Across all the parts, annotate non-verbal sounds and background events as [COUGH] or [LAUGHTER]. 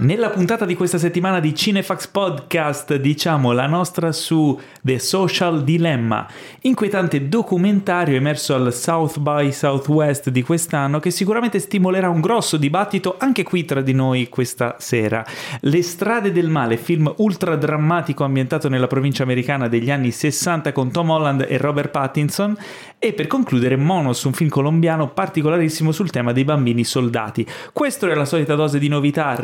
Nella puntata di questa settimana di Cinefax Podcast diciamo la nostra su The Social Dilemma, inquietante documentario emerso al South by Southwest di quest'anno che sicuramente stimolerà un grosso dibattito anche qui tra di noi questa sera. Le strade del male, film ultra drammatico ambientato nella provincia americana degli anni 60 con Tom Holland e Robert Pattinson e per concludere Monos, un film colombiano particolarissimo sul tema dei bambini soldati. Questo è la solita dose di novità,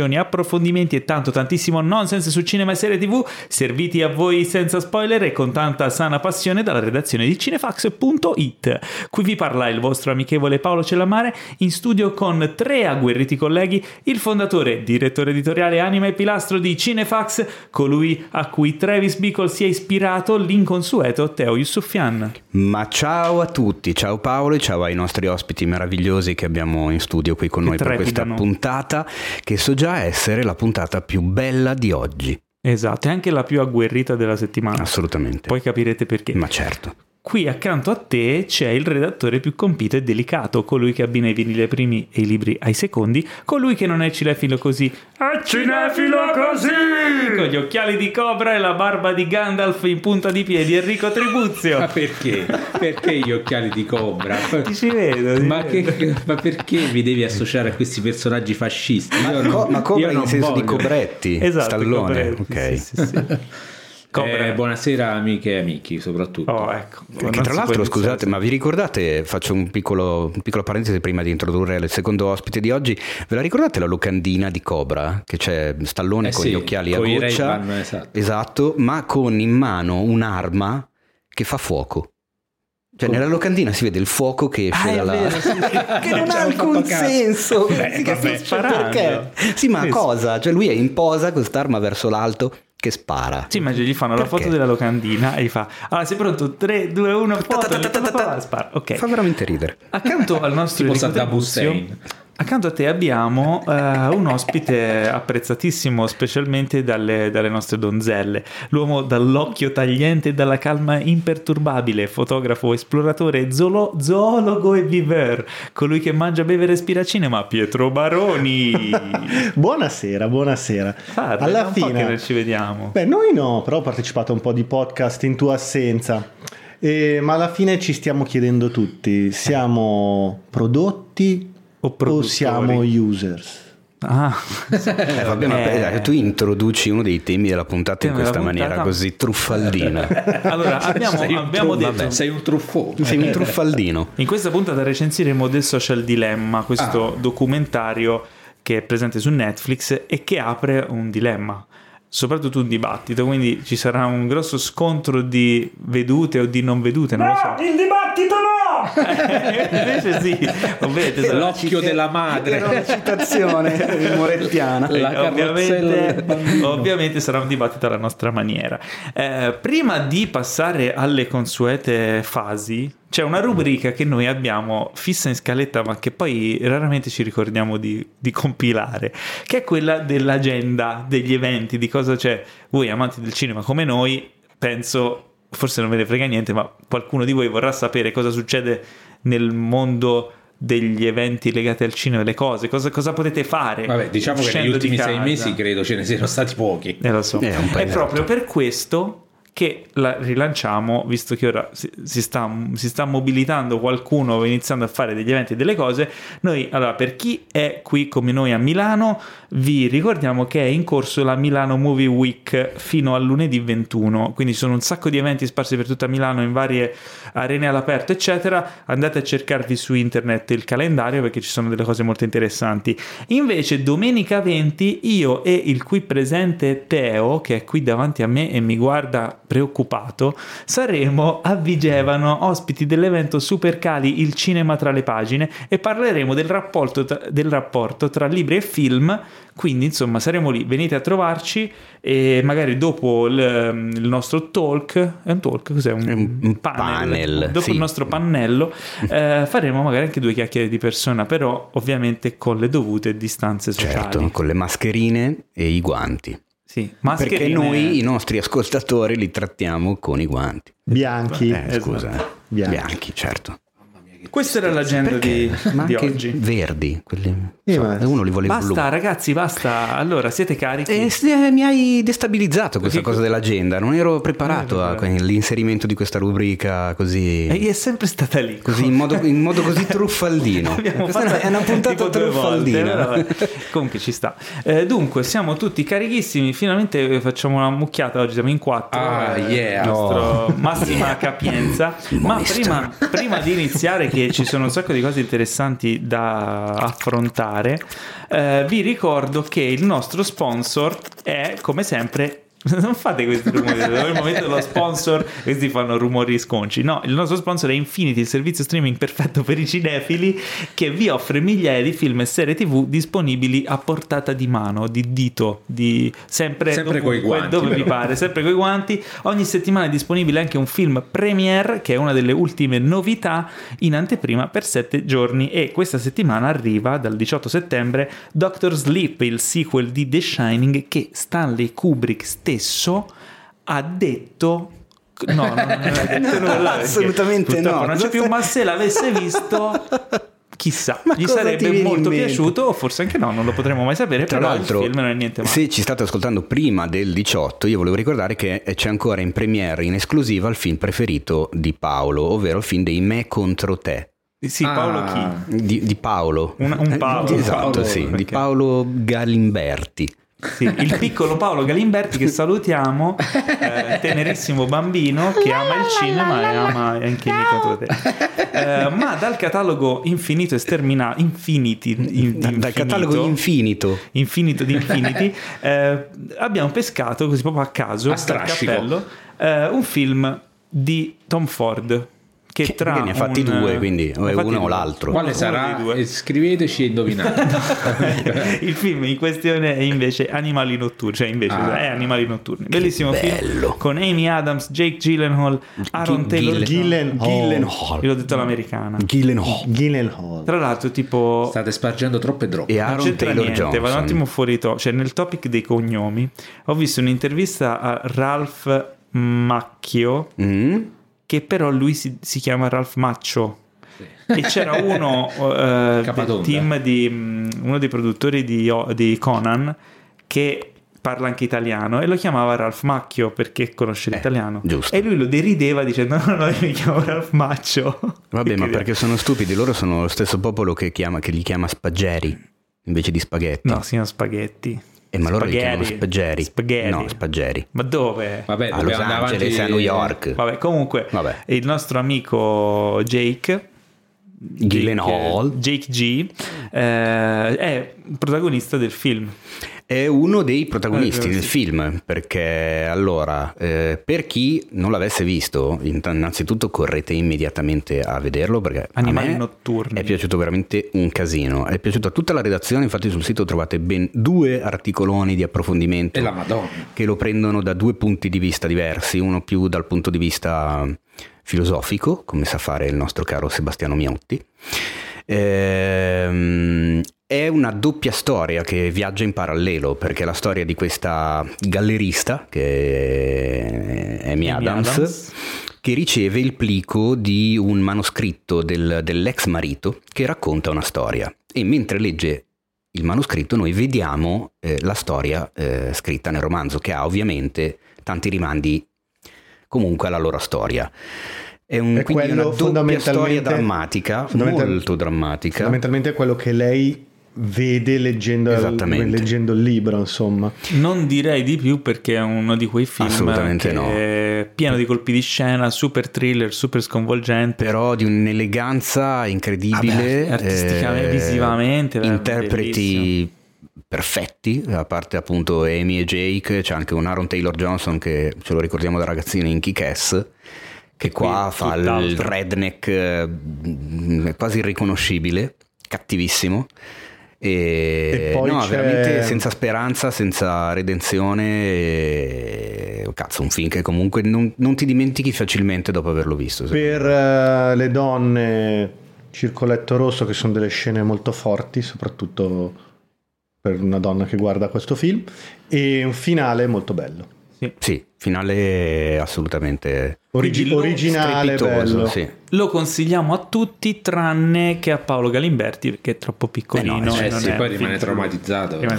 recensioni approfondimenti e tanto tantissimo nonsense su cinema e serie tv, serviti a voi senza spoiler e con tanta sana passione dalla redazione di cinefax.it. Qui vi parla il vostro amichevole Paolo Cellamare, in studio con tre agguerriti colleghi, il fondatore, direttore editoriale, anima e pilastro di Cinefax, colui a cui Travis Bickle si è ispirato, l'inconsueto Teo Yusufian. Ma ciao a tutti, ciao Paolo e ciao ai nostri ospiti meravigliosi che abbiamo in studio qui con Che noi per questa trepidano. puntata, che so già essere la puntata più bella di oggi, Esatto, è anche la più agguerrita della settimana. assolutamente. Poi capirete perché. Ma certo. Qui accanto a te c'è il redattore più compito e delicato, colui che abbina i vinili ai primi e i libri ai secondi, colui che non è cinefilo così, è cinefilo così! Con gli occhiali di cobra e la barba di Gandalf in punta di piedi, Enrico Ma Tribuzio. perché? Perché gli occhiali di cobra? Ti ci vedo. ti Ma, vedo. che- ma perché mi devi associare a questi personaggi fascisti? Io non- Co- ma cobra io in non senso di voglio. cobretti, Esatto, stallone, Cobretti, ok. sì, sì, sì. Cobra. Eh, buonasera amiche e amici soprattutto. Oh, ecco. Che Non tra l'altro, scusate, ma vi ricordate, faccio un piccolo, un piccolo parentesi prima di introdurre il secondo ospite di oggi, ve la ricordate la locandina di Cobra? Che c'è Stallone Eh con sì, gli occhiali a con i goccia, esatto. esatto, ma con in mano un'arma che fa fuoco. Cioè nella locandina si vede il fuoco che esce Ah, dalla... vero, sì, [LAUGHS] che non Ci ha alcun senso. Beh, Sì, vabbè, perché? Sì, ma Sì. cosa? Cioè lui è in posa con quest'arma verso l'alto che spara. Sì, ma gli fanno la Perché? foto della locandina e gli fa Allora sei pronto? 3, 2, 1, foto la spara. Ok Fa veramente ridere. Accanto al nostro Tipo Saddam Hussein. Accanto a te abbiamo eh, un ospite apprezzatissimo specialmente dalle, dalle nostre donzelle, l'uomo dall'occhio tagliente e dalla calma imperturbabile, fotografo, esploratore, zoolo- zoologo e viveur, colui che mangia, beve e respira cinema, Pietro Baroni. [LAUGHS] Buonasera, buonasera. Parla, Alla fine, non ci vediamo. beh, noi no, però ho partecipato a un po' di podcast in tua assenza. E- ma alla fine ci stiamo chiedendo tutti: siamo prodotti O o, siamo users? Ah, Eh, vabbè, ma Eh. tu introduci uno dei temi della puntata in questa maniera puntata. così truffaldina. [LAUGHS] allora abbiamo, sei, abbiamo tru- detto sei un truffone. Sei un [LAUGHS] truffaldino. In questa puntata recensiremo The Social Dilemma, questo Ah. documentario che è presente su Netflix e che apre un dilemma, soprattutto un dibattito, quindi ci sarà un grosso scontro di vedute o di non vedute, non lo so. il dibattito no! Invece sì, sarà- L'occhio della madre. Era una citazione morettiana. La del ovviamente, ovviamente sarà un dibattito alla nostra maniera. Eh, prima di passare alle consuete fasi, c'è una rubrica che noi abbiamo fissa in scaletta, ma che poi raramente ci ricordiamo di, di compilare, che è quella dell'agenda degli eventi, di cosa c'è. Voi amanti del cinema come noi, penso, forse non ve ne frega niente, ma qualcuno di voi vorrà sapere cosa succede nel mondo degli eventi legati al cinema, le cose, cosa, cosa potete fare. Vabbè, diciamo che negli ultimi sei mesi credo ce ne siano stati pochi. Eh, lo so. Eh, È proprio per questo che la rilanciamo, visto che ora si, si sta, si sta mobilitando qualcuno, iniziando a fare degli eventi e delle cose. Noi, allora, per chi è qui come noi a Milano, vi ricordiamo che è in corso la Milano Movie Week fino al lunedì 21. Quindi sono un sacco di eventi sparsi per tutta Milano in varie arene all'aperto, eccetera. Andate a cercarvi su internet il calendario perché ci sono delle cose molto interessanti. Invece, domenica 20, io e il qui presente Teo, che è qui davanti a me e mi guarda preoccupato, saremo a Vigevano, ospiti dell'evento Supercali Il cinema tra le pagine e parleremo del rapporto, tra, del rapporto tra libri e film. Quindi, insomma, saremo lì. Venite a trovarci e magari dopo il, il nostro talk, è un talk, cos'è? Un, È un- panel. panel, Dopo sì. il nostro pannello eh, faremo magari anche due chiacchiere di persona, però ovviamente con le dovute distanze sociali. Certo, con le mascherine e i guanti. Sì, Perché mascherine- noi i nostri ascoltatori li trattiamo con i guanti. Bianchi. Eh, Esatto. scusa, eh. Bianchi. bianchi, certo. Questa era l'agenda di, Ma di anche oggi. verdi, quelli, Eh, so, uno li voleva Basta, ragazzi, basta. Allora, siete carichi? E se- mi hai destabilizzato questa Perché- cosa dell'agenda, non ero preparato all'inserimento di questa rubrica così, E è sempre stata lì. così in, modo, in modo così [LAUGHS] truffaldino. Questa è una puntata volte, truffaldina. eh, comunque ci sta. Eh, dunque, siamo tutti carichissimi. Finalmente facciamo una mucchiata. Oggi siamo in quattro. Ah, eh, yeah. nostro massima [LAUGHS] capienza. Ma prima, prima di iniziare, che ci sono un sacco di cose interessanti da affrontare, eh, vi ricordo che il nostro sponsor è come sempre. [LAUGHS] Non fate questi rumori, [LAUGHS] nel momento dello sponsor questi fanno rumori sconci. No, il nostro sponsor è Infinity, il servizio streaming perfetto per i cinefili che vi offre migliaia di film e serie TV disponibili a portata di mano, di dito, di sempre, Sempre coi dovunque, guanti, dove vi pare, sempre coi guanti. Ogni settimana è disponibile anche un film premiere, che è una delle ultime novità in anteprima per sette giorni e questa settimana arriva dal 18 settembre Doctor Sleep, il sequel di The Shining che Stanley Kubrick stesso ha detto No, non aveva detto nulla. perché Assolutamente no. Non c'è più, ma se l'avesse visto, chissà, Ma gli sarebbe molto piaciuto, o forse anche no, non lo potremo mai sapere. Tra però l'altro, il film non è niente male. se ci state ascoltando prima del 18, io volevo ricordare che c'è ancora in premiere in esclusiva il film preferito di Paolo, ovvero il film dei Me contro te. Sì, Paolo chi? Ah. Di, di Paolo. Un- un Paolo. Eh, esatto, Paolo, sì, di ok. Paolo Galimberti. Sì, il piccolo Paolo Galimberti che [LAUGHS] salutiamo, eh, tenerissimo bambino che ama il cinema e ama anche i miei contro te. Eh, ma dal catalogo infinito e sterminato, infiniti, in- Da- dal infinito, catalogo infinito. infinito di infiniti, [LAUGHS] eh, abbiamo pescato così proprio a caso, A strascico. cappello, eh, un film di Tom Ford. Che, Che- tra che ne ha fatti un- due, quindi o uno o due. l'altro. Quale sarà? dei due. E Scriveteci e indovinate. [LAUGHS] il film in questione è invece Animali Notturni, cioè invece Ah. è Animali Notturni. Bellissimo film bello. con Amy Adams, Jake Gyllenhaal, Aaron Gi- Taylor Gyllen- Gyllenhaal. Io l'ho detto all'americana. Gyllenhaal. Gyllenhaal. Tra l'altro, tipo State spargendo troppe droghe. E Aaron Taylor niente, Johnson. vado un attimo fuori to. Cioè, nel topic dei cognomi, ho visto un'intervista a Ralph Macchio, Mm? Che però lui si, si chiama Ralph Maccio. E c'era uno [LAUGHS] eh, del team di mm, uno dei produttori di, di Conan che parla anche italiano e lo chiamava Ralph Macchio perché conosce l'italiano. giusto. E lui lo derideva dicendo: [LAUGHS] No, no, io mi chiamo Ralph Maccio. Vabbè, ma Perché- perché sono stupidi, loro sono lo stesso popolo che, chiama, che li chiama spaggeri invece di spaghetti. No, si chiama spaghetti. Eh, ma loro li chiamano Spaghetti. spaggeri. Spaghetti. No, spaggeri. Ma dove? Vabbè, A Los Angeles, avanti- a New York. Vabbè, comunque, Vabbè. il nostro amico Jake. Gyllenhaal. Jake, Jake G eh, è protagonista del film. È uno dei protagonisti Eh, del sì. film, perché allora, eh, per chi non l'avesse visto, innanzitutto correte immediatamente a vederlo perché Animali a me notturni. è piaciuto veramente un casino. È piaciuto a tutta la redazione, infatti sul sito trovate ben due articoloni di approfondimento che lo prendono da due punti di vista diversi, uno più dal punto di vista filosofico, come sa fare il nostro caro Sebastiano Miotti. Ehm, è una doppia storia che viaggia in parallelo, perché è la storia di questa gallerista, che è Amy, Adams, Adams. che riceve il plico di un manoscritto del- dell'ex marito che racconta una storia. E mentre legge il manoscritto noi vediamo eh, la storia eh, scritta nel romanzo, che ha ovviamente tanti rimandi comunque alla loro storia. È un, È quello una doppia storia fondamentalmente- drammatica, fondamental- molto drammatica. Fondamentalmente è quello che lei vede leggendo, leggendo il libro, insomma. Non direi di più perché è uno di quei film Assolutamente che no. è pieno di colpi di scena, super thriller, super sconvolgente. però di un'eleganza incredibile, Vabbè, artisticamente, eh, visivamente, interpreti bellissimo. perfetti, a parte appunto Amy e Jake, c'è anche un Aaron Taylor Johnson che ce lo ricordiamo da ragazzino in Kick-Ass, che qua qui fa il redneck eh, quasi irriconoscibile, cattivissimo. E, E poi no, c'è- veramente senza speranza, senza redenzione. e- Cazzo, un film che comunque non, non ti dimentichi facilmente dopo averlo visto. Per eh, le donne, circoletto rosso, che sono delle scene molto forti, soprattutto per una donna che guarda questo film, e un finale molto bello. Sì. Sì, finale assolutamente Origi- originale, bello. Sì. Lo consigliamo a tutti tranne che a Paolo Galimberti perché è troppo piccolino. Eh no, e Eh non sì, è poi rimane traumatizzato. Rimane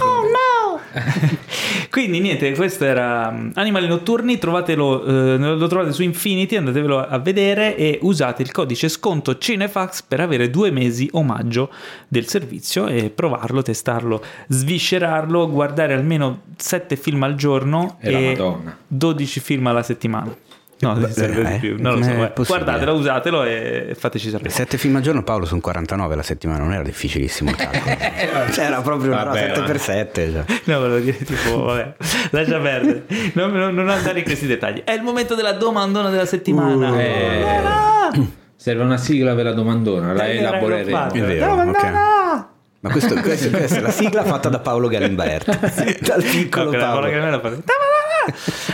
[LAUGHS] Quindi niente, questo era um, Animali Notturni, trovatelo, eh, lo trovate su Infinity, andatevelo a vedere e usate il codice sconto Cinefax per avere due mesi omaggio del servizio e provarlo, testarlo, sviscerarlo, guardare almeno 7 film al giorno E Madonna. 12 film alla settimana. No, Beh, serve eh, di più, non lo so. Guardatelo, usatelo e fateci sapere. Sette film al giorno, Paolo, sono 49 la settimana, non era difficilissimo il calcolo. [LAUGHS] Cioè, era proprio Vabbè, 7 ma- per 7. Cioè. No, volevo dire tipo, vabbè, lascia perdere, non, non- non andare in questi dettagli. È il momento della domandona della settimana. Uh, eh. Serve una sigla per la domandona, la Eh, elaboreremo. È vero, Domandona! Ma questo, [LAUGHS] questo- questa è la sigla fatta da Paolo Galimberti. [LAUGHS] Dal piccolo No, Paolo. fate.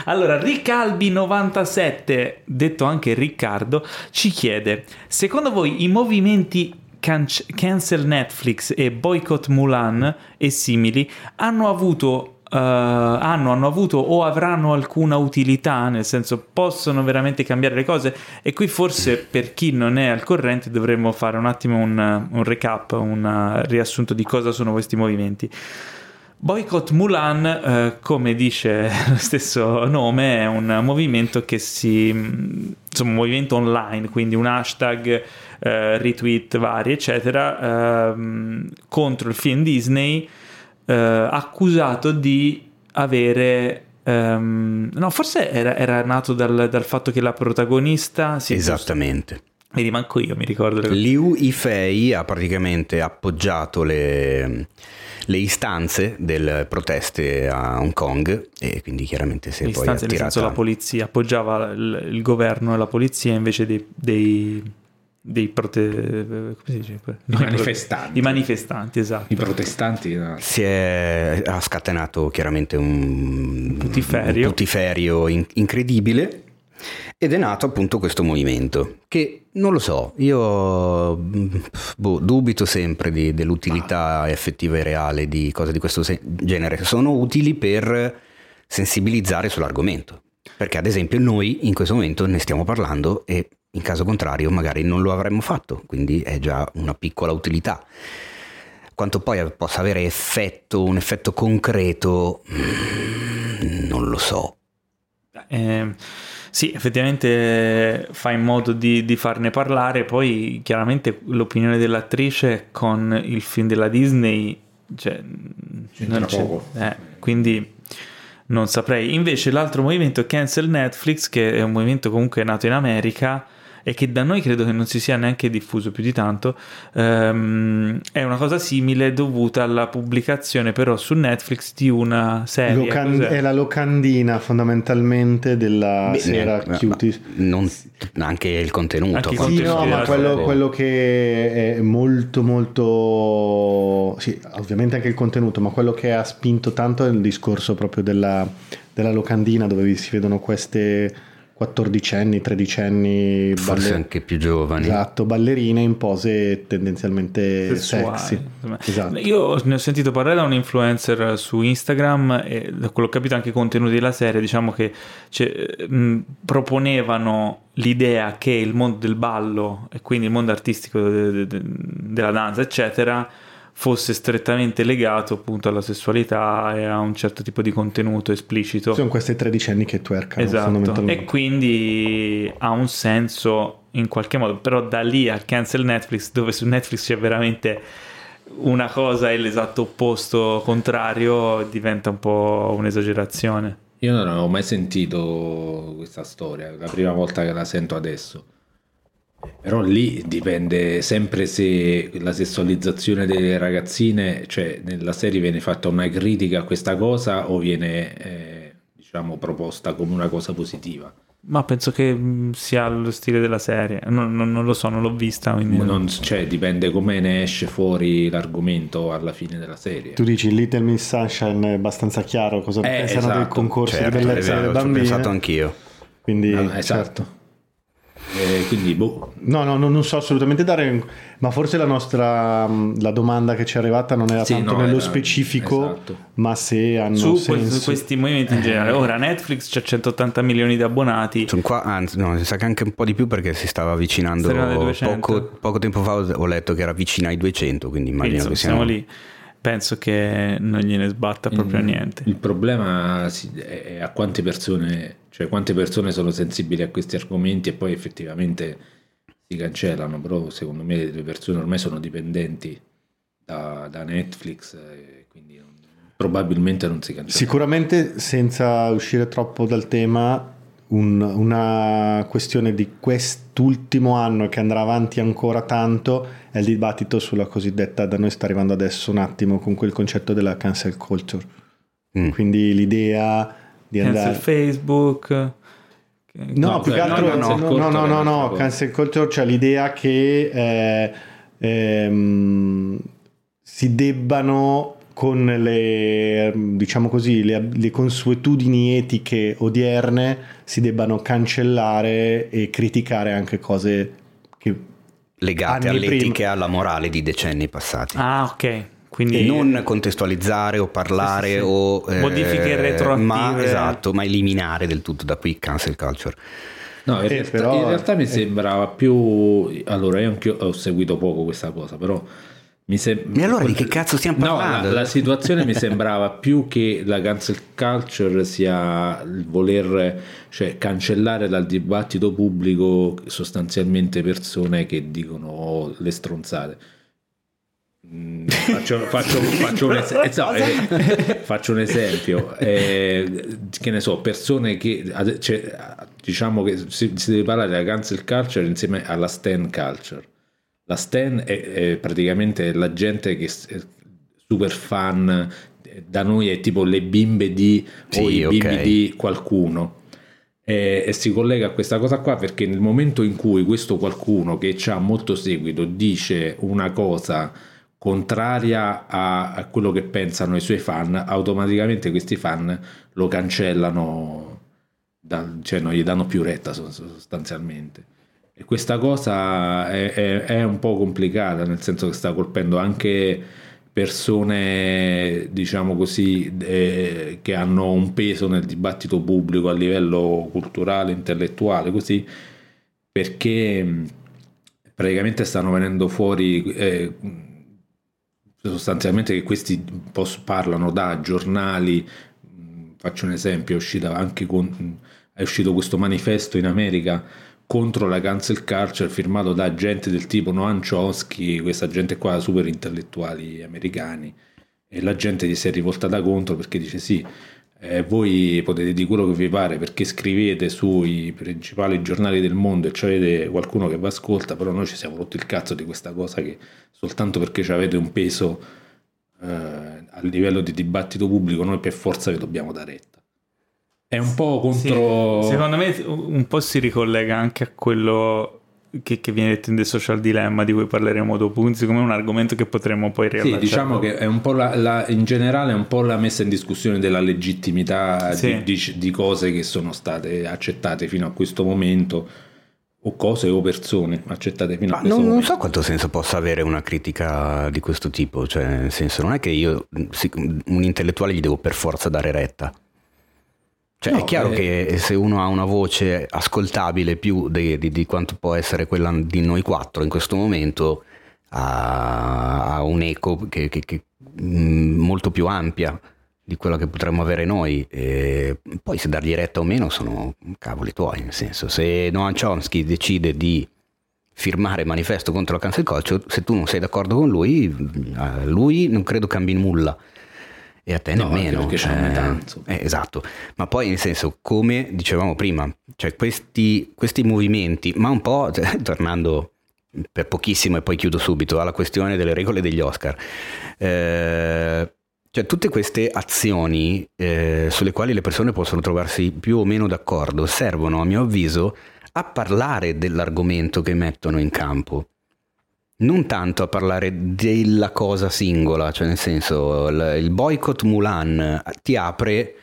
Allora, Ricalbi97, detto anche Riccardo, ci chiede: Secondo voi i movimenti canc- cancel Netflix e boycott Mulan e simili hanno avuto. Eh, hanno, hanno avuto o avranno alcuna utilità, nel senso possono veramente cambiare le cose e qui forse per chi non è al corrente dovremmo fare un attimo un, un recap, un uh, riassunto di cosa sono questi movimenti. Boycott Mulan, eh, come dice [LAUGHS] lo stesso nome, è un movimento che si. insomma, un movimento online, quindi un hashtag, eh, retweet vari, eccetera, ehm, contro il film Disney, eh, accusato di avere. ehm, no, forse era, era nato dal, dal fatto che la protagonista. Sì, Esattamente. Vedi, manco io mi ricordo. le- Liu Yifei ha praticamente appoggiato le, le istanze delle proteste a Hong Kong e quindi chiaramente si le poi istanze, nel attirata... senso la polizia appoggiava il, il governo e la polizia invece dei, dei, dei prote- come si dice? I manifestanti. I manifestanti, esatto. I protestanti, no. si è, ha scatenato chiaramente un Putiferio. un putiferio in- incredibile ed è nato appunto questo movimento che non lo so, io mm, boh, dubito sempre di- dell'utilità effettiva e reale di cose di questo genere, sono utili per sensibilizzare sull'argomento, perché ad esempio noi in questo momento ne stiamo parlando e in caso contrario magari non lo avremmo fatto, quindi è già una piccola utilità. Quanto poi possa avere effetto, un effetto concreto, mm, non lo so. Eh, sì, effettivamente fa in modo di, di farne parlare, poi chiaramente l'opinione dell'attrice con il film della Disney, cioè, C'entra poco. eh, quindi non saprei. Invece l'altro movimento Cancel Netflix, che è un movimento comunque nato in America e che da noi credo che non si sia neanche diffuso più di tanto, ehm, è una cosa simile dovuta alla pubblicazione però su Netflix di una serie. Locan- cos'è? è la locandina fondamentalmente della Beh, sera ma- Cuties. ma non- anche il contenuto. Anche Sì, contenuto no, ma vede. quello, quello che è molto molto sì, ovviamente anche il contenuto, ma quello che ha spinto tanto è il discorso proprio della, della locandina dove si vedono queste 14enni, 13enni Forse balle- anche più giovani. Esatto, ballerine in pose tendenzialmente sessuali, sexy. Esatto. Io ne ho sentito parlare da un influencer su Instagram e da quello che ho capito anche i contenuti della serie, diciamo che cioè, mh, proponevano l'idea che il mondo del ballo e quindi il mondo artistico de- de- de- della danza, eccetera, fosse strettamente legato appunto alla sessualità e a un certo tipo di contenuto esplicito. Sono queste tredicenni che twerkano Esatto, fondamentalmente. e quindi ha un senso in qualche modo, però da lì a cancel Netflix, dove su Netflix c'è veramente una cosa e l'esatto opposto contrario, diventa un po' un'esagerazione. Io non avevo mai sentito questa storia, è la prima volta che la sento adesso. Però lì dipende sempre se la sessualizzazione delle ragazzine, cioè nella serie viene fatta una critica a questa cosa o viene eh, diciamo proposta come una cosa positiva. Ma penso che mh, sia lo stile della serie, non, non- non lo so, non l'ho vista. Quindi... Non- cioè, dipende come ne esce fuori l'argomento alla fine della serie. Tu dici Little Miss Sunshine è abbastanza chiaro cosa Eh, pensano del esatto. concorso Certo, di bellezza vero, delle ci ho bambine. pensato anch'io. Quindi No, certo. Eh, quindi, boh. No, no, non so assolutamente dare, ma forse la nostra la domanda che ci è arrivata non era Sì, tanto no, nello era- specifico, esatto. ma se hanno Su senso. su questi movimenti in generale. Ora Netflix c'ha 180 milioni di abbonati. Sono qua, anzi, no, mi sa che anche un po' di più perché si stava avvicinando. Si arriva ai 200. Poco, poco tempo fa ho letto che era vicino ai 200, quindi Quindi, immagino insomma, che siamo siamo. lì. Penso che non gliene sbatta proprio il, niente. Il problema si- è a quante persone, cioè quante persone sono sensibili a questi argomenti e poi effettivamente si cancellano, però secondo me le persone ormai sono dipendenti da, da Netflix e quindi non- probabilmente non si cancellano. Sicuramente senza uscire troppo dal tema, un- una questione di quest'ultimo anno che andrà avanti ancora tanto è il dibattito sulla cosiddetta, da noi sta arrivando adesso un attimo con quel concetto della cancel culture. Mm. Quindi l'idea di Cancel andare... Facebook. No, No, più che no, altro, no, no, cancel no, no, è no, cancel culture c'è l'idea che eh, ehm, si debbano con le, diciamo così, le, le consuetudini etiche odierne si debbano cancellare e criticare anche cose che legate all'etica e alla morale di decenni passati. Ah, ok. E Quindi non contestualizzare o parlare Sì, sì, sì. o eh, Modifiche retroattive. ma, esatto, ma eliminare del tutto da qui cancel culture. No, in, Eh, realtà, però- in realtà mi eh. sembrava più... Allora, io anche ho seguito poco questa cosa, però mi sembra... E allora di che cazzo stiamo No, parlando? la, la situazione mi sembrava [LAUGHS] più che la cancel culture sia il voler cioè, cancellare dal dibattito pubblico sostanzialmente persone che dicono le stronzate. Faccio, faccio- [LAUGHS] faccio un es- eh, no, eh, faccio un esempio, eh, che ne so, persone che cioè, diciamo che si, si deve parlare della cancel culture insieme alla stan culture. La stan è, è praticamente la gente che è super fan, da noi è tipo le bimbe di o Sì, i ok. bimbi di qualcuno. E, e si collega a questa cosa qua perché nel momento in cui questo qualcuno che ha molto seguito dice una cosa contraria a, quello che pensano i suoi fan, automaticamente questi fan lo cancellano, dal- cioè non gli danno più retta so- sostanzialmente. E questa cosa è, è- è un po' complicata, nel senso che sta colpendo anche persone, diciamo così, eh, che hanno un peso nel dibattito pubblico a livello culturale, intellettuale, così, perché praticamente stanno venendo fuori eh, sostanzialmente che questi parlano da giornali, faccio un esempio, è uscita anche con, è uscito questo manifesto in America contro la cancel culture firmato da gente del tipo Noam Chomsky, questa gente qua super intellettuali americani e la gente gli si è rivoltata contro perché dice sì, eh, voi potete dire quello che vi pare perché scrivete sui principali giornali del mondo e avete qualcuno che vi ascolta, però noi ci siamo rotti il cazzo di questa cosa che soltanto perché avete un peso eh, a livello di dibattito pubblico noi per forza vi dobbiamo dare retta. È un po' contro... Sì, secondo me un po' si ricollega anche a quello che, che viene detto in The Social Dilemma di cui parleremo dopo, quindi secondo me è un argomento che potremmo poi Sì, riallacciare. diciamo che è un po' la, la- in generale è un po' la messa in discussione della legittimità Sì. di, di- di cose che sono state accettate fino a questo momento, o cose o persone accettate fino a questo non, non so quanto senso possa avere una critica di questo tipo, cioè nel senso non è che io un intellettuale gli devo per forza dare retta. Cioè No, è chiaro eh. che se uno ha una voce ascoltabile più di, di- di quanto può essere quella di noi quattro in questo momento, ha, ha un eco che, che- che, mh, molto più ampia di quella che potremmo avere noi. E poi se dargli retta o meno sono cavoli tuoi, nel senso se Noam Chomsky decide di firmare manifesto contro la cancel culture, se tu non sei d'accordo con lui, a lui non credo cambi nulla. E a te No, nemmeno. perché c'è eh, insomma. eh, esatto, ma poi nel senso, come dicevamo prima, cioè questi, questi movimenti, ma un po' [LAUGHS] cioè, tornando per pochissimo e poi chiudo subito alla questione delle regole degli Oscar, eh, cioè tutte queste azioni eh, sulle quali le persone possono trovarsi più o meno d'accordo servono a mio avviso a parlare dell'argomento che mettono in campo. Non tanto a parlare della cosa singola, cioè nel senso il, boycott Mulan ti apre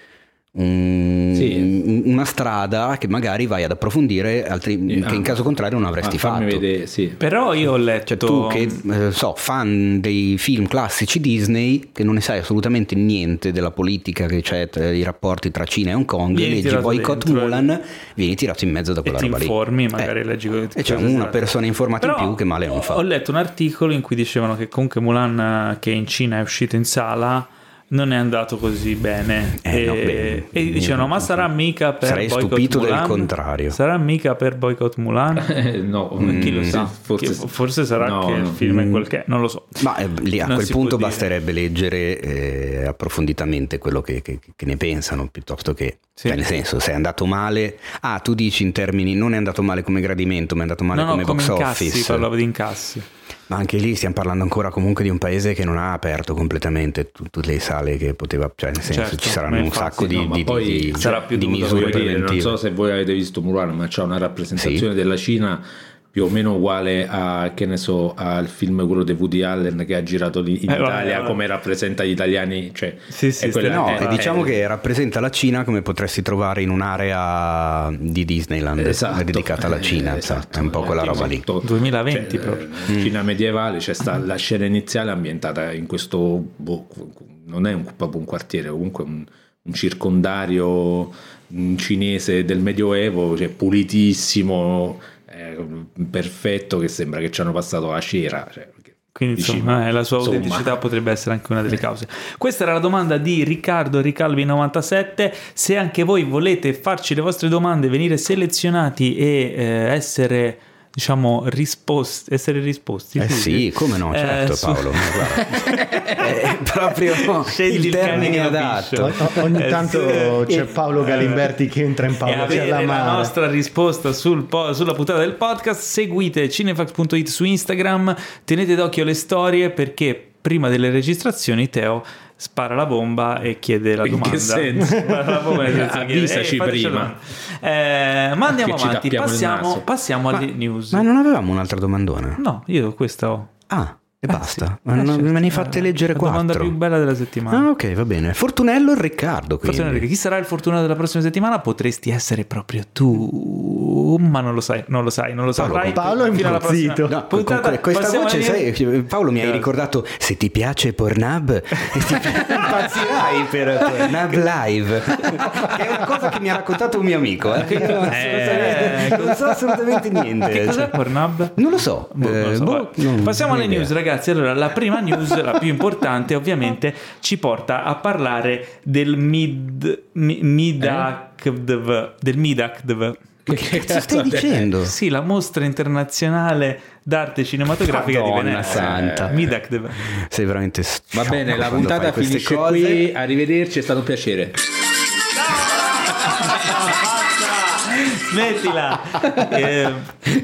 un- Sì. una strada che magari vai ad approfondire, altri- che in caso contrario non avresti Ah, fatto. vedere, sì. Però io ho letto... Cioè tu che eh, so, fan dei film classici Disney, che non ne sai assolutamente niente della politica che c'è tra i rapporti tra Cina e Hong Kong, Vieni leggi Boycott dentro, Mulan, vieni tirato in mezzo da quella ti roba lì. informi, magari Eh, leggi E c'è una persona informata in Però più che male non Ho fa. letto un articolo in cui dicevano che comunque Mulan eh, che in Cina è uscito in sala non è andato così bene Eh, e, no, beh, e dicevano ma sarà mica per Sarei boycott stupito del Mulan? contrario. sarà mica per boycott Mulan [LAUGHS] Eh, no, chi lo mm, sa Forse, Chi- forse sarà no, che il film è quel che è non lo so Ma eh, lì a Non quel punto dire. basterebbe leggere eh, approfonditamente quello che, che- che ne pensano, piuttosto che, Sì. cioè, nel senso, se è andato male, ah, tu dici in termini non è andato male come gradimento, ma è andato male no come box incassi office. parlavo di incassi Ma anche lì stiamo parlando ancora comunque di un paese che non ha aperto completamente tu- tutte le sale che poteva, cioè nel senso Certo, ci saranno un sacco di, no, ma di- poi di- sarà più di dovuto misure dire, preventive. non so se voi avete visto Mulan, ma c'è una rappresentazione Sì. della Cina più o meno uguale a che ne so al film quello di Woody Allen che ha girato lì in Eh, Italia vabbè. come rappresenta gli italiani cioè Sì, sì, è quella- No, Eh, e diciamo eh, che rappresenta la Cina come potresti trovare in un'area di Disneyland esatto, dedicata alla eh, Cina, esatto, è un po' quella eh, roba lì. esatto. 2020 Cioè, proprio. eh, Cina medievale c'è sta la scena iniziale ambientata in questo boh, non è un- proprio un quartiere comunque un, un circondario mm, cinese del medioevo cioè pulitissimo eh, perfetto che sembra che ci hanno passato la cera cioè, Quindi dici, insomma, ma- eh, la sua insomma, autenticità potrebbe essere anche una delle cause. Questa era la domanda di Riccardo Ricalvi97. Se anche voi volete farci le vostre domande, venire selezionati e eh, essere diciamo risposti, essere risposti. Eh sì, come no, Eh, certo su- Paolo, ma guarda, è [LAUGHS] proprio Scegli il termine adatto. O- ogni Eh, tanto c'è Paolo Galimberti che entra in Paolo c'è la la nostra risposta sul po- sulla puntata del podcast, seguite cinefax.it su Instagram, tenete d'occhio le storie perché prima delle registrazioni Teo spara la bomba e chiede la In domanda. che senso? [LAUGHS] Spara la bomba e Avvisaci "Ehi, fateci la prima." Eh, ma andiamo Che ci avanti, passiamo, passiamo Ma, alle news. ma non avevamo un'altra domandona? No, io questa ho. Ah, e Eh, basta. sì. Eh, non certo. me ne hai fatte leggere La domanda più bella della settimana. Ah, ok, va bene. Fortunello e Riccardo, Enrico, chi sarà il fortunato della prossima settimana? Potresti essere proprio tu, ma non lo sai, non lo sai, non lo Paolo, saprai. Paolo è alla prossima impazzito. No, con que- questa voce, sai, Paolo mi hai ricordato se ti piace Pornhub, [LAUGHS] impazzirai per Pornhub Live, che è una cosa che mi ha raccontato un mio amico, eh, Eh, non so assolutamente niente. Che cos'è Pornhub? Non lo so. Boh, non lo eh, so, boh, non- Passiamo alle news, idea. Ragazzi. Allora, la prima news, la più importante, [LAUGHS] ovviamente, ci porta a parlare del mid, mi- MIDACDV, del MIDACDV. Che cazzo stai dicendo? Sì, la mostra internazionale d'arte cinematografica Madonna di Venezia. santa. MIDACDV. Sei veramente va bene la puntata finisce cose. qui arrivederci è stato un piacere [LAUGHS] Smettila! [LAUGHS] Eh,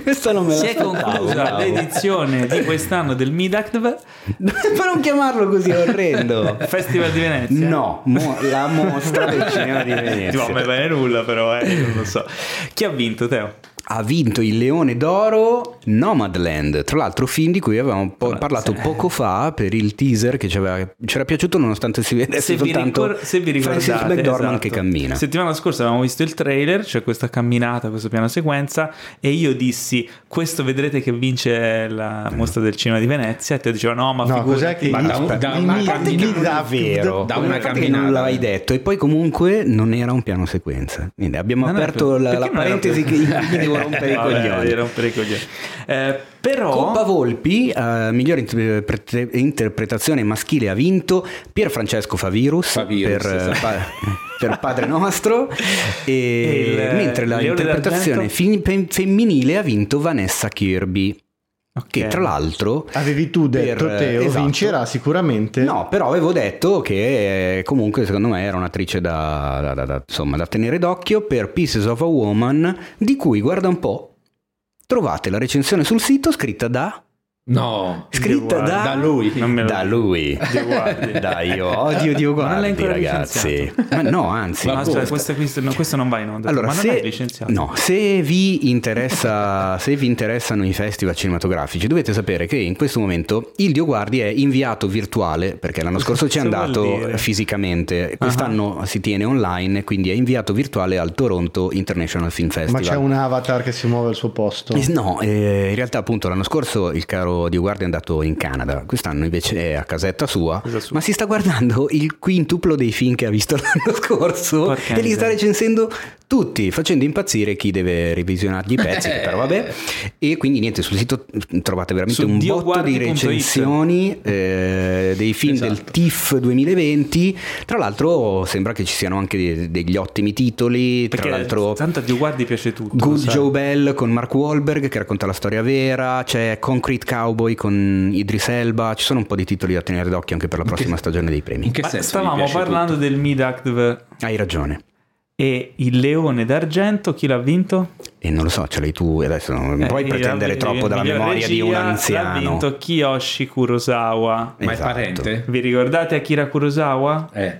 Questa non me la si è conclusa bravo. l'edizione di quest'anno del MIDACDV, Ma [LAUGHS] non chiamarlo così orrendo. Festival di Venezia. No, mo- la mostra del cinema di Ti Venezia. va a me bene nulla, però, eh, non lo so. Chi ha vinto, Teo? Ha vinto il Leone d'Oro Nomadland, tra l'altro film di cui avevamo po- parlato poco fa per il teaser che ci aveva, ci era piaciuto nonostante si vedesse Se vi, soltanto ricor- se vi ricordate, Francis McDormand esatto. che cammina. Settimana scorsa avevamo visto il trailer, cioè questa camminata, questo piano sequenza, e io dissi: Questo vedrete che vince la mostra del cinema di Venezia. E te diceva: No, ma No, figurati. che Ma da un- da una mi- camminata mi- da- una camminata. non l'hai detto e poi comunque non era un piano sequenza Quindi abbiamo Non aperto per- la, la parentesi che mi devo rompere i coglioni di rompere i coglioni. Eh, però Coppa Volpi, eh, miglior interprete- interpretazione maschile ha vinto Pier Francesco Favirus, Favirus, per, esatto. pa- per Padre Nostro e, E il, mentre la Leone interpretazione d'Argento? fin- fe- femminile ha vinto Vanessa Kirby Ok. che tra l'altro Avevi tu detto per- Teo esatto. vincerà sicuramente. No, però avevo detto che eh, comunque secondo me era un'attrice da, da- da- da- insomma, da tenere d'occhio per Pieces of a Woman, di cui guarda un po', trovate la recensione sul sito scritta da No, Scritta da, da lui. Non me lo da lui. Dio guardi. [LAUGHS] Dai, io odio Dio Ma Guardi, ancora ragazzi. Ma no, anzi. Ma questo- no, questo non va in onda. Allora, ma non se, è licenziato. no, se vi interessa, se vi interessano i festival cinematografici, dovete sapere che in questo momento il Dio Guardi è inviato virtuale, perché l'anno scorso ci è andato fisicamente, quest'anno si tiene online, quindi è inviato virtuale al Toronto International Film Ma Festival. c'è un avatar che si muove al suo posto. Eh, No, eh, in realtà appunto l'anno scorso il caro Dio Guardi è andato in Canada, quest'anno invece è a casetta sua, sua. ma si sta guardando il quintuplo dei film che ha visto [LAUGHS] l'anno scorso Porca e li sta recensendo tutti, facendo impazzire chi deve revisionargli i pezzi, però vabbè. [LAUGHS] E quindi niente, sul sito trovate veramente Su un botto di recensioni eh, dei film del Esatto. TIFF 2020. Tra l'altro sembra che ci siano anche de- degli ottimi titoli, Perché tra l'altro... tanto a Dio guardi piace tutto. Good. Joe Bell con Mark Wahlberg che racconta la storia vera, c'è Concrete Cowboy con Idris Elba, ci sono un po' di titoli da tenere d'occhio anche per la prossima stagione dei premi. In che Ma senso? stavamo parlando tutto? del Mid-Act Hai ragione. e il leone d'argento, chi l'ha vinto? E non lo so, ce l'hai tu adesso non Eh, puoi pretendere troppo dalla memoria di un regia L'ha anziano. vinto Kiyoshi Kurosawa. Ma è Esatto. parente? Vi ricordate Akira Kurosawa? Eh.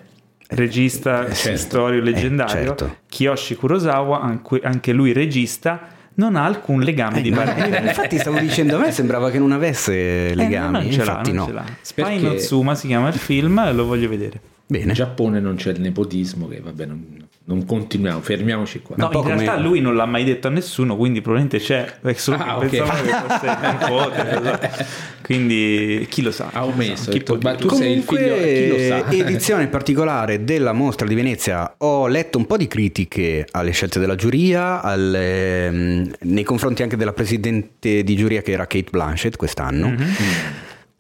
Regista Eh, certo. storico leggendario. Eh, certo. Kiyoshi Kurosawa, anche, anche lui regista, non ha alcun legame di Eh, parentela. [LAUGHS] infatti stavo dicendo a me sembrava che non avesse Eh, legami, non ce l'ha, infatti non no. ce l'ha. Spy Perché- no Tsuma si chiama il film, lo voglio vedere. Bene. In Giappone non c'è il nepotismo, che vabbè, non, non continuiamo, fermiamoci qua. No, in realtà come- lui non l'ha mai detto a nessuno, quindi probabilmente c'è. È solo che Ah, ok. pensavano che fosse nipote. [LAUGHS] Quindi chi lo sa? Ha omesso, chi detto, ma tu sei il figlio, chi lo sa? [LAUGHS] edizione particolare della mostra di Venezia. Ho letto un po' di critiche alle scelte della giuria, alle- ehm, nei confronti anche della presidente di giuria che era Kate Blanchett quest'anno. Mhm.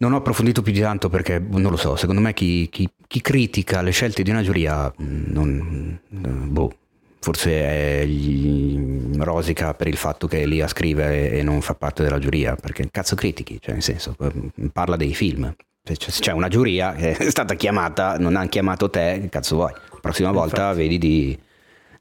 Non ho approfondito più di tanto perché non lo so, secondo me chi, chi- chi critica le scelte di una giuria mh, non, eh, boh, forse è gli- rosica per il fatto che è lì a scrivere e non fa parte della giuria, perché cazzo critichi, cioè nel senso eh, parla dei film. Se c'è- una giuria che [LAUGHS] è stata chiamata, non hanno chiamato te, cazzo vuoi? Prossima volta vedi di,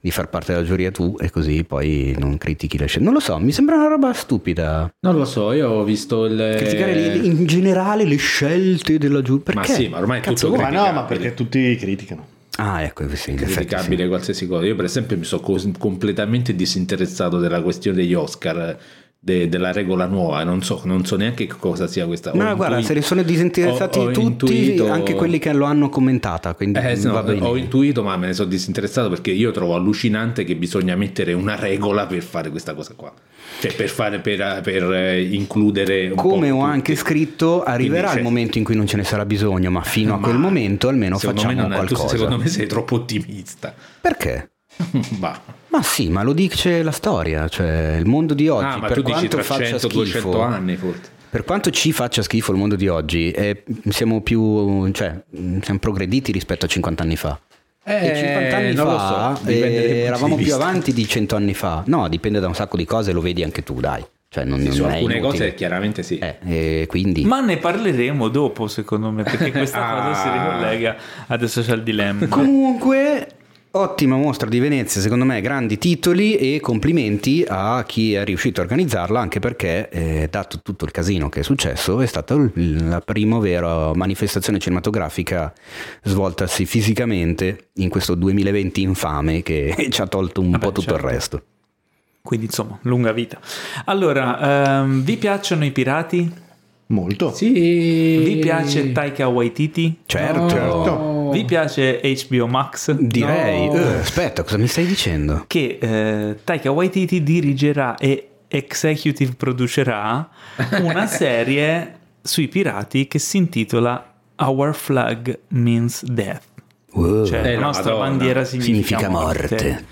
di far parte della giuria tu e così poi non critichi le scelte. Non lo so, mi sembra una roba stupida. Non lo so, io ho visto il... Criticare le- in generale le scelte della giuria. Ma Perché? sì, ma ormai è Cazzo tutto vuoi? Ma no, ma perché tutti criticano. Ah, ecco, sì, criticabile sì. qualsiasi cosa. Io, per esempio, mi sono cos- completamente disinteressato della questione degli Oscar, de- della regola nuova. Non so, non so neanche che cosa sia questa. Ho Ma guarda, intui- se ne sono disinteressati ho- ho tutti, intuito- anche quelli che lo hanno commentata, quindi Eh, no, ho intuito, ma me ne sono disinteressato perché io trovo allucinante che bisogna mettere una regola per fare questa cosa qua. Cioè, per, fare, per, per, eh, includere. Come ho anche scritto, arriverà Quindi, il cioè, momento in cui non ce ne sarà bisogno, ma fino a Ma quel momento almeno facciamo me non è- tu, qualcosa. secondo me sei troppo ottimista. Perché? [LAUGHS] Bah. Ma sì, ma lo dice la storia, cioè il mondo di oggi, ah, ma per tu dici quanto tra faccia 100, schifo, 200 anni forse. Per quanto ci faccia schifo il mondo di oggi, eh, siamo più, cioè, siamo progrediti rispetto a 50 anni fa. e 50 anni Eh, non lo fa so, eh, eravamo più avanti di 100 anni fa. No, dipende da un sacco di cose, lo vedi anche tu, dai. Cioè, non, Sì, non su è alcune cose chiaramente sì. Eh, quindi... Ma ne parleremo dopo, secondo me, perché [LAUGHS] questa Ah. cosa si ricollega a The Social Dilemma. Comunque, ottima mostra di Venezia, secondo me, grandi titoli e complimenti a chi è riuscito a organizzarla, anche perché, eh, dato tutto il casino che è successo, è stata la prima vera manifestazione cinematografica svoltasi fisicamente in questo 2020 infame che [LAUGHS] ci ha tolto un Vabbè, po' tutto certo. il resto. Quindi, insomma, lunga vita. Allora, ehm, vi piacciono i pirati? Molto. Sì. Vi piace Taika Waititi? Certo, Certo. Vi piace HBO Max? direi. No. Eh, aspetta, cosa mi stai dicendo? Che eh, Taika Waititi dirigerà e executive producerà [LAUGHS] una serie sui pirati che si intitola Our Flag Means Death. Wow. Cioè, Eh, la nostra Madonna. bandiera significa, Significa morte. morte.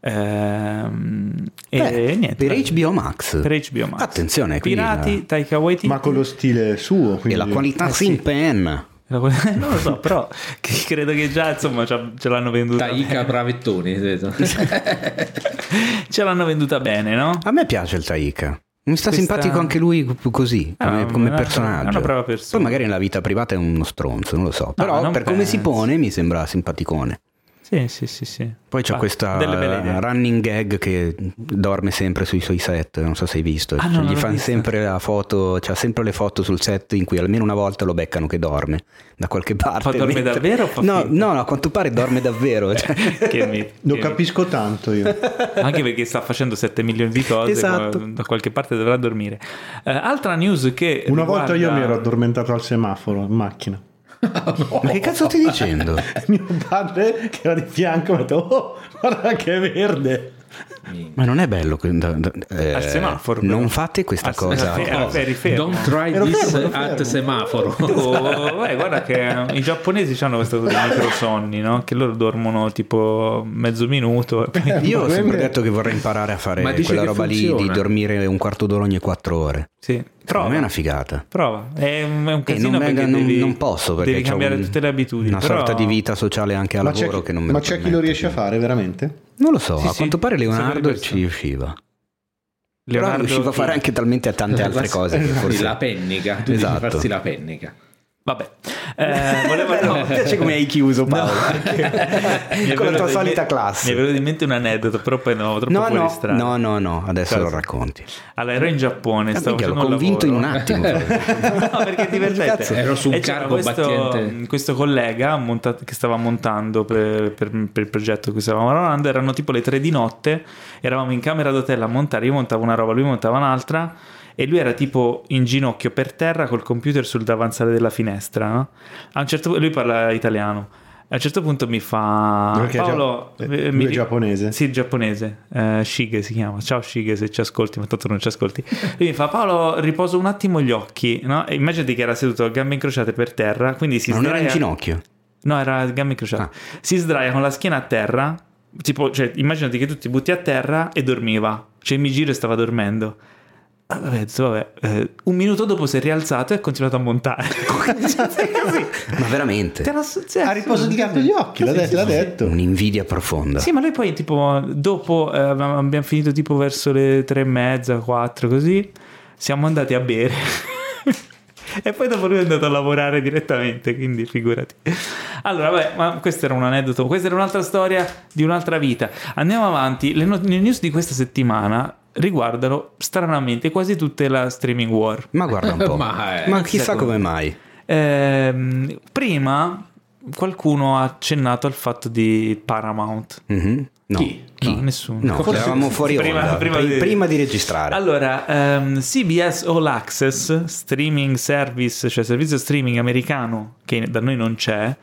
Ehm, e Beh, niente. per HBO Max. Per HBO Max. Attenzione, quindi Pirati, la- Taika Waititi. Ma con lo stile suo. E Quindi... la qualità Eh, sì. sin pen. [LAUGHS] non lo so, però [LAUGHS] credo che già insomma ce l'hanno venduta Taika Bravettoni. [LAUGHS] ce l'hanno venduta bene, no? A me piace il Taika. Mi sta Questa- simpatico anche lui così, Ah, come, come è una- personaggio. una persona. Poi magari nella vita privata è uno stronzo, non lo so. Però non per come si penso. pone mi sembra simpaticone. Sì, sì, sì, sì. Poi c'è Ah, questa running gag che dorme sempre sui suoi set, non so se hai visto. Ah, Cioè, gli fanno sempre la foto, c'ha sempre le foto sul set in cui almeno una volta lo beccano che dorme da qualche parte. Ma dorme mentre- davvero o fa no, no, no, a quanto pare dorme davvero. cioè. [LAUGHS] Che mi- Lo capisco tanto io. [LAUGHS] Anche perché sta facendo 7 milioni di cose, Esatto. ma da qualche parte dovrà dormire. Eh, altra news che Una volta io riguarda- mi ero addormentato al semaforo in macchina. Ma che cazzo stai dicendo? [LAUGHS] Mio padre che era di fianco mi ha detto oh guarda che è verde Ma non è bello. que- da- da- eh, Al semaforo, però. Non fate questa Al- cosa. al- eri fermo. Don't try Ero this fermo, at fermo. semaforo. [LAUGHS] Tu, eh, guarda che i giapponesi hanno questo cosa di microsonni, no? Che loro dormono tipo mezzo minuto. e poi- Io ho sempre detto che vorrei imparare a fare quella che roba lì di funziona. dormire un quarto d'ora ogni quattro ore. Sì, Secondo me è prova. una figata. Prova, è un, è un casino non, non- devi, non posso perché devi cambiare un- tutte le abitudini. Una però- sorta di vita sociale anche al ma lavoro chi, che non me ma c'è chi lo riesce a quindi- fare veramente? Non lo so, Sì, a sì, quanto pare Leonardo ci riusciva. Leonardo Però riusciva a fare anche talmente tante altre cose che forse... La pennica, tu Esatto. devi farsi la pennica. Vabbè, eh, volevo... no. Mi piace come hai chiuso Paolo. [LAUGHS] È Con la tua solita me- classe. Mi è venuto in mente un aneddoto, però poi no, troppo No, no, strada. no, no, no, adesso Cosa? lo racconti. Allora, ero in Giappone, Ah, stavo minchia, l'ho facendo un convinto in un attimo. [LAUGHS] no, perché è divertente. Ero su un E cargo questo, questo collega monta- che stava montando per, per- per il progetto che stavamo lavorando. Erano tipo le tre di notte. Eravamo in camera d'hotel a montare. Io montavo una roba, lui montava un'altra. E lui era tipo in ginocchio per terra col computer sul davanzale della finestra. no? A un certo punto, lui parla italiano. A un certo punto mi fa Perché è Paolo, gia- eh, mi è ri- giapponese? Sì, giapponese. Eh, Shige si chiama. Ciao Shige se ci ascolti, ma tanto non ci ascolti. [LAUGHS] Lui mi fa Paolo, riposo un attimo gli occhi, no? E immaginati che era seduto a gambe incrociate per terra, quindi si Ma non era in sdraia- ginocchio. No, era a gambe incrociate. Ah. Si sdraia con la schiena a terra, tipo, cioè, immaginati che tu ti butti a terra e dormiva. Cioè, mi giro e stava dormendo. Detto, vabbè, eh, un minuto dopo si è rialzato e ha continuato a montare. [LAUGHS] Così. Ma veramente. Te la- sì, a riposo di gatto gli occhi l'ha, Sì, de- sì, l'ha detto Un'invidia profonda. Sì, ma lui poi tipo dopo eh, abbiamo finito tipo verso le tre e mezza, quattro così, siamo andati a bere. [LAUGHS] e poi dopo lui è andato a lavorare direttamente, quindi figurati. Allora, vabbè, ma questo era un aneddoto, questa era un'altra storia di un'altra vita. Andiamo avanti, le, no- le news di questa settimana riguardano stranamente quasi tutte la streaming war. Ma guarda un [LAUGHS] po'. Ma, Ma, eh, chissà secondo- come mai. Ehm, prima qualcuno ha accennato al fatto di Paramount. Mhm. No. Chi? No, nessuno. No, Forse- eravamo fuori prima- onda. prima Pri- di- prima di registrare. Allora, ehm, CBS All Access, streaming service, cioè servizio streaming americano che da noi non c'è,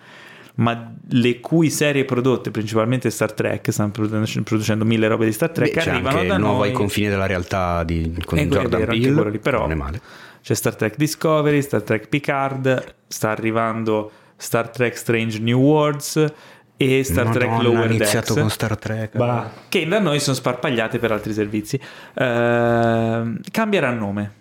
ma le cui serie prodotte, principalmente Star Trek, stanno producendo, producendo mille robe di Star Trek, Beh, arrivano anche da nuovo noi. ai confini della realtà di, con Eh, quello è Jordan Peele. lì, però- Non è male. C'è Star Trek Discovery, Star Trek Picard, sta arrivando Star Trek Strange New Worlds e Star Trek Madonna, Lower ha iniziato Decks. con Star Trek. Bah, che da noi sono sparpagliate per altri servizi. Ehm, cambierà nome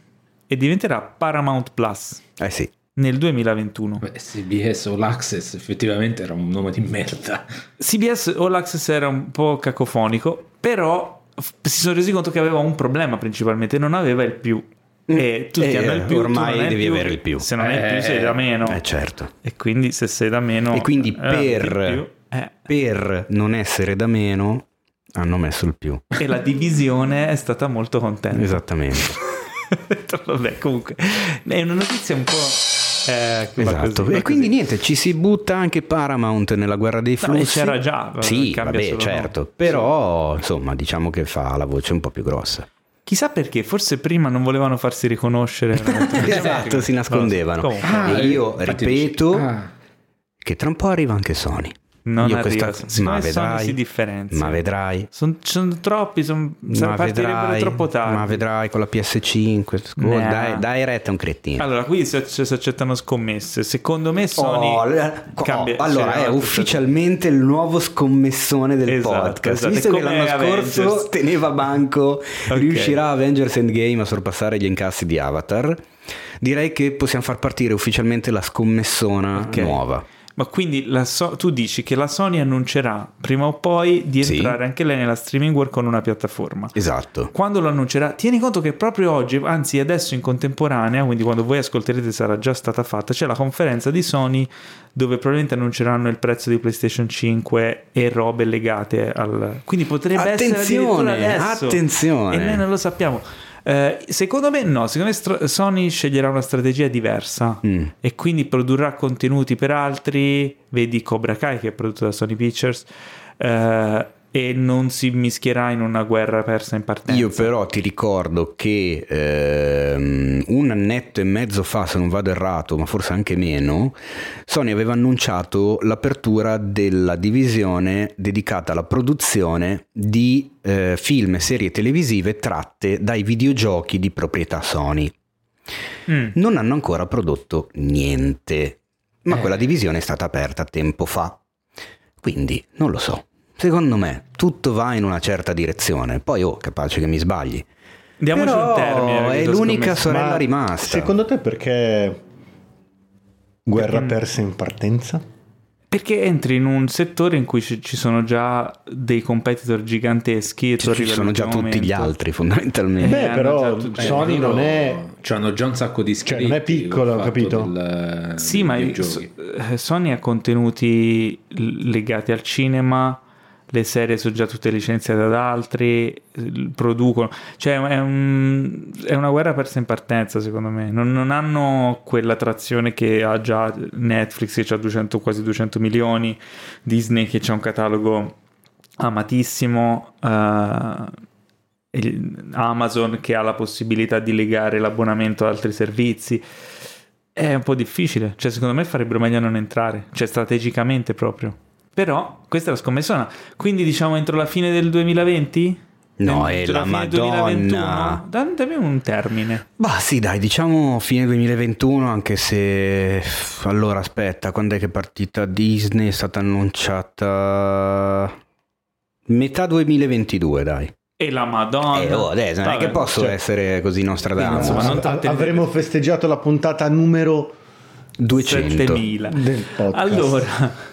e diventerà Paramount Plus Eh sì. Nel 2021. Beh, CBS All Access effettivamente era un nome di merda. CBS All Access era un po' cacofonico, però f- si sono resi conto che aveva un problema principalmente, non aveva il più. E tutti Eh, hanno il più, ormai devi più. avere il più. Se non hai il più Eh, sei da meno. Eh certo. E quindi se sei da meno... E quindi eh, per, più, eh. per non essere da meno hanno messo il più. E la divisione è stata molto contenta. Esattamente. [LAUGHS] [LAUGHS] Vabbè, comunque è una notizia un po'. Eh, Esatto. così, e quindi così. niente, ci si butta anche Paramount nella guerra dei No, flussi. c'era già, Sì, vabbè, certo. Però, insomma, diciamo che fa la voce un po' più grossa. Chissà perché, forse prima non volevano farsi riconoscere. [LAUGHS] esatto, si nascondevano. Ah, e io infatti ripeto ah. che tra un po' arriva anche Sony. Non Io arriva. questa- ma vedrai, si differenzia. ma vedrai. Sono, sono troppi, son, Ma vedrai, troppo tardi. ma vedrai con la PS5. scusa, Nah. Dai, dai retta un cretino. Allora, qui si, si accettano scommesse. Secondo me Sony Oh, cambia- oh, allora cioè, è ufficialmente il nuovo scommessone del Esatto, podcast. esatto. Visto che l'anno scorso Avengers. teneva banco, [LAUGHS] Ok. riuscirà Avengers Endgame a sorpassare gli incassi di Avatar. Direi che possiamo far partire ufficialmente la scommessona Ok. nuova. Ma quindi So- tu dici che la Sony annuncerà prima o poi di Sì. entrare anche lei nella streaming war con una piattaforma. Esatto. Quando lo annuncerà, tieni conto che proprio oggi, anzi adesso in contemporanea, quindi quando voi ascolterete sarà già stata fatta, c'è la conferenza di Sony dove probabilmente annunceranno il prezzo di PlayStation 5 e robe legate al... Quindi potrebbe essere Attenzione, addirittura adesso. attenzione. E noi non lo sappiamo. Eh, secondo me no, secondo me stro- Sony sceglierà una strategia diversa Mm. e quindi produrrà contenuti per altri, vedi Cobra Kai che è prodotto da Sony Pictures, eh, e non si mischierà in una guerra persa in partenza. Io però ti ricordo che ehm, un annetto e mezzo fa, se non vado errato, ma forse anche meno, Sony aveva annunciato l'apertura della divisione dedicata alla produzione di eh, film e serie televisive tratte dai videogiochi di proprietà Sony. Mm. Non hanno ancora prodotto niente, ma Eh. quella divisione è stata aperta tempo fa. Quindi non lo so. Secondo me tutto va in una certa direzione. Poi, oh, capace che mi sbagli. Diamoci Però un termine. è l'unica scommesso- sorella Ma rimasta. Secondo te perché guerra Perché- persa in partenza? Perché entri in un settore in cui ci ci sono già dei competitor giganteschi e Ci arrivi sono già all'ultimo tutti gli momento. altri, fondamentalmente. Beh, hanno però già Sony non è... Hanno già un sacco di Cioè, iscritti. non è piccolo, capito? del- Sì, ma videogiochi. eh, Sony ha contenuti legati al cinema, le serie sono già tutte licenziate ad altri, producono, cioè è, un- è una guerra persa in partenza secondo me, non, non hanno quella trazione che ha già Netflix che ha 200, quasi 200 milioni, Disney che ha un catalogo amatissimo, il- Amazon che ha la possibilità di legare l'abbonamento ad altri servizi. È un po' difficile, cioè secondo me farebbero meglio a non entrare, cioè strategicamente proprio. Però questa è la scommessona, quindi diciamo entro la fine del 2020? No, è la fine del Madonna. Dan- Dammi un termine. Bah sì, dai, diciamo fine 2021, anche se... Allora, aspetta, quando è che è partita Disney? È stata annunciata... Metà 2022, dai. E la Madonna. Eh, oh, adesso non è che posso cioè- essere così Nostradamus. Insomma, non tante- avremo festeggiato la puntata numero 200. 7000. del podcast. Allora,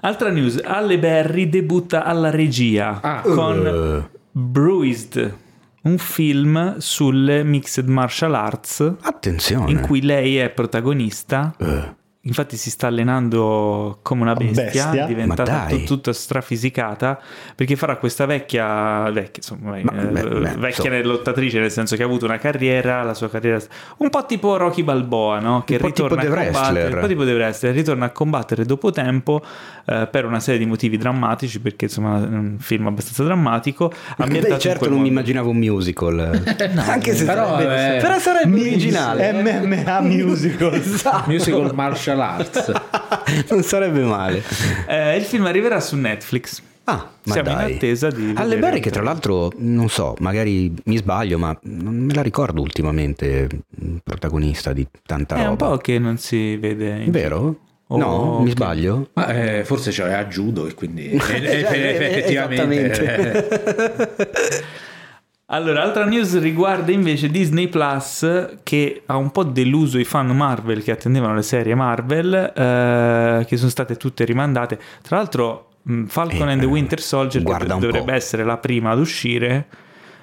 altra news, Halle Berry debutta alla regia Ah. con Eh, Bruised, un film sulle mixed martial arts attenzione. in cui lei è protagonista. Eh, Infatti si sta allenando come una bestia, Bestia? diventata tut- tutta strafisicata perché farà questa vecchia, vecchia, insomma, Ma- eh, beh, beh, vecchia insomma. lottatrice, nel senso che ha avuto una carriera, la sua carriera un po' tipo Rocky Balboa, no? che Un po' ritorna tipo a combattere, un po' tipo The Wrestler, ritorna a combattere dopo tempo eh, per una serie di motivi drammatici perché insomma è un film abbastanza drammatico. Beh, certo non mi mondo. immaginavo un musical. [LAUGHS] [LAUGHS] Anche se però, sarebbe, però sarebbe originale. MMA musical. Esatto. Musical martial arts. [LAUGHS] non sarebbe male. Eh, il film arriverà su Netflix. Ah, ma Siamo dai. in attesa di Alle Berry che tra l'altro, non so, magari mi sbaglio, ma non me la ricordo ultimamente protagonista di tanta È un roba. po' che non si vede. in- Vero? Oh, no, ok. mi sbaglio? Ma eh, forse c'aveva judo e quindi [LAUGHS] eh, eh, Eh, effettivamente [LAUGHS] Allora, altra news riguarda invece Disney Plus che ha un po' deluso i fan Marvel che attendevano le serie Marvel, eh, che sono state tutte rimandate. Tra l'altro, mh, Falcon Eh, and the Winter Soldier, che dovrebbe essere la prima ad uscire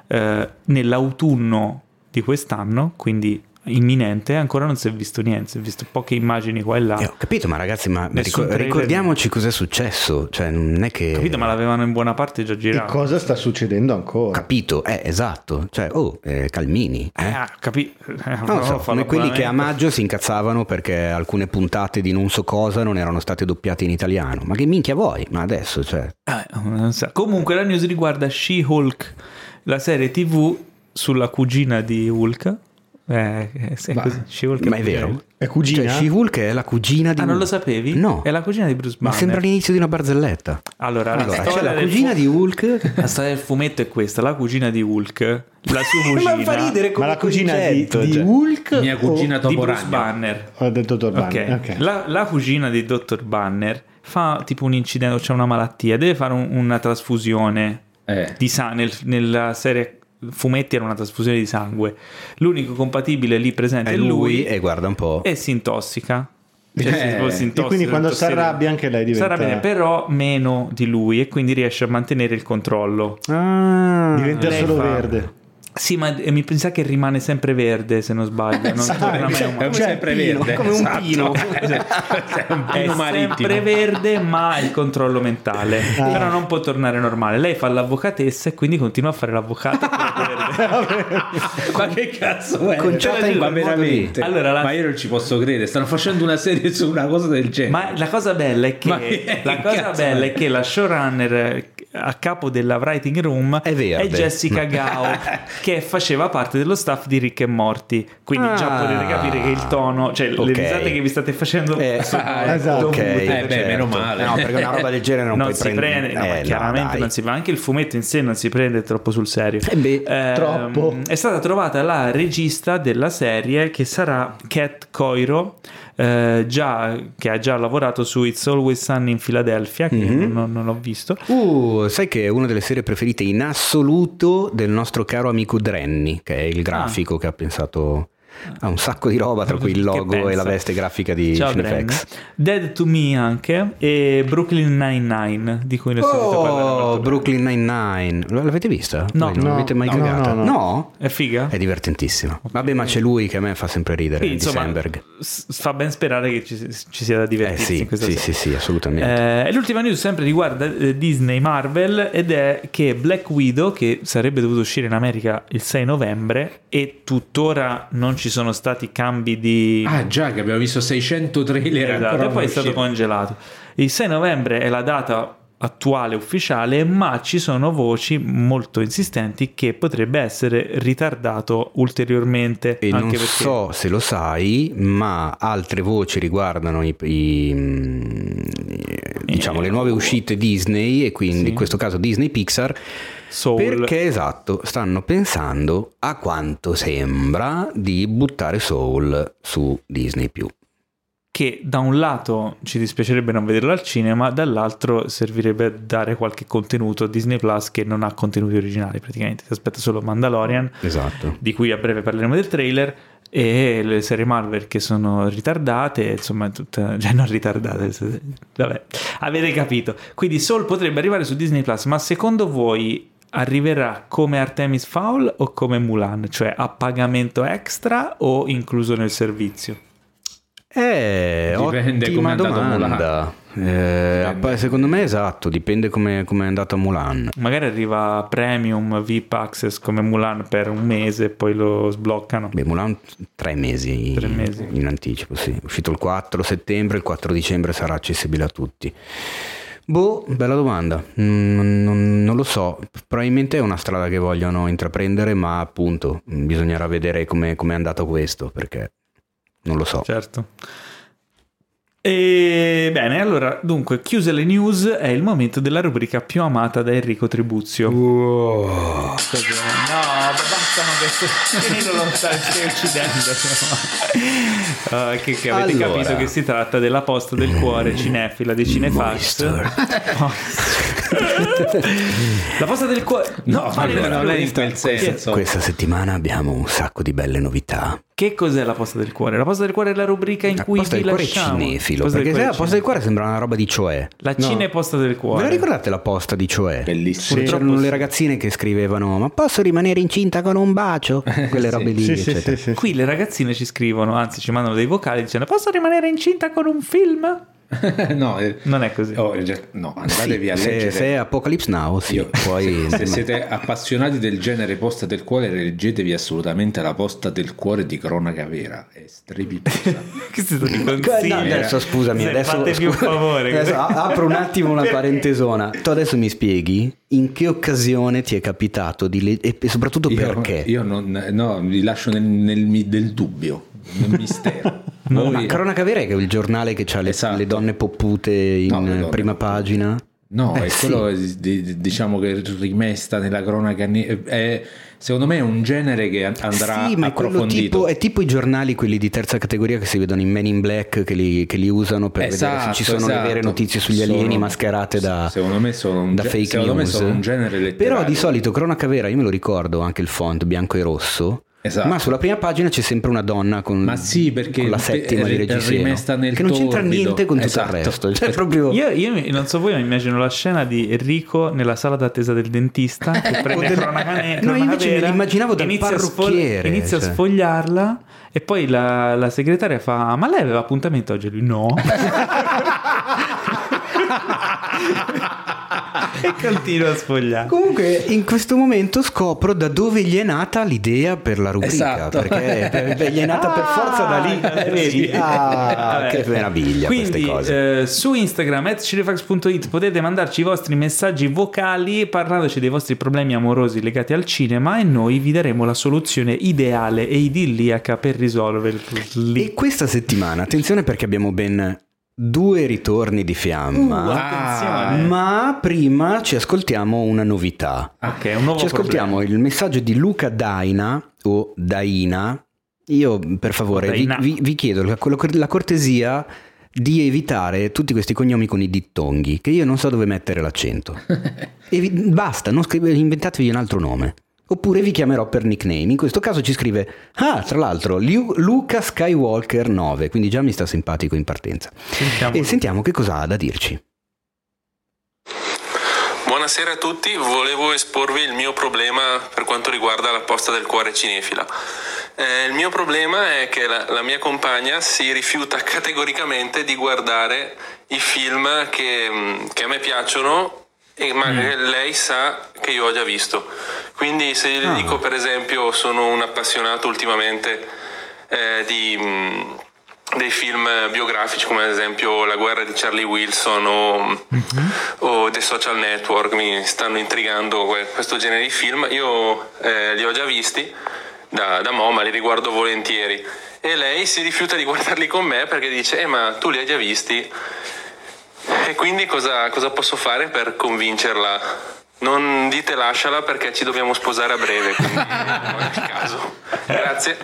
eh, nell'autunno di quest'anno, quindi imminente, ancora non si è visto niente, si è visto poche immagini qua e là. Eh, ho capito, ma ragazzi, ma ricor- ricordiamoci cos'è successo. Cioè, non è che... Capito, ma l'avevano in buona parte già E girato. cosa sta succedendo ancora? capito, eh, esatto. Cioè, oh, eh, calmini. Eh? Ah, capi- eh, Non lo [LAUGHS] so, come quelli che a maggio si incazzavano perché alcune puntate di non so cosa non erano state doppiate in italiano. Ma che minchia vuoi? Ma adesso, cioè... Eh, non so. Comunque la news riguarda She-Hulk, la serie TV sulla cugina di Hulk. Eh, eh, sì, è Ma- così. She-Hulk Ma è vero? È cugina? Cioè, She-Hulk è la cugina di... Ah, non lo sapevi? No. È la cugina di Bruce Ma Banner. sembra l'inizio di una barzelletta. Allora, la, Allora, storia c'è la cugina fu- di Hulk... [LAUGHS] la storia del fumetto è questa, la cugina di Hulk, la sua [LAUGHS] cugina Ma la cugina di, di cioè. Hulk mia cugina o di Bruce Ragno. Banner. o del dottor. Banner? Ok. La, la cugina di Dottor Banner fa tipo un incidente, c'è una malattia, deve fare un- una trasfusione Eh. di sangue nella serie fumetti era una trasfusione di sangue l'unico compatibile lì presente È lui lui e guarda un po'. e si intossica Cioè, Eh, si E intossica, quindi quando si arrabbia anche lei diventa... Si arrabbia, però meno di lui e quindi riesce a mantenere il controllo. Ah, Diventa lei solo fa- verde. Sì, ma mi sa che rimane sempre verde se non sbaglio. Non [LAUGHS] Esatto, torna mai cioè, umano. è Cioè, sempre pino, verde. come un esatto. pino. [LAUGHS] è un È pino marittimo. sempre verde, ma ha il controllo mentale. Ah. Però non può tornare normale. Lei fa l'avvocatessa e quindi continua a fare l'avvocata. [LAUGHS] Ma che cazzo è? Conciata in ma veramente? Allora, la- Ma io non ci posso credere. Stanno facendo una serie su una cosa del genere. Ma la cosa bella è che, che la cosa bella è? è che la showrunner a capo della writing room È verde. Jessica [LAUGHS] Gao che faceva parte dello staff di Rick e Morty quindi già Ah. potete capire che il tono cioè Ok. le risate che vi state facendo Eh, [LAUGHS] sono esatto. ok, dovute, Eh, beh, certo. meno male. No, perché una roba del genere non, [LAUGHS] non, puoi si prendere. prende no, ma Eh, no, chiaramente dai. non si anche il fumetto in sé non si prende troppo sul serio Eh beh, Ehm, troppo. è stata trovata la regista della serie che sarà Kat Coiro eh, già, che ha già lavorato su It's Always Sun in Philadelphia che Mhm. non, non ho visto Uh, sai che è una delle serie preferite in assoluto del nostro caro amico Drenny, che è il grafico che ha pensato a un sacco di roba, tra cui il logo e la veste grafica di Ciao Cinefax. Dead to Me anche e Brooklyn Nine-Nine di cui ne ho sentito Oh. Brooklyn Nine-Nine. L'avete vista? No. Voi non No, l'avete mai no, cagata? no, no. È figa? È divertentissima. Vabbè, ma c'è lui che a me fa sempre ridere, Andy insomma, s- fa ben sperare che ci, ci sia da Eh divertirsi sì, in questa sì, sì, sì, assolutamente. Eh, e l'ultima news sempre riguarda eh, Disney Marvel ed è che Black Widow, che sarebbe dovuto uscire in America il 6 novembre e tuttora non ci sono stati cambi di... Ah già, che abbiamo visto 600 trailer Esatto, e poi è stato congelato. Il 6 novembre è la data attuale ufficiale, ma ci sono voci molto insistenti che potrebbe essere ritardato ulteriormente. E anche non perché so se lo sai, ma altre voci riguardano i, i, mm, diciamo, le nuove uscite Disney e quindi Sì. in questo caso Disney Pixar. Soul Perché esatto, stanno pensando a quanto sembra di buttare Soul su Disney che da un lato ci dispiacerebbe non vederlo al cinema, dall'altro servirebbe a dare qualche contenuto a Disney Plus che non ha contenuti originali praticamente, si aspetta solo Mandalorian, Esatto. di cui a breve parleremo del trailer, e le serie Marvel che sono ritardate, insomma, tutte, cioè non ritardate, vabbè, avete capito. Quindi Soul potrebbe arrivare su Disney Plus, ma secondo voi arriverà come Artemis Fowl o come Mulan, cioè a pagamento extra o incluso nel servizio? Eh, Dipende ottima come è andato domanda. Eh, secondo me esatto, dipende come come è andato a Mulan. Magari arriva Premium VIP Access come Mulan per un mese e poi lo sbloccano. Beh, Mulan tre mesi, Tre mesi. in anticipo, sì. È uscito il 4 settembre, il 4 dicembre sarà accessibile a tutti. Boh, bella domanda. Mm, non, non lo so. Probabilmente è una strada che vogliono intraprendere, ma appunto bisognerà vedere come è andato questo, perché non lo so. Certo. E bene, allora, dunque, chiuse le news, è il momento della rubrica più amata da Enrico Tribuzio. Wow. No, bastano queste. Lontano, stai uccidendo. Ah, che, che avete Allora. capito che si tratta della posta del cuore cinefila di Cinefax. [LAUGHS] La posta del cuore. No, vabbè, la non è in quel senso. Questa settimana abbiamo un sacco di belle novità. Che cos'è la posta del cuore? La posta del cuore è la rubrica in La cui posta vi del cuore cinefilo, Posta perché la posta del cuore sembra una roba di Cioè. La No. Cina è posta del Ve cuore. la ricordate la posta di Cioè? Bellissimo. Dove c'erano le ragazzine che scrivevano ma posso rimanere incinta con un bacio? [LAUGHS] Quelle robe lì, Sì, sì, sì, sì. Qui le ragazzine ci scrivono, anzi ci mandano dei vocali dicendo posso rimanere incinta con un film? [LAUGHS] no, eh, Non è così. oh, no, andatevi a se, leggere. se è Apocalypse Now, sì, Io- poi [LAUGHS] se siete appassionati del genere posta del cuore, leggetevi assolutamente la posta del cuore di cronaca vera. È strepitosa. [LAUGHS] che si No, adesso scusami, Se adesso, fatemi un scusa- favore. adesso a- apro un attimo una parentesona. Tu adesso mi spieghi in che occasione ti è capitato di le- e soprattutto Io, perché? io non, no, vi lascio nel, nel del dubbio, nel mistero. [LAUGHS] Ma Voi- Cronaca Vera è il giornale che ha le, Esatto. le donne poppute in No, le donne prima poppute. pagina. No, Eh, è sì. quello di- diciamo che rimesta nella cronaca. È, secondo me è un genere che andrà sì, ma approfondito. tipo, è tipo i giornali, quelli di terza categoria che si vedono in Men in Black, che li, che li usano per vedere se Esatto, ci sono le esatto. vere notizie sugli alieni Sono- mascherate da, secondo me sono un, da fake secondo me news. sono un genere letterario. Però di solito cronaca vera, io me lo ricordo anche il font bianco e rosso. Esatto. Ma sulla prima pagina c'è sempre una donna con, Ma sì, perché con la settima è- di Reggiseno rimesta nel che non c'entra torbido. niente con tutto Esatto. il resto. [LAUGHS] Cioè, proprio... Io, io non so voi, ma immagino la scena di Enrico nella sala d'attesa del dentista che [LAUGHS] prende del- cronaca ne- No, invece me l'immaginavo dal inizia a parrucchiere, inizia cioè. a sfogliarla e poi la, la segretaria fa ma lei aveva appuntamento oggi? Lui no. [LAUGHS] e continua a sfogliare. Comunque in questo momento scopro da dove gli è nata l'idea per la rubrica, Esatto. perché per- per- gli è nata per forza da lì. Ah, Eh, vedi? Ah, Vabbè. che meraviglia Quindi queste cose. eh, su Instagram at cinefax.it potete mandarci i vostri messaggi vocali parlandoci dei vostri problemi amorosi legati al cinema e noi vi daremo la soluzione ideale e idilliaca per risolverli. E questa settimana, attenzione perché abbiamo ben due ritorni di fiamma. Uh. Ma prima ci ascoltiamo una novità. Ok, un nuovo Ci ascoltiamo il messaggio di Luca Daina o Daina. Io per favore vi, vi- vi chiedo la, la cortesia di evitare tutti questi cognomi con i dittonghi, che io non so dove mettere l'accento. [LAUGHS] Evi- basta, non scrive- inventatevi un altro nome. Oppure vi chiamerò per nickname. In questo caso ci scrive, ah, tra l'altro, Liu- Luca Skywalker 9, quindi già mi sta simpatico in partenza. Sentiamo. E sentiamo che cosa ha da dirci. Buonasera a tutti, volevo esporvi il mio problema per quanto riguarda la posta del cuore cinefila. Eh, il mio problema è che la, la mia compagna si rifiuta [LAUGHS] categoricamente di guardare i film che, mm, che a me piacciono, e- ma che lei sa che io ho già visto. Quindi se le Ah. dico per esempio sono un appassionato ultimamente eh, di... mm, dei film biografici come ad esempio La guerra di Charlie Wilson o, o The Social Network mi stanno intrigando que- questo genere di film. Io eh, li ho già visti da, da mo ma li riguardo volentieri. E lei si rifiuta di guardarli con me perché dice eh ma tu li hai già visti e quindi cosa, cosa posso fare per convincerla? Non dite lasciala perché ci dobbiamo sposare a breve, quindi non è il caso. Grazie.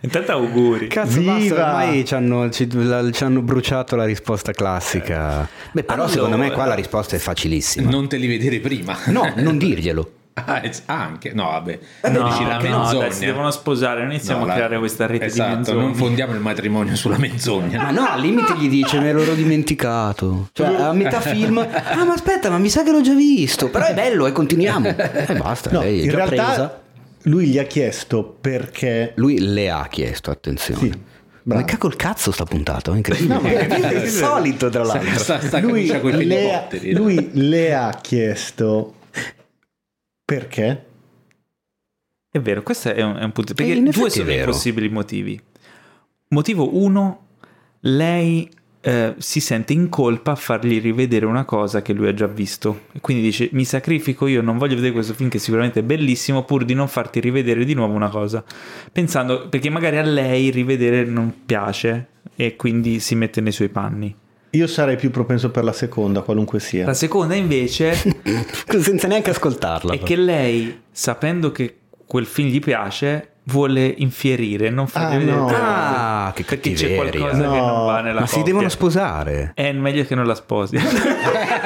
Intanto auguri. Cazzo, Viva! basta, ormai ci hanno, ci- la- ci hanno bruciato la risposta classica. Beh, però Allora- secondo me qua la risposta è facilissima. Non te li vedere prima. No, non dirglielo. Ah, ah, anche. No, vabbè. No, Dici la no, menzogna. dai, si devono sposare, non iniziamo No, a la- creare questa rete esatto, di menzogne. non fondiamo il matrimonio sulla menzogna. Ma no, al limite gli dice me l'ero dimenticato. Cioè, a metà film, ah ma aspetta, ma mi sa che l'ho già visto. Però è bello e continuiamo. E basta, No, lei è in già realtà presa. lui gli ha chiesto perché... Lui le ha chiesto, attenzione. Sì, bravo. ma che col cazzo sta puntato? È incredibile. No, ma è solito, tra l'altro. Sta, sta lui, camicia coi le, elicotteri. lui le ha chiesto perché? È vero, questo è un, è un punto. Perché in due sono i possibili motivi. Motivo uno, lei eh, si sente in colpa a fargli rivedere una cosa che lui ha già visto. E quindi dice: Mi sacrifico io, non voglio vedere questo film che sicuramente è bellissimo, pur di non farti rivedere di nuovo una cosa. Pensando, perché magari a lei rivedere non piace e quindi si mette nei suoi panni. Io sarei più propenso per la seconda, qualunque sia. La seconda invece [LAUGHS] Senza neanche ascoltarla. è che lei, sapendo che quel film gli piace, vuole infierire, non fargli Ah, vedere. no. Ah, che perché c'è cattiveria. qualcosa che No. non va nella Ma si devono sposare. È meglio che non la sposi. [LAUGHS]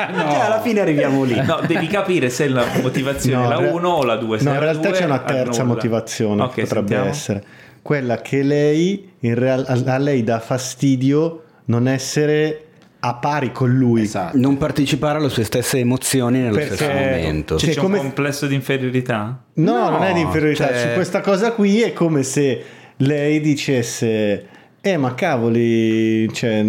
Eh, alla fine arriviamo lì. no, devi capire se la motivazione No, è la in re- 1 o la 2. No, in realtà c'è una terza motivazione, Ok, potrebbe sentiamo. essere quella che lei, in real- a lei dà fastidio non essere a pari con lui. Esatto. Non partecipare alle sue stesse emozioni nello Perché- stesso momento. C'è, Cioè, c'è come- un complesso di inferiorità? No, No, non è di inferiorità. cioè- Su questa cosa qui è come se lei dicesse: Eh, ma cavoli, cioè,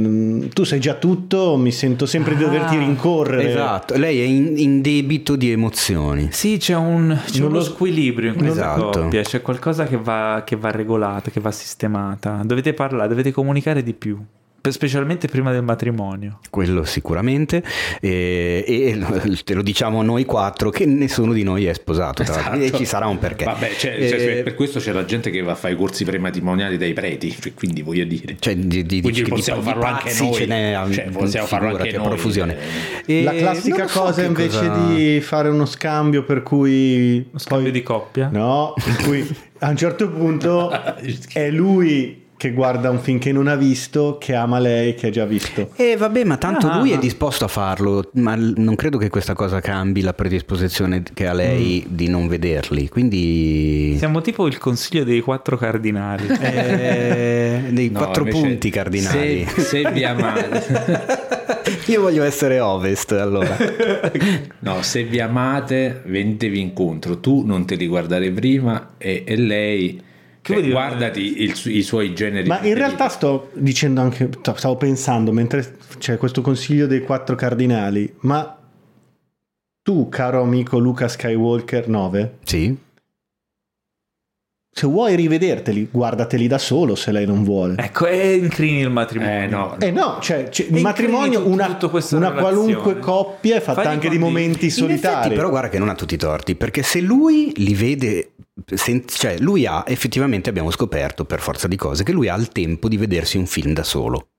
tu sai già tutto, mi sento sempre di doverti Ah, rincorrere. Esatto, lei è in, in debito di emozioni. Sì, c'è, un, c'è uno lo- squilibrio in questa Esatto. coppia, c'è qualcosa che va, che va regolata, che va sistemata. Dovete parlare, dovete comunicare di più, specialmente prima del matrimonio. Quello sicuramente, e, e te lo diciamo noi quattro che nessuno di noi è sposato, Esatto. e ci sarà un perché. Vabbè, cioè, Eh, cioè, per questo c'è la gente che va a fare i corsi prematrimoniali dai preti, cioè, quindi voglio dire. cioè, di, di, Quindi di- possiamo di farlo anche noi. ce n'è a- Cioè, possiamo farlo anche noi. profusione. E La classica so cosa invece cosa- di fare uno scambio per cui... Uno scambio poi- di coppia. No, in cui a un certo punto [LAUGHS] è lui che guarda un film che non ha visto, che ama lei, che ha già visto. E vabbè, ma tanto Ah. lui è disposto a farlo, ma non credo che questa cosa cambi la predisposizione che ha lei di non vederli. Quindi Siamo tipo il consiglio dei quattro cardinali. [LAUGHS] eh, dei No, quattro invece, punti cardinali. Se, se vi amate, [LAUGHS] Io voglio essere ovest allora. [LAUGHS] no, se vi amate, venitevi incontro. Tu non te li guardare prima e, e lei. Che cioè, guardati il i suoi generi. Ma in realtà sto dicendo anche, stavo pensando mentre c'è questo consiglio dei quattro cardinali, ma tu, caro amico Luca Skywalker 9, Sì. Se vuoi rivederteli, guardateli da solo se lei non vuole. ecco, e incrini il matrimonio. Eh no, Eh no, cioè, il matrimonio, incrini una, tutto una qualunque coppia è fatta Fai anche di momenti In solitari. effetti, però guarda che non ha tutti i torti, perché se lui li vede, sen- cioè lui ha effettivamente abbiamo scoperto per forza di cose che lui ha il tempo di vedersi un film da solo,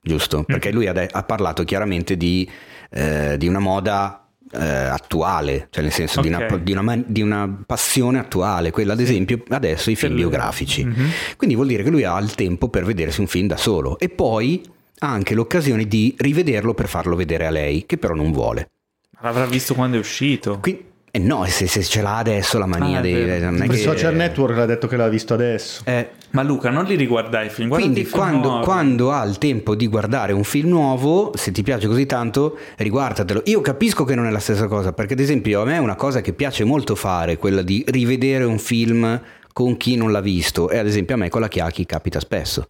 giusto? Perché lui ha, de- ha parlato chiaramente di, eh, di una moda eh, attuale, cioè nel senso di, una, di una di una passione attuale, quella ad esempio adesso i film biografici. Mhm. Quindi vuol dire che lui ha il tempo per vedersi un film da solo e poi ha anche l'occasione di rivederlo per farlo vedere a lei, che però non vuole. L'avrà visto quando è uscito. Qui- eh no, se, se ce l'ha adesso la mania Ah, dei... che- social network l'ha detto che l'ha visto adesso. Eh, Ma Luca, non li riguardai i film. guardati quindi quando, quando ha il tempo di guardare un film nuovo, se ti piace così tanto, riguardatelo. Io capisco che non è la stessa cosa, perché ad esempio a me è una cosa che piace molto fare, quella di rivedere un film con chi non l'ha visto, e ad esempio a me con la Chiacchi capita spesso.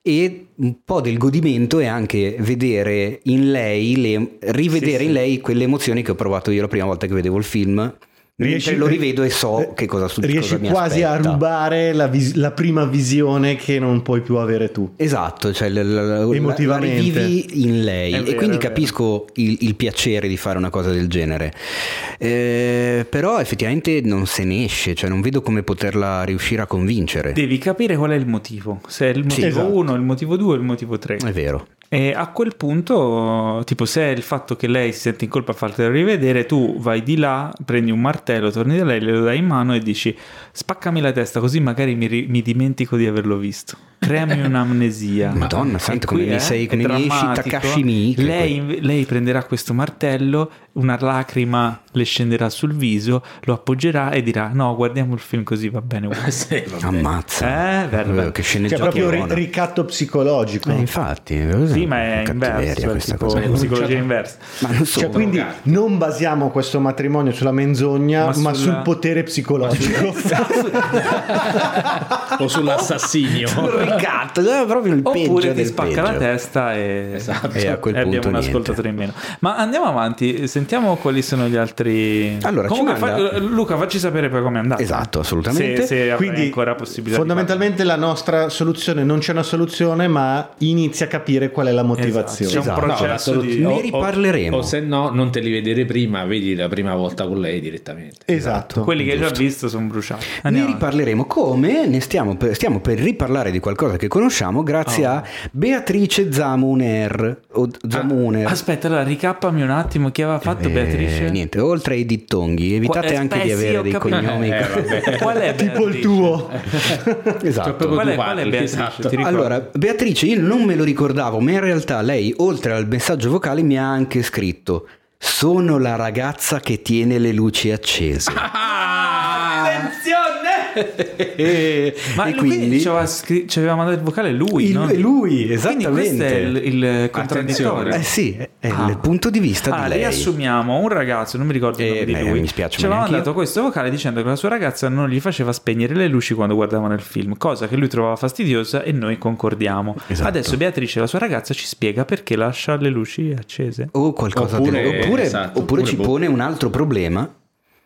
E un po' del godimento è anche vedere in lei, le- rivedere Sì, sì. in lei quelle emozioni che ho provato io la prima volta che vedevo il film. Mentre lo rivedo e so eh, che cosa succede. Riesci quasi a rubare la, vis- la prima visione che non puoi più avere tu. Esatto, cioè la, la- la- rivivi in lei È e vero, quindi vero. capisco il, il piacere di fare una cosa del genere. Eh, però effettivamente non se ne esce, cioè non vedo come poterla riuscire a convincere. Devi capire qual è il motivo. Se è il motivo esatto. 1, il motivo 2 o il motivo 3. È vero. E a quel punto, tipo, se è il fatto che lei si sente in colpa a fartelo rivedere, tu vai di là, prendi un martello, torni da lei, glielo dai in mano e dici spaccami la testa, così magari mi, mi dimentico di averlo visto. Creami un'amnesia. Madonna santa, qui, come mi eh, sei- è come mi esci drammatico. Takashi Miike, Lei, lei prenderà questo martello, una lacrima le scenderà sul viso, lo appoggerà e dirà: No, guardiamo il film così va bene. uguale." [LAUGHS] Sì, vabbè. Ammazza. Eh, bello, bello. Che Cioè, sceneggiato proprio ri- ricatto psicologico. Eh, infatti, cos'è? Sì, ma è inverso, è questa tipo cosa. psicologia inversa. Ma non so, Cioè, quindi non basiamo questo matrimonio sulla menzogna, Ma ma, sulla- sul potere psicologico. [LAUGHS] [LAUGHS] o sull'assassinio. Ricatto, è proprio il peggio Oppure ti spacca la peggio. testa e, Esatto. E a quel e punto abbiamo un ascoltatore in meno. Ma andiamo avanti, sentiamo quali sono gli altri. Allora, ci Comunque, manda- fa- Luca, facci sapere poi com'è andato. Esatto, assolutamente. Se, se Quindi ancora possibilità. di fondamentalmente la nostra soluzione non c'è una soluzione, ma inizia a capire qual è la motivazione. Esatto, c'è un Esatto. processo No, la di. Ne o- o- riparleremo. O, se no, non te li vedere prima, vedi la prima volta con lei direttamente. Esatto. Quelli che hai già visto sono bruciati. Ne Andiamo avanti. riparleremo come ne stiamo per, stiamo per riparlare di qualcosa che conosciamo grazie Oh. a Beatrice Zamuner o Zamuner. Aspetta, allora ricappami un attimo chi aveva fatto Eh, Beatrice. niente, oltre ai dittonghi, evitate Qua- eh, anche beh, di avere dei capito. cognomi. Eh. Qual [LAUGHS] è Tipo il tuo. esatto. proprio Qual è, qual è Beatrice? esatto. Allora, Beatrice, io non me lo ricordavo, ma in realtà lei, oltre al messaggio vocale, mi ha anche scritto: Sono la ragazza che tiene le luci accese. Attenzione! [LAUGHS] Ma e lui quindi ci aveva, scri- ci aveva mandato il vocale lui, Il- no? lui, Quindi questo esattamente. è il, il contraddittorio. Eh sì, è Ah. il punto di vista Ah, di lei. riassumiamo un ragazzo, non mi ricordo il Eh, nome di beh, lui. mi spiace, ci aveva mandato questo vocale dicendo che la sua ragazza non gli faceva spegnere le luci quando guardavano il film, cosa che lui trovava fastidiosa e noi concordiamo. Esatto. Adesso Beatrice, la sua ragazza, ci spiega perché lascia le luci accese. O qualcosa Oppure- del- oppure, esatto, oppure oppure ci boh. pone un altro problema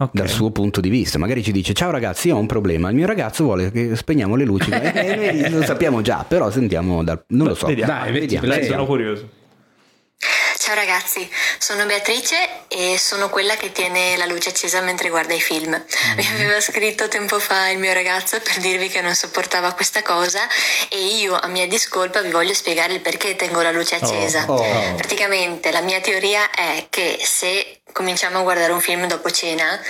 Ok. dal suo punto di vista. Magari ci dice: Ciao ragazzi, io ho un problema. Il mio ragazzo vuole che spegniamo le luci. [LAUGHS] Eh, noi lo sappiamo già, però sentiamo dal... non lo so. Vediamo. Dai, vedi, vediamo. lei- Lei sono curioso. Ciao ragazzi, sono Beatrice e sono quella che tiene la luce accesa mentre guarda i film. Mi aveva scritto tempo fa il mio ragazzo per dirvi che non sopportava questa cosa e io a mia discolpa vi voglio spiegare il perché tengo la luce accesa. Oh. Praticamente la mia teoria è che se cominciamo a guardare un film dopo cena,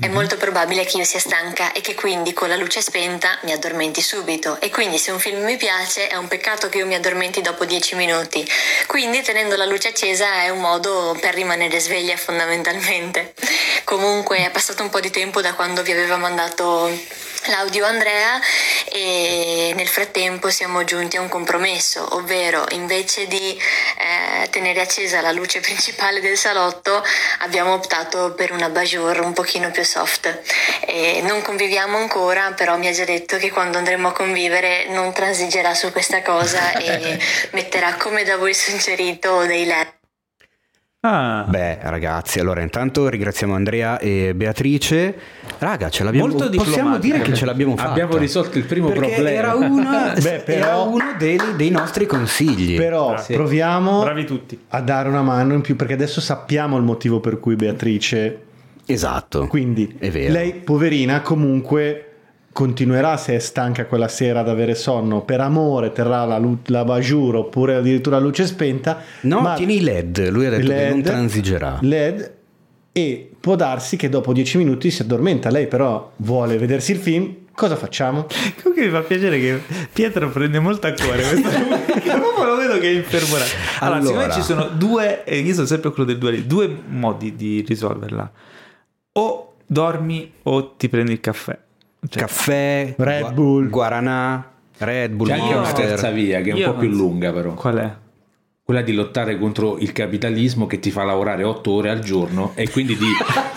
è molto probabile che io sia stanca e che quindi con la luce spenta mi addormenti subito. E quindi se un film mi piace è un peccato che io mi addormenti dopo 10 minuti. Quindi tenendo la luce accesa è un modo per rimanere sveglia fondamentalmente. Comunque è passato un po' di tempo da quando vi aveva mandato l'audio Andrea e nel frattempo siamo giunti a un compromesso, ovvero invece di eh, tenere accesa la luce principale del salotto abbiamo optato per una bajour un pochino più soft. E non conviviamo ancora, però mi ha già detto che quando andremo a convivere non transigerà su questa cosa e [LAUGHS] metterà come da voi suggerito dei LED. Ah, Beh, ragazzi, allora intanto ringraziamo Andrea e Beatrice. Raga, ce l'abbiamo Molto Possiamo dire che ce l'abbiamo fatta. Abbiamo risolto il primo Perché problema. Era, una, [LAUGHS] Beh, però- era uno dei, dei nostri consigli. Però Ah, sì. proviamo bravi tutti. a dare una mano in più perché adesso sappiamo il motivo per cui Beatrice Esatto. quindi È vero. lei poverina comunque continuerà se è stanca quella sera ad avere sonno per amore terrà la, lu- la bajour oppure addirittura a luce spenta No, ma tieni i LED. Lui ha detto che non LED, transigerà. LED e può darsi che dopo 10 minuti si addormenta lei però vuole vedersi il film cosa facciamo? Comunque mi fa piacere che Pietro prende molto a cuore rubrica. [LAUGHS] Proprio lo vedo che è infervorato. Allora, Allora. secondo me ci sono due, e io sono sempre quello del dualismo, due modi di risolverla. O dormi o ti prendi il caffè. Cioè, Caffè, Red Bull. Guaranà, Red Bull, C'è anche una terza via che è un po' più so. lunga però. Qual è? Quella di lottare contro il capitalismo che ti fa lavorare 8 ore al giorno e quindi di,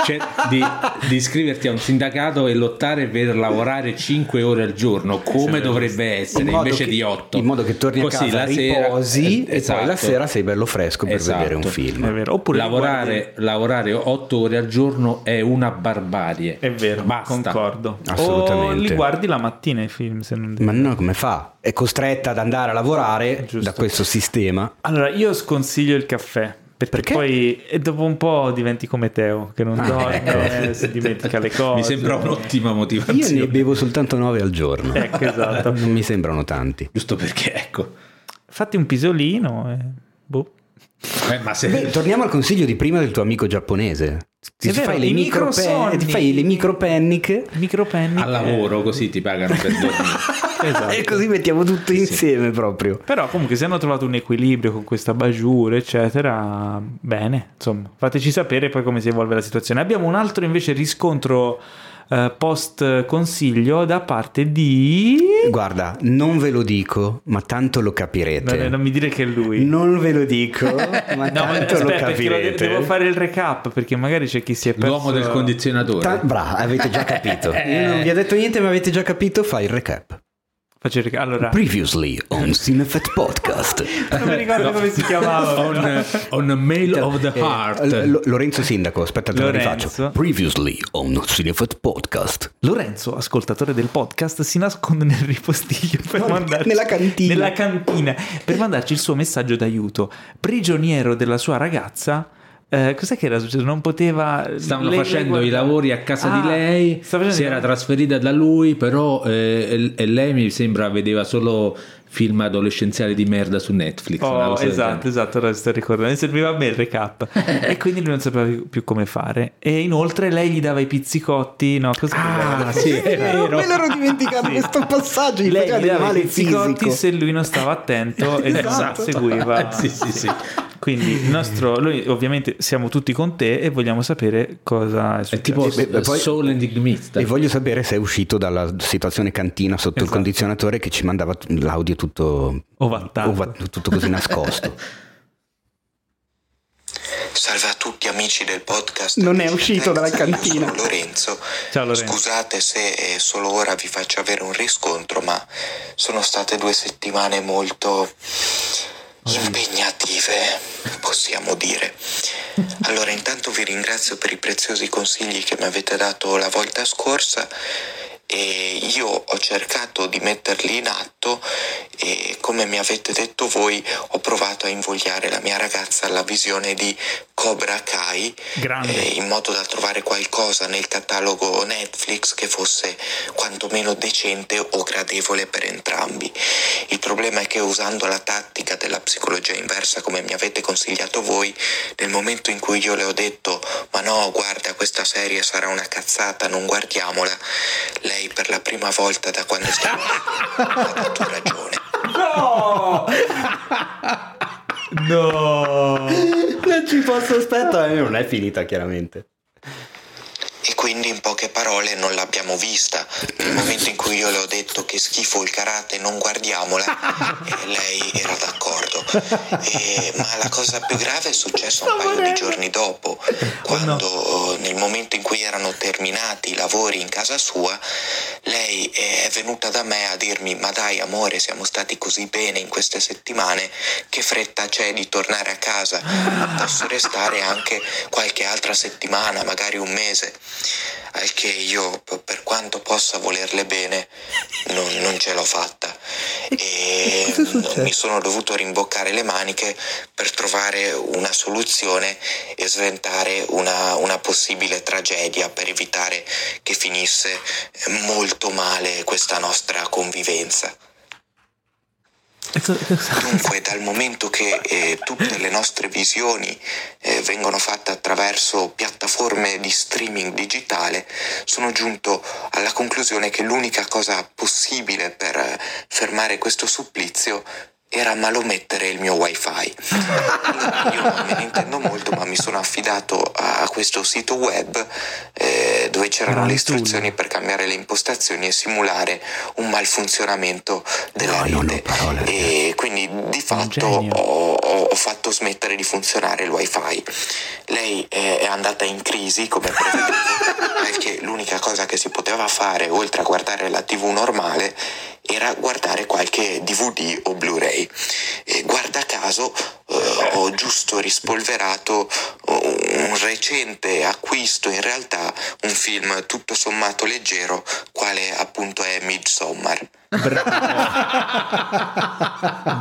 cioè, di- di iscriverti a un sindacato e lottare per lavorare 5 ore al giorno come dovrebbe essere In invece che- di 8. In modo che torni a Così casa, la sera- riposi eh, e poi la esatto. sera sei bello fresco per Esatto. vedere un film. È vero. Oppure lavorare, lavorare 8 ore al giorno è una barbarie. È vero, Basta. concordo. O Assolutamente. li guardi la mattina i film se non devi. Ma no, come fa? È costretta ad andare a lavorare Giusto. da questo sistema. Allora, io sconsiglio il caffè. Perché, Perché? poi e dopo un po' diventi come Teo, che non Ah, dorme, ecco. si dimentica le [LAUGHS] cose. Mi sembra un'ottima Io motivazione. ne bevo soltanto 9 al giorno. Ecco, esatto. Non mi sembrano tanti. Giusto perché, ecco. Fatti un pisolino e... Boh. Eh, ma se... Beh, torniamo al consiglio di prima del tuo amico giapponese. Ti vero, fai le i micro microsonni. ti fai le micro panic Micropenny. al lavoro così ti pagano per dormire. [LAUGHS] Esatto. e così mettiamo tutto insieme proprio. Però comunque se hanno trovato un equilibrio con questa bajour, eccetera, bene, insomma, fateci sapere poi come si evolve la situazione. Abbiamo un altro invece riscontro eh, post consiglio da parte di... Guarda, non ve lo dico, ma tanto lo capirete. Non, non mi dire che è lui. Non ve lo dico, [LAUGHS] ma No, ma tanto lo perché lo de- capirete. devo fare il recap perché magari c'è chi si è perso L'uomo del condizionatore. Ta- bravo, avete già capito. [LAUGHS] Io non vi ho detto niente, ma avete già capito. Fai il recap. Faccio recap. Allora, Previously on Cinefet Podcast. [LAUGHS] non mi ricordo come si chiamava. [LAUGHS] on, on a mail of the Eh, heart. L- Lorenzo Sindaco, aspetta, te lo Lorenzo. rifaccio. Previously on Cinefet Podcast. Lorenzo, ascoltatore del podcast, si nasconde nel ripostiglio per No, mandarci nella cantina. nella cantina, per mandarci il suo messaggio d'aiuto. Prigioniero della sua ragazza, eh, cos'è che era successo? Non poteva. Stavano lei- facendo lei i lavori a casa Ah, di lei, si era trasferita da lui, però eh, e, e lei mi sembra vedeva solo film adolescenziali di merda su Netflix. Oh, esatto, esatto, ora sto ricordando. Mi serviva a me il recap. [LAUGHS] e quindi lui non sapeva più, come fare. E inoltre lei gli dava i pizzicotti. No, cosa Ah, sì, [LAUGHS] è vero. me l'ero dimenticato [LAUGHS] questo passaggio. Gli Lei gli dava i pizzicotti fisico. se lui non stava attento e Esatto. non seguiva. Sì, sì, sì. Quindi il nostro, noi ovviamente siamo tutti con te e vogliamo sapere cosa è È successo. tipo beh, beh, poi- Soul Enigmista. E voglio sapere se è uscito dalla situazione cantina sotto il Esatto. condizionatore che ci mandava l'audio tutto, Ovattato. ova- tutto così nascosto. Salve a tutti amici del podcast. Non è uscito dalla cantina. sono Lorenzo. Ciao, Lorenzo. Scusate se eh, solo ora vi faccio avere un riscontro, ma sono state due settimane molto impegnative, possiamo dire. [LAUGHS] Allora, intanto vi ringrazio per i preziosi consigli che mi avete dato la volta scorsa e io ho cercato di metterli in atto e come mi avete detto voi ho provato a invogliare la mia ragazza alla visione di Cobra Kai eh, in modo da trovare qualcosa nel catalogo Netflix che fosse quantomeno decente o gradevole per entrambi. Il problema è che usando la tattica della psicologia inversa come mi avete consigliato voi, nel momento in cui io le ho detto ma no, guarda, questa serie sarà una cazzata, non guardiamola, lei per la prima volta da quando stiamo ha dato ragione. No! no! Non ci posso aspettare, non è finita chiaramente. E quindi in poche parole non l'abbiamo vista. Nel momento in cui io le ho detto che schifo il karate, non guardiamola, e lei era d'accordo. E- ma la cosa più grave è successa un paio di giorni dopo, quando nel momento in cui erano terminati i lavori in casa sua, lei è venuta da me a dirmi ma dai amore siamo stati così bene in queste settimane che fretta c'è di tornare a casa posso restare anche qualche altra settimana magari un mese al che io per quanto possa volerle bene non, non ce l'ho fatta e [LAUGHS] mi sono dovuto rimboccare le maniche per trovare una soluzione e sventare una, una possibile tragedia per evitare che finisse molto male questa nostra convivenza. Dunque, dal momento che eh, tutte le nostre visioni eh, vengono fatte attraverso piattaforme di streaming digitale, sono giunto alla conclusione che l'unica cosa possibile per eh, fermare questo supplizio era malomettere il mio wifi. Io non me ne intendo molto, ma mi sono affidato a questo sito web eh, dove c'erano le istruzioni per cambiare le impostazioni e simulare un malfunzionamento della No, rete. parole. E quindi di fatto ho, ho- fatto smettere di funzionare il wifi. Lei è, è andata in crisi come prevedevo, [LAUGHS] perché l'unica cosa che si poteva fare oltre a guardare la tv normale era guardare qualche DVD o Blu-ray. E guarda caso eh, ho giusto rispolverato eh, un recente acquisto, in realtà un film tutto sommato leggero, quale appunto è Midsommar.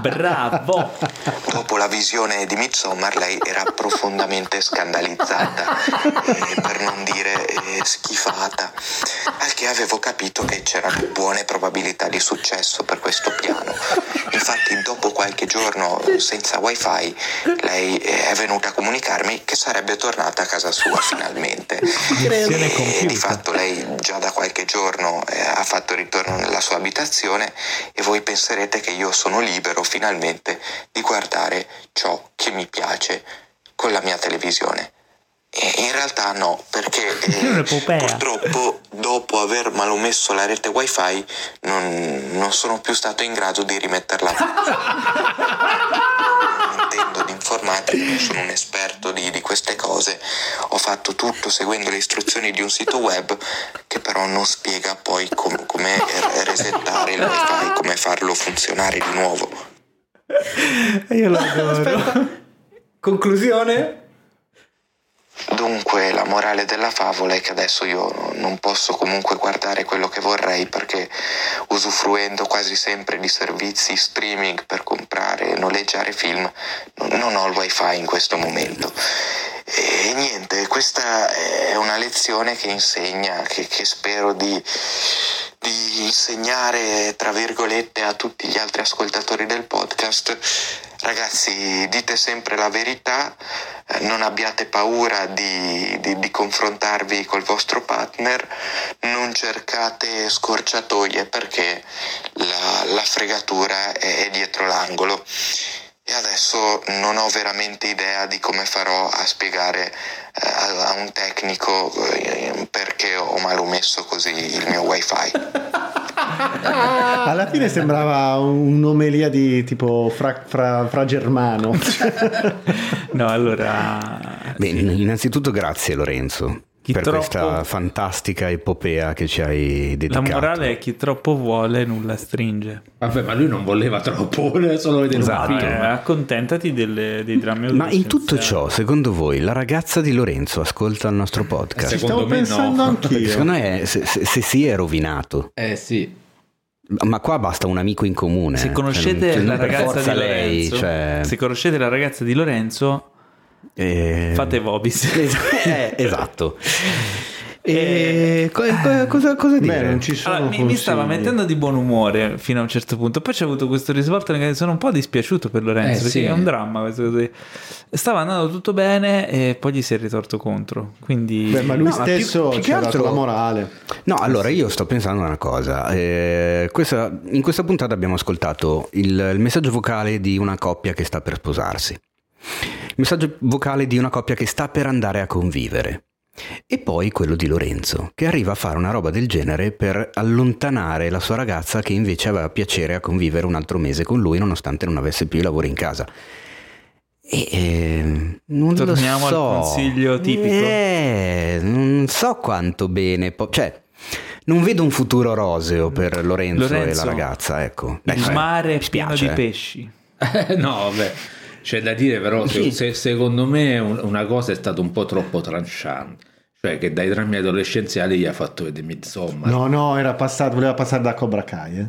Bravo! Dopo la visione di Midsommar lei era profondamente scandalizzata, eh, per non dire eh, schifata, al che avevo capito che c'erano buone probabilità di successo per questo piano. Infatti dopo qualche giorno senza wifi lei eh, è venuta a comunicarmi che sarebbe tornata a casa sua finalmente. E compiuta. di fatto lei già da qualche giorno eh, ha fatto ritorno nella sua abitazione e voi penserete che io sono libero finalmente di guardare ciò che mi piace con la mia televisione. E in realtà no, perché [LAUGHS] eh, purtroppo dopo aver malomesso la rete wifi non, non sono più stato in grado di rimetterla. Non [LAUGHS] intendo di informatica, non sono un esperto di, di queste cose. Ho fatto tutto seguendo le istruzioni di un sito web che però non spiega poi com- come re- resettare il wifi, come farlo funzionare di nuovo. Io lo adoro. Conclusione? Dunque, la morale della favola è che adesso io non posso comunque guardare quello che vorrei perché usufruendo quasi sempre di servizi streaming per comprare e noleggiare film, non ho il wifi in questo momento. E niente, questa è una lezione che insegna, che, che spero di, di insegnare, tra virgolette, a tutti gli altri ascoltatori del podcast. Ragazzi, dite sempre la verità, eh, non abbiate paura di, di- di confrontarvi col vostro partner, non cercate scorciatoie perché la, la fregatura è, è dietro l'angolo. E adesso non ho veramente idea di come farò a spiegare eh, a un tecnico eh, perché ho malomesso così il mio wifi. Alla fine sembrava un'omelia di tipo fra, fra- fra germano. [LAUGHS] No, allora... Bene, innanzitutto grazie Lorenzo Chi per troppo- questa fantastica epopea che ci hai La dedicato. morale è chi troppo vuole nulla stringe. Vabbè, ma lui non voleva troppo, [LAUGHS] voleva solo vedere Esatto. un film. Eh, accontentati delle- dei drammi Ma in tutto ciò, secondo voi, la ragazza di Lorenzo ascolta il nostro podcast? Secondo me pensando no. [LAUGHS] anch'io. Secondo me, se, se- se si è rovinato. Eh sì. Ma qua basta un amico in comune. Se eh. conoscete Cioè, non- la per ragazza di lei, Lorenzo, cioè, se conoscete la ragazza di Lorenzo, eh, fate Vobis. [LAUGHS] Eh, esatto. E co- co- cosa, cosa dire? Beh, non ci sono Allora, mi, mi stava mettendo di buon umore fino a un certo punto. Poi c'è avuto questo risvolto che sono un po' dispiaciuto per Lorenzo. Eh, perché sì. è un dramma questo così. Stava andando tutto bene e poi gli si è ritorto contro. Quindi. Beh, ma lui No, ma più- stesso più che ci ha dato altro- la morale. No, allora io sto pensando a una cosa. Eh, questa- in questa puntata abbiamo ascoltato il, il messaggio vocale di una coppia che sta per sposarsi. Il messaggio vocale di una coppia che sta per andare a convivere. E poi quello di Lorenzo, che arriva a fare una roba del genere per allontanare la sua ragazza che invece aveva piacere a convivere un altro mese con lui nonostante non avesse più i lavori in casa. E eh, non Torniamo lo al so. consiglio tipico. Eh, non so quanto bene. po- cioè, non vedo un futuro roseo per Lorenzo, e Lorenzo, la ragazza. Ecco. Beh, il sai, mare è pieno di eh. pesci. [LAUGHS] no, vabbè. C'è da dire però, se- Sì. se- secondo me un- una cosa è stata un po' troppo tranchant. Cioè che dai drammi adolescenziali gli ha fatto vedere Midsommar. No, no, era passato, voleva passare da Cobra Kai. Eh?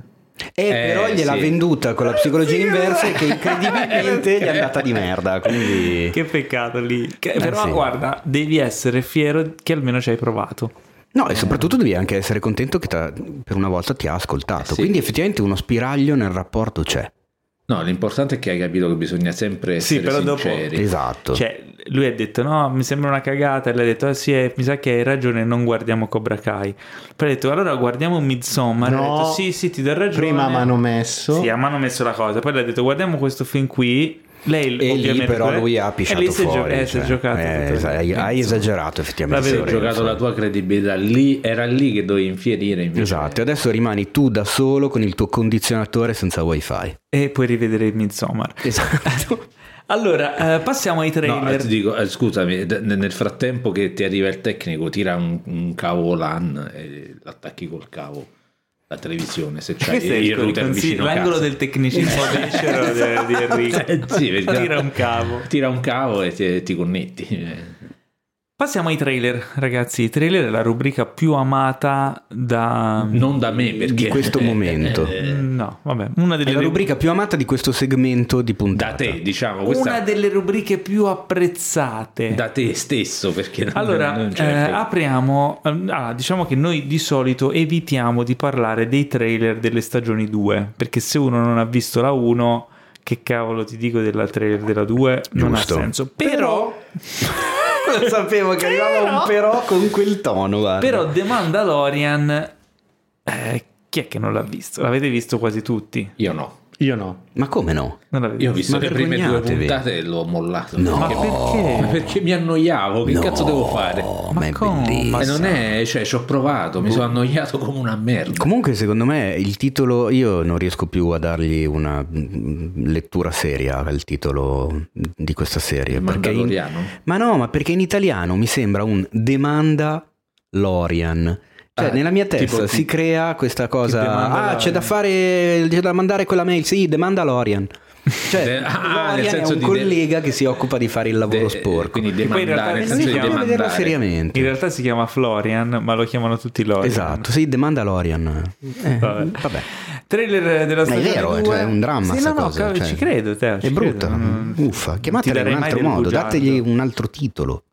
Eh, però Eh, gliel'ha sì. venduta con la psicologia [LAUGHS] inversa che incredibilmente gli è andata di merda. Quindi... [LAUGHS] Che peccato lì. Che- Eh, però sì. guarda, devi essere fiero che almeno ci hai provato. No, e soprattutto devi anche essere contento che per una volta ti ha ascoltato. Eh, sì. Quindi effettivamente uno spiraglio nel rapporto c'è. No, l'importante è che hai capito che bisogna sempre Sì, essere però dopo- sinceri. Esatto. Cioè, lui ha detto: No, mi sembra una cagata. E lei ha detto: "Ah, sì, eh, mi sa che hai ragione, non guardiamo Cobra Kai. Poi ha detto: Allora guardiamo Midsommar. No. ha detto: Sì, sì, ti do ragione. Prima mi hanno messo. Sì, mi hanno messo la cosa. Poi le ha detto: Guardiamo questo film qui. Lei, E lì però eh, lui ha e pisciato è, fuori. eh, si è cioè, giocato. eh, hai, hai esagerato effettivamente. Davvero, giocato la tua credibilità lì, era lì che dovevi infierire invece. Esatto, e adesso rimani tu da solo con il tuo condizionatore senza wifi. E puoi rivedere Midsommar. Esatto. [LAUGHS] Allora, eh, passiamo ai No, trailer. eh, ti dico, eh, scusami, nel frattempo che ti arriva il tecnico, tira un, un cavo LAN e l'attacchi col cavo la televisione se c'hai Questo è il il router vicino l'angolo casa. del tecnicismo becero di, di Enrico. Eh, [LAUGHS] sì, Tira un cavo. Tira un cavo e ti, ti connetti. Eh, Passiamo ai trailer, ragazzi. I trailer è la rubrica più amata da... Non da me perché Di questo momento. eh, No, vabbè, una È delle, la rubrica più amata di questo segmento di da puntata. te, diciamo, questa una delle rubriche più apprezzate. da te stesso perché non, Allora, non eh, apriamo. ah, diciamo che noi di solito evitiamo di parlare dei trailer delle stagioni 2, perché se uno non ha visto la 1, che cavolo ti dico della trailer della 2, non ha senso. Però, [LAUGHS] Lo sapevo che arrivava un però con quel tono. guarda. però The Mandalorian, eh, chi è che non l'ha visto? L'avete visto quasi tutti? io no. Io no. Ma come no? Io ho visto? Ma le prime due puntate e l'ho mollato. No. Ma Perché, perché? perché mi annoiavo, che No, cazzo devo fare? ma, Ma come? E non è, cioè, ci ho provato, mi sono annoiato come una merda. Comunque, secondo me il titolo, io non riesco più a dargli una lettura seria al titolo di questa serie. Il perché in- ma no, ma perché in italiano mi sembra un demanda Lorian. Cioè, Ah, nella mia tipo testa chi- si crea questa cosa. Ah, c'è da fare, c'è da mandare quella mail. Sì, demanda Lorian. Cioè, [LAUGHS] De- ah, nel Lorian è senso un di- collega che si occupa di fare il lavoro De- sporco. Quindi poi in realtà demandare, nel senso di demandare. seriamente. In realtà si chiama Florian, ma lo chiamano tutti Lorian. Esatto, sì, demanda Lorian. Eh, Vabbè. vabbè. Trailer della Ma è stagione vero, 2. cioè, è un dramma Sì, no, no, cosa, cioè, ci credo, Teo, È brutta. Uffa, chiamatela in un altro modo, bugiardo. dategli un altro titolo.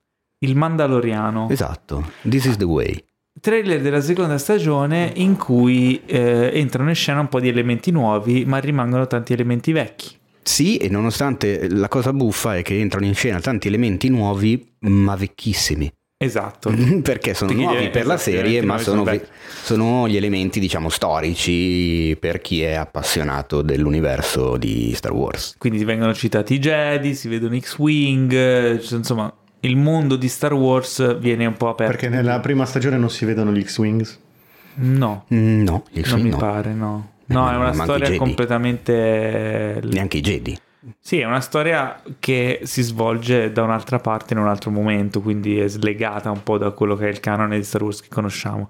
Il Mandaloriano. Esatto. This is the way. Trailer della seconda stagione in cui eh, entrano in scena un po' di elementi nuovi, ma rimangono tanti elementi vecchi. Sì, e nonostante la cosa buffa è che entrano in scena tanti elementi nuovi, ma vecchissimi. Esatto. [LAUGHS] Perché sono Perché nuovi per la esatto, serie, ma sono, sono ve- sono gli elementi, diciamo, storici per chi è appassionato dell'universo di Star Wars. Quindi vengono citati i Jedi, si vedono X-Wing, eh, insomma, il mondo di Star Wars viene un po' aperto. Perché nella prima stagione non si vedono gli X-Wings. No, Mm, No, gli non X-Wing mi no. pare, no. No, Ma- è una storia completamente... Neanche i Jedi. Sì, è una storia che si svolge da un'altra parte in un altro momento, quindi è slegata un po' da quello che è il canone di Star Wars che conosciamo.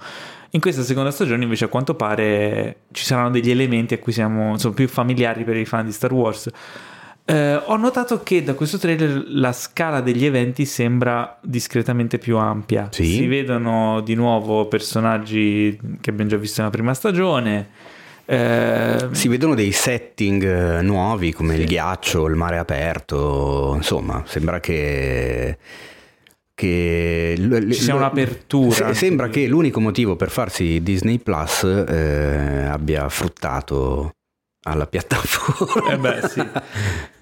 In questa seconda stagione, invece, a quanto pare ci saranno degli elementi a cui siamo insomma, più familiari per i fan di Star Wars. Eh, ho notato che da questo trailer la scala degli eventi sembra discretamente più ampia. Sì. Si vedono di nuovo personaggi che abbiamo già visto nella prima stagione. Eh, Si vedono dei setting eh, nuovi come il ghiaccio, il mare aperto, insomma, sembra che che l- Ci sia un'apertura se- sembra che l'unico motivo per farsi Disney Plus eh, abbia fruttato alla piattaforma. Eh beh, sì. [LAUGHS]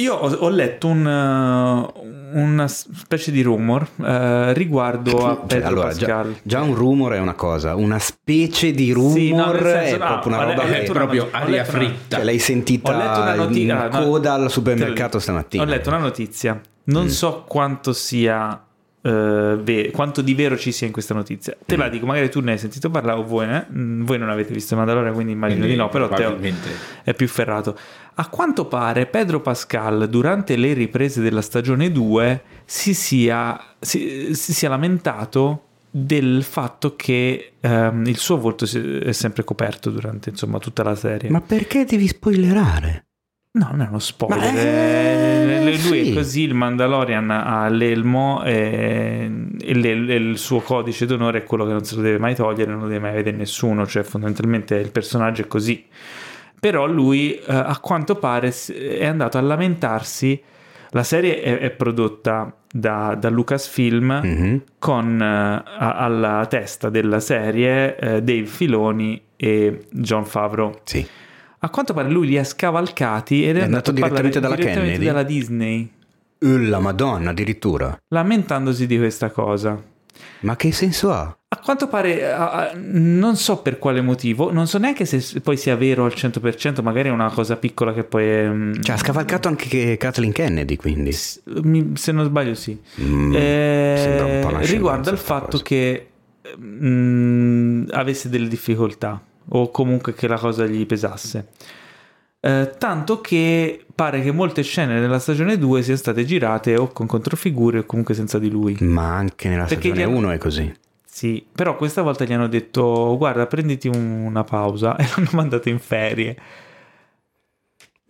Io ho, ho letto un, uh, una specie di rumor uh, riguardo a Cioè, Pedro allora, già, Pascal. già un rumor è una cosa, una specie di rumor Sì, no, senso, è no, proprio una roba che È proprio aria fritta. cioè, l'hai sentita una in notizia coda al supermercato stamattina. Ho letto una notizia. Non Mm. so quanto sia. Eh, ve- quanto di vero ci sia in questa notizia. Te la Mm. dico, magari tu ne hai sentito parlare o voi, ne- mm, voi non avete visto Mandalorian, quindi immagino Quindi di no, però Teo è più ferrato. A quanto pare Pedro Pascal durante le riprese della stagione 2 si sia, si, si sia lamentato del fatto che ehm, il suo volto si- è sempre coperto durante insomma tutta la serie. Ma perché devi spoilerare? No, non è uno spoiler. Eh, eh, lui sì. è così, il Mandalorian ha l'elmo e, e le- e il suo codice d'onore è quello che non se lo deve mai togliere, non lo deve mai vedere nessuno, cioè fondamentalmente il personaggio è così. Però lui eh, a quanto pare è andato a lamentarsi, la serie è, è prodotta da, da Lucasfilm Mhm. con eh, a- alla testa della serie eh, Dave Filoni e John Favreau. Sì. A quanto pare lui li ha scavalcati ed è, È andato, andato direttamente dalla direttamente Kennedy? dalla Disney, Uh, la madonna, addirittura. lamentandosi di questa cosa. Ma che senso ha? A quanto pare, a- a- non so per quale motivo, non so neanche se poi sia vero al 100%, magari è una cosa piccola che poi... è, mm, Cioè, ha scavalcato anche che Kathleen Kennedy, quindi. s- mi- se non sbaglio sì. Mm, Eh, riguarda il fatto cosa. che mm, avesse delle difficoltà o comunque che la cosa gli pesasse. Eh, tanto che pare che molte scene nella stagione 2 siano state girate o con controfigure o comunque senza di lui. Ma anche nella Perché stagione gli hanno- 1 è così. Sì, però questa volta gli hanno detto guarda prenditi un- una pausa [LAUGHS] e l'hanno mandato in ferie.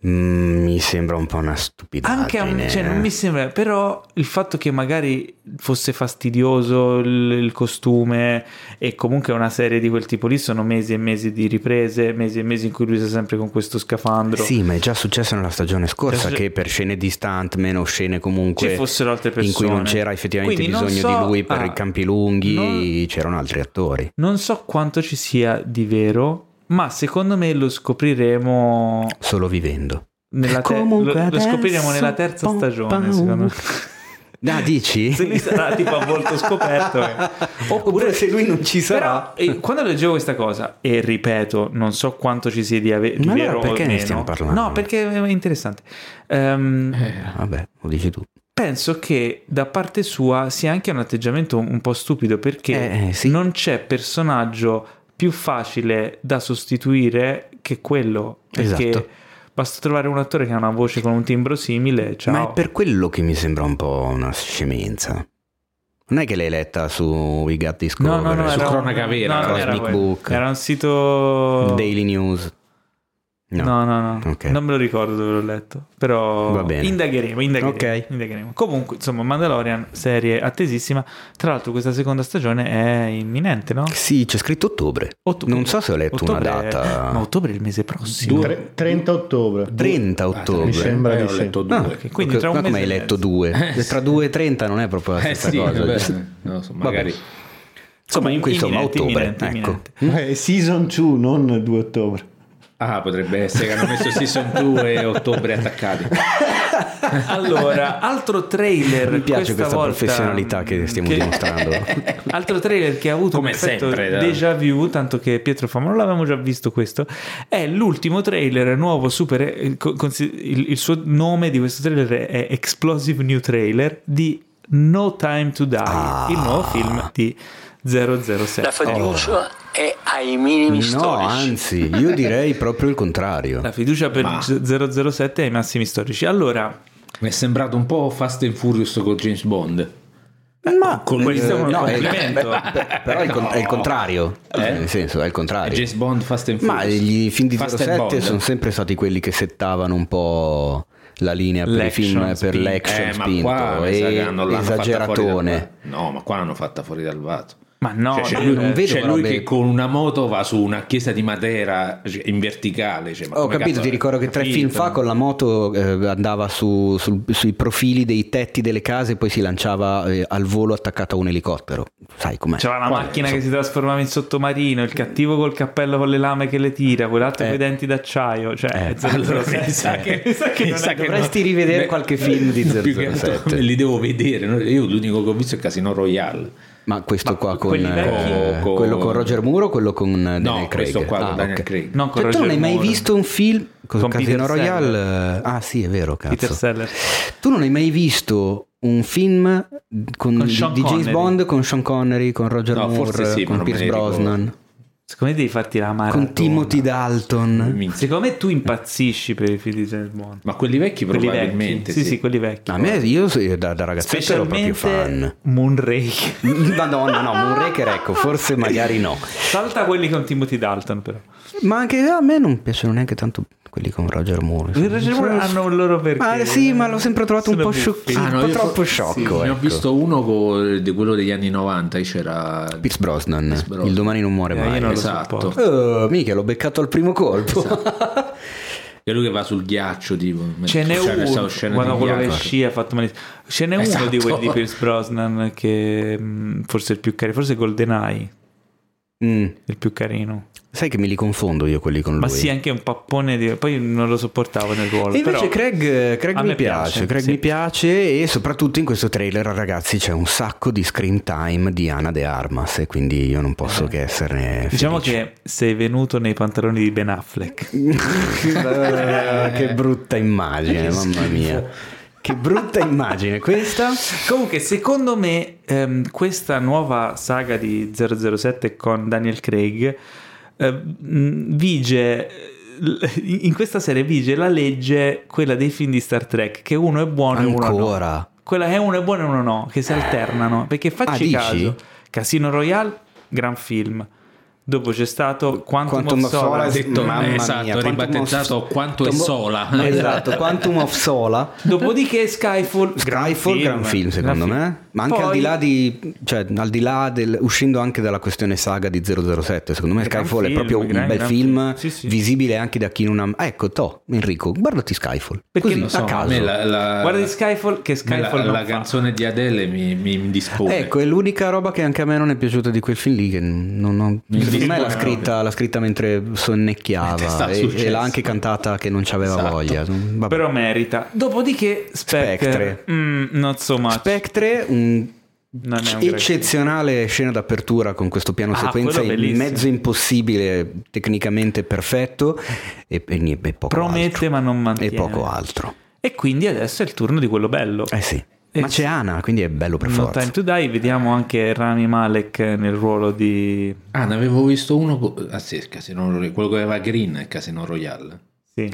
Mm, mi sembra un po' una stupidaggine. Anche a me, cioè, non mi sembra, però il fatto che magari fosse fastidioso il, il costume e comunque una serie di quel tipo lì sono mesi e mesi di riprese, mesi e mesi in cui lui sta sempre con questo scafandro. Sì, ma è già successo nella stagione scorsa Cioè, che per scene di stuntman o scene comunque Ci fossero altre in cui non persone. c'era effettivamente Quindi bisogno so- di lui per ah, i campi lunghi, non- c'erano altri attori. Non so quanto ci sia di vero, ma secondo me lo scopriremo Solo vivendo. nella te- Comunque lo, lo scopriremo nella terza pom, stagione, pam. secondo me. [LAUGHS] Ah, dici? [LAUGHS] Se lui sarà tipo a volto scoperto. eh. [LAUGHS] Oppure se lui non ci sarà. Però, eh, quando leggevo questa cosa, e ripeto, non so quanto ci sia di, ave- di Ma allora vero perché o ne meno. stiamo parlando? No, perché è interessante. Ehm, Vabbè, lo dici tu. Penso che da parte sua sia anche un atteggiamento un po' stupido perché Eh, eh, sì. non c'è personaggio più facile da sostituire che quello. Perché Esatto. basta trovare un attore che ha una voce con un timbro simile. Ciao. Ma è per quello che mi sembra un po' una scemenza. Non è che l'hai letta su We Got No, Discovery, no, no, Su era Cronaca Vera, no, era Cosmic. Book. Era un sito Daily News. No. No, no, no, Ok. non me lo ricordo dove l'ho letto, però Va bene. indagheremo, indagheremo, Ok. indagheremo. Comunque, insomma, Mandalorian, serie attesissima. Tra l'altro questa seconda stagione è imminente, no? Sì, c'è scritto ottobre. Ottobre. Non so se ho letto Ottobre- una data. Ma ottobre è il mese prossimo. Due- Tre- 30 ottobre. 30 Ah, ottobre. mi sembra Eh, di ho letto due. Ah, ok, quindi tra un ma mese come hai letto mezzo. due? Eh, Tra sì. 2 e 30 non è proprio la Eh stessa sì, cosa. vabbè, non lo so, magari Insomma, Comunque, insomma, imminente, ottobre, imminente, ecco. imminente. Eh, season 2, non 2 ottobre. Ah, potrebbe essere che hanno messo season [LAUGHS] 2 e ottobre attaccati. [LAUGHS] Allora, altro trailer. Mi piace questa volta- professionalità che stiamo dimostrando. [LAUGHS] altro trailer che ha avuto Come un effetto sempre, dai. déjà vu, tanto che Pietro fa, ma non l'avevamo già visto questo. È l'ultimo trailer nuovo, super. eh, consi- Il, il suo nome di questo trailer è Explosive New Trailer di No Time to Die, Ah. il nuovo film di 007. La fiducia è ai minimi No, storici. anzi, io direi [LAUGHS] proprio il contrario. La fiducia per Ma- 007 è ai massimi storici. Allora, Mi è sembrato un po' Fast and Furious con James Bond. Ma questo è un no, è, però è il, con- è il contrario. Eh? Nel senso, è il contrario. James Bond Fast and Furious. Ma gli film di Fast and 07 Bond. sono sempre stati quelli che settavano un po' la linea per i L'action film per spinto. l'action Eh, ma spinto e dal esageratone. vaso. No, ma qua l'hanno fatta fuori dal vaso. Ma no, Cioè, lui, non vedo c'è lui che con una moto va su una chiesa di Matera cioè, in verticale. cioè, ma Ho come capito, cazzo ti ricordo che tre capito. film fa con la moto eh, andava su- sul- sui profili dei tetti delle case e poi si lanciava eh, al volo attaccato a un elicottero. Sai com'è? C'era la Quale? macchina che si trasformava in sottomarino, il cattivo col cappello con le lame che le tira, quell'altro Eh. con i denti d'acciaio. Cioè, Eh, 007, allora, mi sa che, mi [LAUGHS] sa che non mi sa è che Dovresti rivedere Beh, qualche [LAUGHS] film di più che altro 007. Li devo vedere. Io l'unico che ho visto è Casino Royale. Ma questo Ma qua con, eh, Con- quello con Roger Moore o quello con Daniel No, Craig? questo qua con Ah, Daniel ok. Craig. Non con Cioè, tu non hai mai Moore. visto un film con, Con Casino Royale? Ah sì, è vero, cazzo. Peter Seller. Tu non hai mai visto un film con, Con di, di James Connery. Bond con Sean Connery, con Roger No, Moore, forse sì, con Pierce ne ricordo. Secondo me devi farti la maratona. con Timothy Dalton? Minchia. Secondo me tu impazzisci per i film di James Bond. Ma quelli vecchi Quelli probabilmente. vecchi. Sì, sì, quelli vecchi. A me, io sì, da, da ragazzetto ero proprio fan. Specialmente Moonrake. [LAUGHS] Madonna, no, Moonraker ecco, forse magari no. Salta quelli con Timothy Dalton però. Ma anche a me non piacciono neanche tanto quelli con Roger Moore. I Roger Moore hanno un loro perché. Ma sì, ma l'ho sempre trovato un po' sciocco, buffi. un po' troppo sciocco. sì, Ne ho ecco. visto uno co- di quello degli anni 90. e C'era Pierce Brosnan, Brosnan. il domani non muore Eh, mai. non esatto. Oh, mica l'ho beccato al primo colpo. E lui che va sul ghiaccio, tipo. Ce n'è uno, di quello che scia ha fatto malissimo. Ce n'è uno Esatto. di quelli di Pierce Brosnan che mh, forse è il più carino, forse GoldenEye, Mm. il più carino. Sai che me li confondo io quelli con lui. Ma sì, anche un pappone di... Poi non lo sopportavo nel ruolo. E invece. Craig, Craig mi piace, piace, Craig sì. mi piace e soprattutto in questo trailer ragazzi c'è un sacco di screen time di Ana De Armas e quindi io non posso che esserne Diciamo felice. che sei venuto nei pantaloni di Ben Affleck. Eh, [LAUGHS] che brutta immagine, [LAUGHS] mamma mia. Che brutta [LAUGHS] immagine questa. Comunque, secondo me, ehm, questa nuova saga di 007 con Daniel Craig eh, vige. In questa serie vige la legge, quella dei film di Star Trek, che uno è buono e uno no. Ancora. Quella che uno è buono e uno no, che si alternano. Perché Ah, facci dici? caso: Casino Royale, gran film. Dopo c'è stato Quantum, Quantum of of Solace. Solace, detto, mamma esatto, mia, ribattezzato of- Quanto è sola. [LAUGHS] Esatto, [LAUGHS] Quantum of Sola. Dopodiché Skyfall, Skyfall, gran film secondo gran film. me. Ma anche Poi- al di là di, cioè, al di là del, uscendo anche dalla questione saga di 007, secondo me Gran Skyfall è film, proprio un gran, bel gran film, film. Sì, sì. visibile anche da chi non ha. Ah, ecco, to, Enrico, guardati Skyfall. Perché Così, non So, a caso. me la, la- Guarda di Skyfall che Skyfall la, la canzone di Adele mi, mi indispone. Ecco, è l'unica roba che anche a me non è piaciuta di quel film lì. Che non, Mi secondo me l'ha scritta, l'ha scritta mentre sonnecchiava [LAUGHS] e, e l'ha anche cantata che non c'aveva Esatto. voglia. Vabbè. Però merita. Dopodiché Spectre, Spectre. mm, not so much. Spectre, un eccezionale scena d'apertura con questo piano Ah, sequenza mezzo impossibile, tecnicamente perfetto e, e, e poco Promette altro. ma non E mantiene. poco altro. E quindi adesso è il turno di quello bello. Eh sì. Ma c'è Ana, quindi è bello per No forza. Time to Die, vediamo anche Rami Malek nel ruolo di... Ah, ne avevo visto uno. co- Ah, sì, il Casino Royale. Quello che aveva Green è Casino Royale. Sì,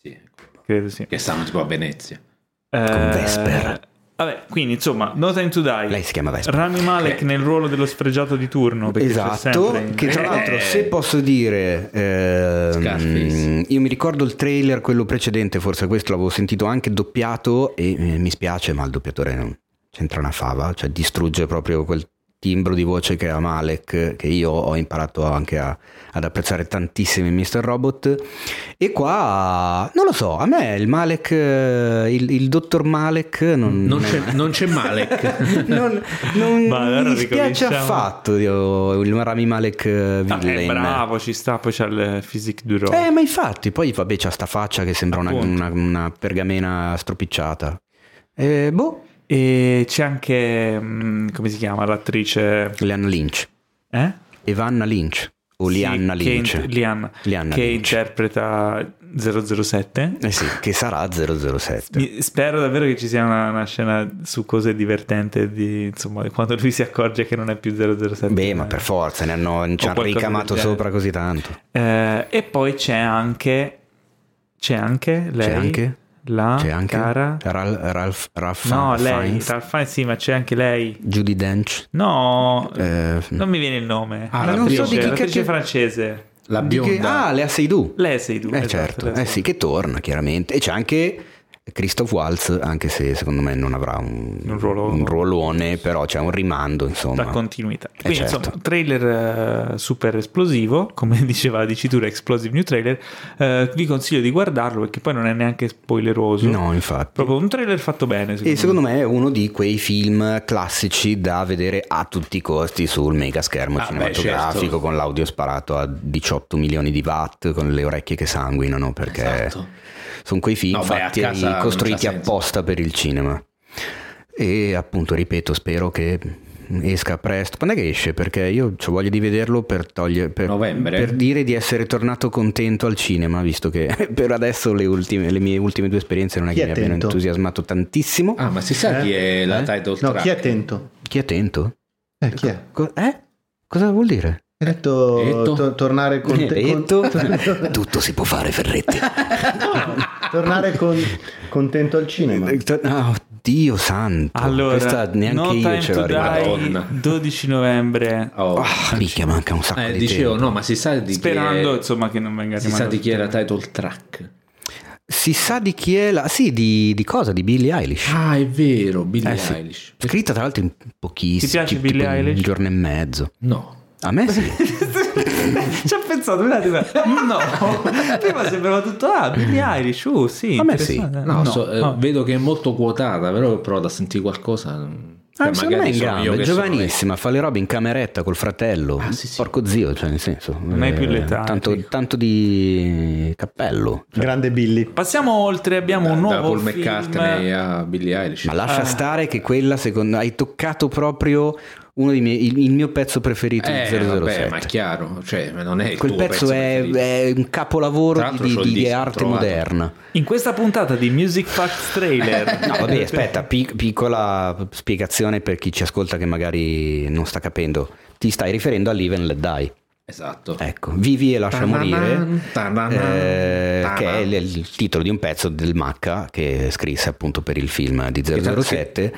Sì, credo sì. che stanno tipo a Venezia. Eh, Vesper. Vabbè, quindi insomma, No Time to Die. Lei si chiama Vespa. Rami Malek nel ruolo dello sfregiato di turno. Esatto, sempre in- che tra Eh. l'altro se posso dire, ehm, io mi ricordo il trailer, quello precedente, forse questo l'avevo sentito anche doppiato e eh, mi spiace ma il doppiatore non c'entra una fava, cioè distrugge proprio quel timbro di voce che ha Malek, che io ho imparato anche a- ad apprezzare tantissimo in Mr. Robot e qua non lo so, a me il Malek, eh, il, il dottor Malek non, Non c'è, non c'è Malek. [LAUGHS] non, non Ma allora mi dispiace affatto io, il Rami Malek eh, Ah, villain. è bravo, ci sta, poi c'ha il physique du role. Eh, ma infatti, poi vabbè, c'ha sta faccia che sembra una, una- una pergamena stropicciata. Eh, boh, E c'è anche, mm, come si chiama, l'attrice... Lianna Lynch. Eh? Evanna Lynch. O Lianna Sì, Lynch. Che, int- Lianna, Lianna che Lynch. interpreta 007. Eh sì, che sarà 007. Mi- spero davvero che ci sia una, una scena su cose divertente di, insomma, quando lui si accorge che non è più 007. Beh, ma per forza, ne hanno, ci hanno ricamato sopra così tanto. Eh, e poi c'è anche c'è anche lei C'è anche? La C'è anche cara Ralph, Ralph, Ralph no lei Fiennes, Ralph Fiennes, sì ma c'è anche lei Judy Dench. no Eh, non mi viene il nome Ah, Ma non so di chi l'attrice francese La di che- bionda. Ah, Lea Seydoux. lei sei tu Eh esatto, certo, Lea eh Seydoux. sì, che torna chiaramente. E c'è anche Christoph Waltz, anche se secondo me non avrà un, Un ruolo- un ruolone, però c'è un rimando, insomma. da continuità. Eh, Quindi certo. insomma, trailer eh, super esplosivo, come [LAUGHS] diceva la dicitura Explosive New Trailer, eh, vi consiglio di guardarlo perché poi non è neanche spoileroso. No, infatti. Proprio un trailer fatto bene. E secondo me è uno di quei film classici da vedere a tutti i costi sul mega schermo Ah, beh, cinematografico certo. con l'audio sparato a 18 milioni di watt, con le orecchie che sanguinano, perché Esatto. Sono quei film No, beh, fatti casa non costruiti apposta per il cinema. E appunto, ripeto, spero che esca presto. Quando è che esce? Perché io ho voglia di vederlo per togliere per, Novembre? per dire di essere tornato contento al cinema, visto che [LAUGHS] per adesso le, ultime, le mie ultime due esperienze non è Chi che è mi abbiano entusiasmato tantissimo. Ah, ma si sa chi è la Eh? title No, track? chi è attento? Chi è attento? Eh, chi è? Co- eh? Cosa vuol dire? Hai detto, Detto. to- tornare con te- con- detto? [LAUGHS] Tutto si può fare, Ferretti. [LAUGHS] tornare con, contento al cinema. Oh, Dio santo. Allora, Questa neanche No io Time ce to l'ho arrivata. Die, Madonna. 12 novembre. Oh. Ah, minchia, manca un sacco Eh, di dicevo, tempo. no, ma si sa di Sperando è, insomma che non venga si sa di chi è la title track. Si sa di chi è la... Sì, di, di cosa? Di Billie Eilish. Ah, è vero, Billie Eh, sì. Eilish. Scritta tra l'altro in pochissimo. Ti piace tipo Billie Eilish? Un giorno e mezzo. No. A me sì. [LAUGHS] Ci ho pensato un attimo. No, prima sembrava tutto ah, Billie Eilish, uh, sì. A me sì. interessante. No, so- eh, no. vedo che è molto quotata, però ho provato a sentire qualcosa. Ah, eh, secondo me è in io è giovanissima, fa le robe in cameretta col fratello. Ah, sì, sì. Porco zio, cioè nel senso. Non hai più eh, l'età, Tanto, Enrico. tanto di cappello. Grande Billy. Passiamo oltre, abbiamo Da, un da nuovo Paul film. McCartney a Billie Eilish. Ma lascia stare che quella, secondo hai toccato proprio uno dei miei, il, il mio pezzo preferito eh, di 007. vabbè, ma è chiaro, cioè, non è il Quel tuo pezzo, è, è un capolavoro di, di- di arte trovato. moderna. In questa puntata di Music Facts Trailer. [LAUGHS] No, vabbè, aspetta, pic- piccola spiegazione per chi ci ascolta che magari non sta capendo. Ti stai riferendo a Live and Let Die. Esatto. Ecco, Vivi e lascia Ta-na-na, morire, ta-na-na, eh, ta-na. che è il, il titolo di un pezzo del Macca che scrisse appunto per il film di 007,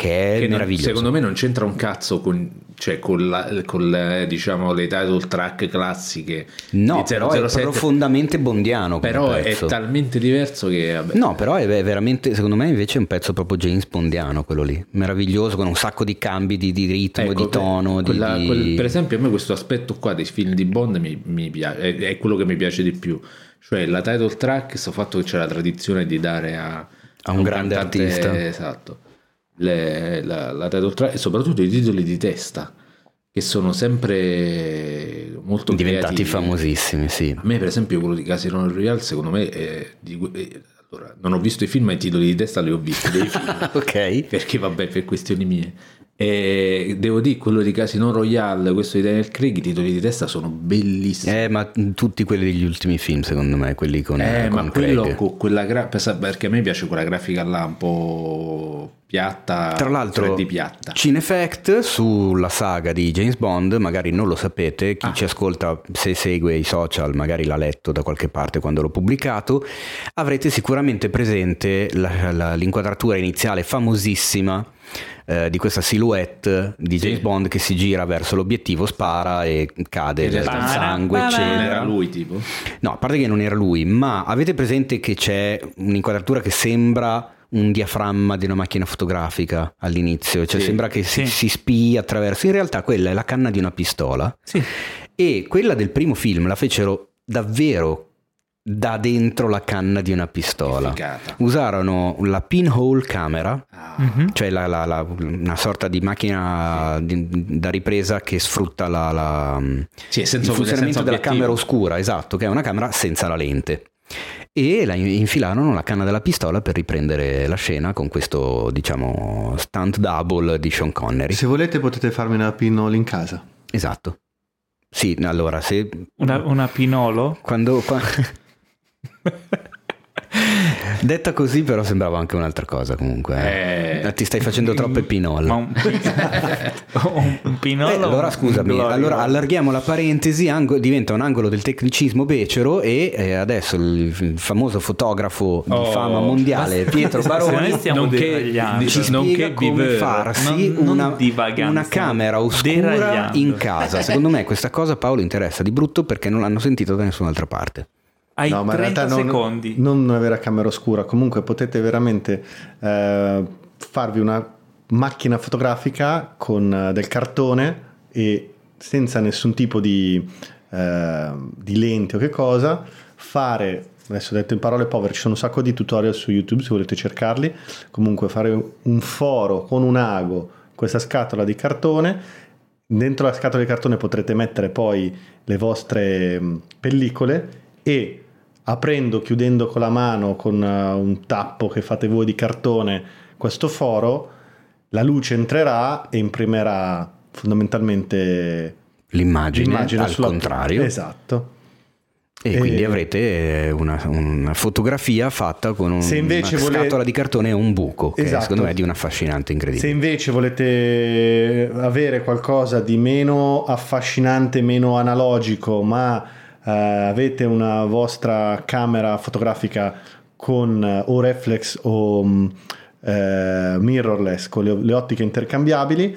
che è Che non- meraviglioso. secondo me non c'entra un cazzo con, cioè, con, la- con le, diciamo, le title track classiche no, però è 007, profondamente bondiano però è talmente diverso che vabbè, No, però è è veramente, secondo me invece è un pezzo proprio James Bondiano quello lì, meraviglioso con un sacco di cambi di, di ritmo, Ecco, di tono. di- quella- di- quel- per esempio, a me questo aspetto qua dei film di Bond mi, mi piace, è, è quello che mi piace di più. Cioè la title track, questo fatto che c'è la tradizione di dare a, A un grande cantante- artista. Esatto. Le- la, la title track e soprattutto i titoli di testa che sono sempre molto diventati creativi. famosissimi, sì. A me, per esempio, quello di Casino Royale, secondo me, è di eh, allora, non ho visto i film, ma i titoli di testa li ho visti dei film. [LAUGHS] ok. perché vabbè per questioni mie e devo dire quello di Casino Royale questo di Daniel Craig i titoli di testa sono bellissimi Eh, ma tutti quelli degli ultimi film, secondo me, quelli con, Eh, con ma quello Craig. con quella gra- pensa- perché a me piace quella grafica là un po' piatta Tra l'altro, di piatta Cinefact sulla saga di James Bond, magari non lo sapete, chi Ah. ci ascolta se segue i social, magari l'ha letto da qualche parte quando l'ho pubblicato, avrete sicuramente presente la- la- l'inquadratura iniziale famosissima eh, di questa silhouette di James Sì. Bond che si gira verso l'obiettivo, spara e cade nel sangue, non non eccetera. era lui tipo No, a parte che non era lui, ma avete presente che c'è un'inquadratura che sembra un diaframma di una macchina fotografica all'inizio, cioè Sì. sembra che si, Sì. si spii attraverso. In realtà quella è la canna di una pistola Sì. e quella del primo film la fecero davvero da dentro la canna di una pistola. Usarono la pinhole camera, Ah, Mhm. cioè la- la- la- una sorta di macchina di- da ripresa che sfrutta la, la- Sì, il senza- funzionamento della obiettivo. camera oscura, esatto, che è una camera senza la lente. E la infilarono la canna della pistola per riprendere la scena con questo, diciamo, stunt double di Sean Connery. Se volete potete farmi una pinhole in casa. Esatto. Sì, allora, se Una, una Pinolo? quando qua- [LAUGHS] [LAUGHS] Detta così però sembrava anche un'altra cosa comunque. eh. Eh. Ti stai facendo troppe pinole. Ma un, un, [LAUGHS] un Pinolo? Eh, allora scusami, Glorio? allora allarghiamo la parentesi, ango- diventa un angolo del tecnicismo becero e eh, adesso il, il famoso fotografo di Oh, fama mondiale Pietro Baroni nonché- ci Nonché spiega come farsi Non- non una, una camera oscura deragliando. in casa. Secondo me questa cosa a Paolo interessa di brutto perché non l'hanno sentito da nessun'altra parte. Hai No, ma in 30 realtà non, secondi. non una vera camera oscura, comunque potete veramente eh, farvi una macchina fotografica con eh, del cartone e senza nessun tipo di, eh, di lente o che cosa, fare, adesso detto in parole povere, ci sono un sacco di tutorial su YouTube se volete cercarli, comunque fare un foro con un ago, questa scatola di cartone, dentro la scatola di cartone potrete mettere poi le vostre mh, pellicole e aprendo, chiudendo con la mano con uh, un tappo che fate voi di cartone questo foro, la luce entrerà e imprimerà fondamentalmente L'immagine, l'immagine al sulla- contrario. Esatto. E E- quindi avrete eh, una, una fotografia fatta con un- Se una vole- scatola di cartone e un buco, che Esatto. secondo me è di un affascinante Se incredibile. invece volete avere qualcosa di meno affascinante, meno analogico, ma eh, avete una vostra camera fotografica con eh, o reflex o eh, mirrorless, con le, le ottiche intercambiabili,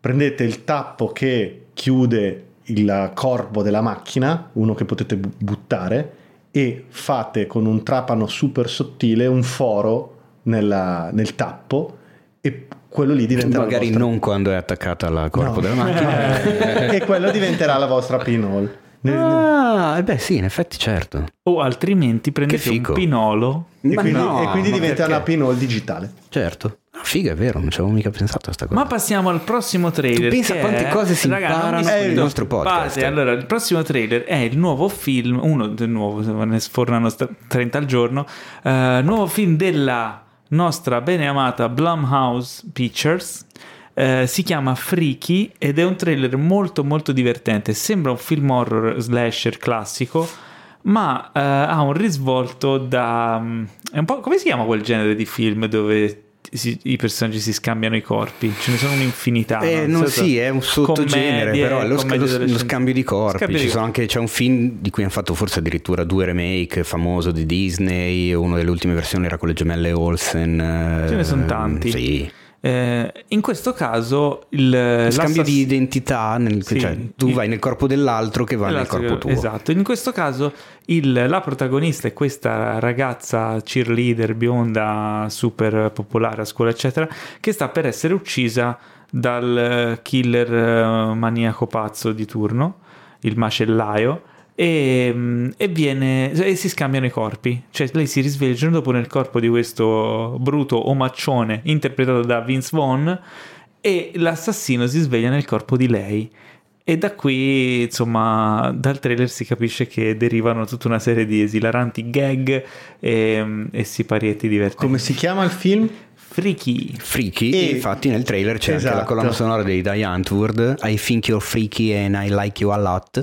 prendete il tappo che chiude il corpo della macchina, uno che potete bu- buttare, e fate con un trapano super sottile un foro nella- nel tappo e quello lì diventerà Magari vostra... non quando è attaccata al corpo No. della macchina. [LAUGHS] e quello diventerà la vostra pinhole. Ah, eh beh sì, in effetti certo. O altrimenti prendete un pinolo. e, quindi, no, e quindi diventa perché? una pinhole digitale. Certo. Ah, figa, è vero, non ci avevo mica pensato a sta cosa. Ma passiamo al prossimo trailer. Tu pensa che quante è- cose si Raga, imparano il nostro podcast. Base, allora, il prossimo trailer è il nuovo film, uno del nuovo, ne sfornano st- 30 al giorno, eh, nuovo film della nostra bene amata Blumhouse Pictures. Eh, si chiama Freaky ed è un trailer molto molto divertente. Sembra un film horror slasher classico, ma eh, ha un risvolto da... mm, È un po' come si chiama quel genere di film dove si- i personaggi si scambiano i corpi? Ce ne sono un'infinità. Eh, no? non sì, è un sottogenere, commedie, però è lo, sc- lo- lo scambio di corpi. Scambio Ci di anche, c'è un film di cui hanno fatto forse addirittura due remake, famoso di Disney, uno delle ultime versioni era con le gemelle Olsen. Ce ne sono eh, tanti. Sì. Eh, in questo caso il Scambio di identità, nel- Sì. cioè, tu Il- vai nel corpo dell'altro che va nel L'altro corpo tuo. Esatto, in questo caso il- la protagonista è questa ragazza cheerleader bionda super popolare a scuola eccetera che sta per essere uccisa dal killer eh, maniaco pazzo di turno, il macellaio. E, mm, e viene e si scambiano i corpi cioè lei si risveglia il giorno dopo nel corpo di questo bruto omaccione interpretato da Vince Vaughn e l'assassino si sveglia nel corpo di lei e da qui, insomma, dal trailer si capisce che derivano tutta una serie di esilaranti gag e, e siparietti divertenti. Come si chiama il film? Freaky. Freaky, E- infatti nel trailer c'è anche la Esatto. colonna sonora dei Die Antwoord, I think you're freaky and I like you a lot.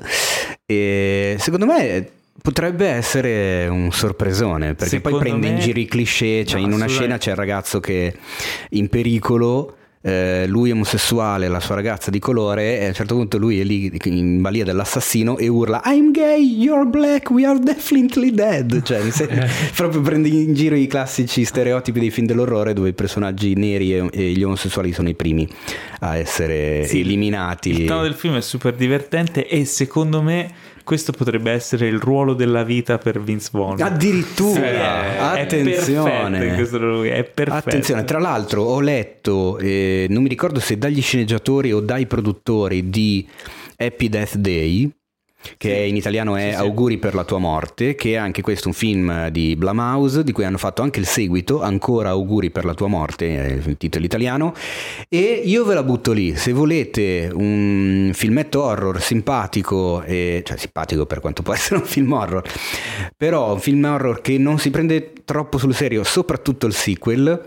E secondo me potrebbe essere un sorpresone, perché Secondo poi prende in me- giro i cliché, cioè No, in una scena c'è il ragazzo che è in pericolo. Eh, lui è omosessuale, la sua ragazza di colore, e a un certo punto lui è lì in balia dell'assassino e urla I'm gay, you're black, we are definitely dead. Cioè, [LAUGHS] proprio prende in giro i classici stereotipi dei film dell'orrore dove i personaggi neri e, e gli omosessuali sono i primi a essere Sì, eliminati. Il tono del film è super divertente e secondo me questo potrebbe essere il ruolo della vita per Vince Vaughn. Addirittura, Sì, è- è attenzione. perfetto è perfetto. Attenzione, tra l'altro ho letto, eh, non mi ricordo se dagli sceneggiatori o dai produttori di Happy Death Day, che in italiano è Auguri per la tua morte, che è anche questo un film di Blumhouse, di cui hanno fatto anche il seguito, ancora Auguri per la tua morte, è il titolo italiano, e io ve la butto lì, se volete un filmetto horror simpatico, e, cioè simpatico per quanto può essere un film horror, però un film horror che non si prende troppo sul serio, soprattutto il sequel,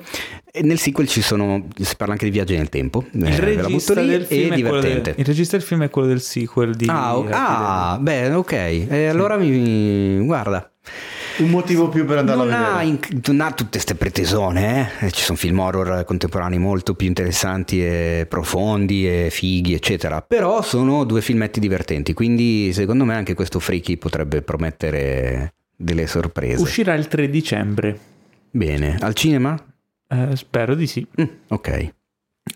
e nel sequel ci sono, si parla anche di viaggi nel tempo, Il eh, la butto regista, lì, del è film è divertente. del, il regista del film è quello del sequel di Ah, o- ah, beh, ok. E allora mi guarda. Un motivo più per andarlo Non a vedere. in- non ha tutte queste pretesone, eh. Ci sono film horror contemporanei molto più interessanti e profondi e fighi, eccetera. Però sono due filmetti divertenti, quindi secondo me anche questo Freaky potrebbe promettere delle sorprese. Uscirà il 3 dicembre. Bene, al cinema? Eh, spero di sì. Mm, ok.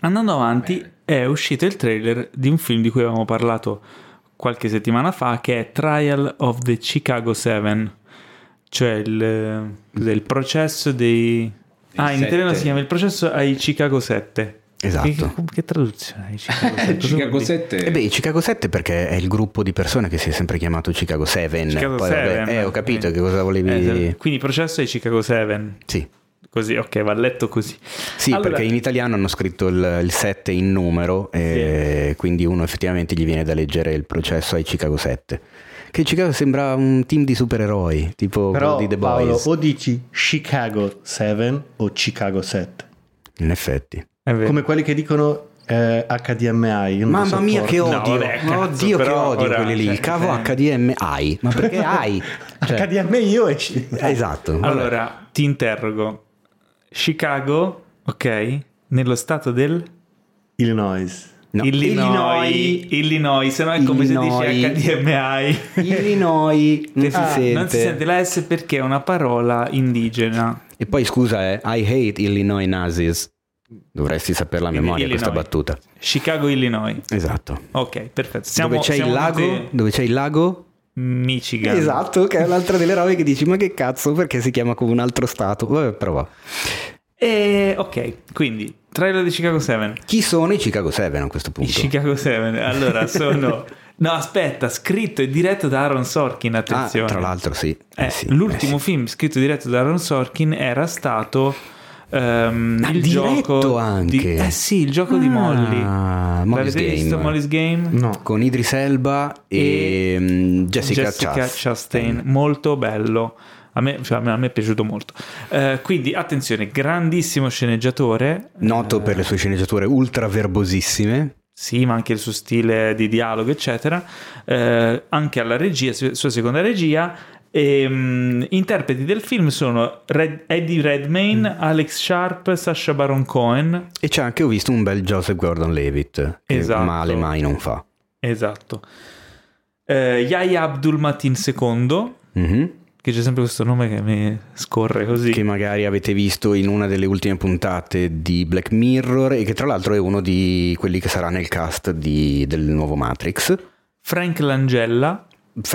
Andando avanti, è uscito il trailer di un film di cui avevamo parlato qualche settimana fa, che è Trial of the Chicago 7. cioè il, cos'è, il processo dei... Ah, in sette. italiano si chiama il processo ai Chicago 7. Esatto. Che, che- traduzione hai Chicago 7? Cosa Chicago vuol dire? 7 E beh, i Chicago 7 perché è il gruppo di persone che si è sempre chiamato Chicago 7. Chicago Poi, vabbè, 7. eh, ho capito Eh. che cosa volevi... Eh, quindi processo ai Chicago 7. Sì, Così, ok, va letto così. Sì, Allora- perché in italiano hanno scritto il, il 7 in numero, e quindi uno effettivamente gli viene da leggere il processo ai Chicago 7. Che Chicago sembra un team di supereroi, tipo Però di The Paolo, Boys. o dici Chicago 7 o Chicago 7. In effetti. Come quelli che dicono eh, HDMI. io non Mamma mia che odio, No, vabbè, cazzo, oddio che però odio ora, quelli lì, cioè, il cavo eh. HDMI, ma perché hai? [LAUGHS] Cioè, HDMI io e [LAUGHS] esatto. vabbè. Allora, ti interrogo. Chicago, ok, nello stato del Illinois. No. Illinois. Illinois, se no è come Illinois. se dici HDMI. Illinois, [LAUGHS] non si Ah, sente. Non si sente la S perché è una parola indigena. E poi scusa, eh, I hate Illinois Nazis. Dovresti saperla a memoria questa Illinois. battuta. Chicago, Illinois. Esatto. Ok, perfetto. Siamo, dove c'è lago? tutti Dove c'è il lago? Michigan. Esatto, che è un'altra delle robe che dici, ma che cazzo, perché si chiama come un altro stato? Vabbè, però va. E, ok, quindi trailer di Chicago 7. Chi sono i Chicago 7 a questo I punto? Chicago 7, allora [LAUGHS] sono... No, aspetta, scritto e diretto da Aaron Sorkin, ah, attenzione. tra l'altro sì. Eh, Eh sì, l'ultimo eh sì. film scritto e diretto da Aaron Sorkin era stato ehm, Ah, il diretto gioco anche. di- eh sì, il gioco di Molly. Ah, Molly's L'avete visto. Molly's Game? No. Con Idris Elba e, mm, Jessica, Jessica Chastain. Molto bello. A me, cioè, a me- è piaciuto molto. Eh, quindi, attenzione, grandissimo sceneggiatore. Noto per le sue sceneggiature ultra verbosissime. Sì, ma anche il suo stile di dialogo, eccetera. Eh, anche alla regia, su- sua seconda regia. E, mm, interpreti del film sono Red- Eddie Redmayne, Alex Sharp, Sacha Baron Cohen. E c'è anche, ho visto, un bel Joseph Gordon-Levitt, che Esatto. male mai non fa. Esatto. Eh, Yahya Abdul Matin II, Mhm. che c'è sempre questo nome che mi scorre così. Che magari avete visto in una delle ultime puntate di Black Mirror e che tra l'altro è uno di quelli che sarà nel cast di- del nuovo Matrix. Frank Langella.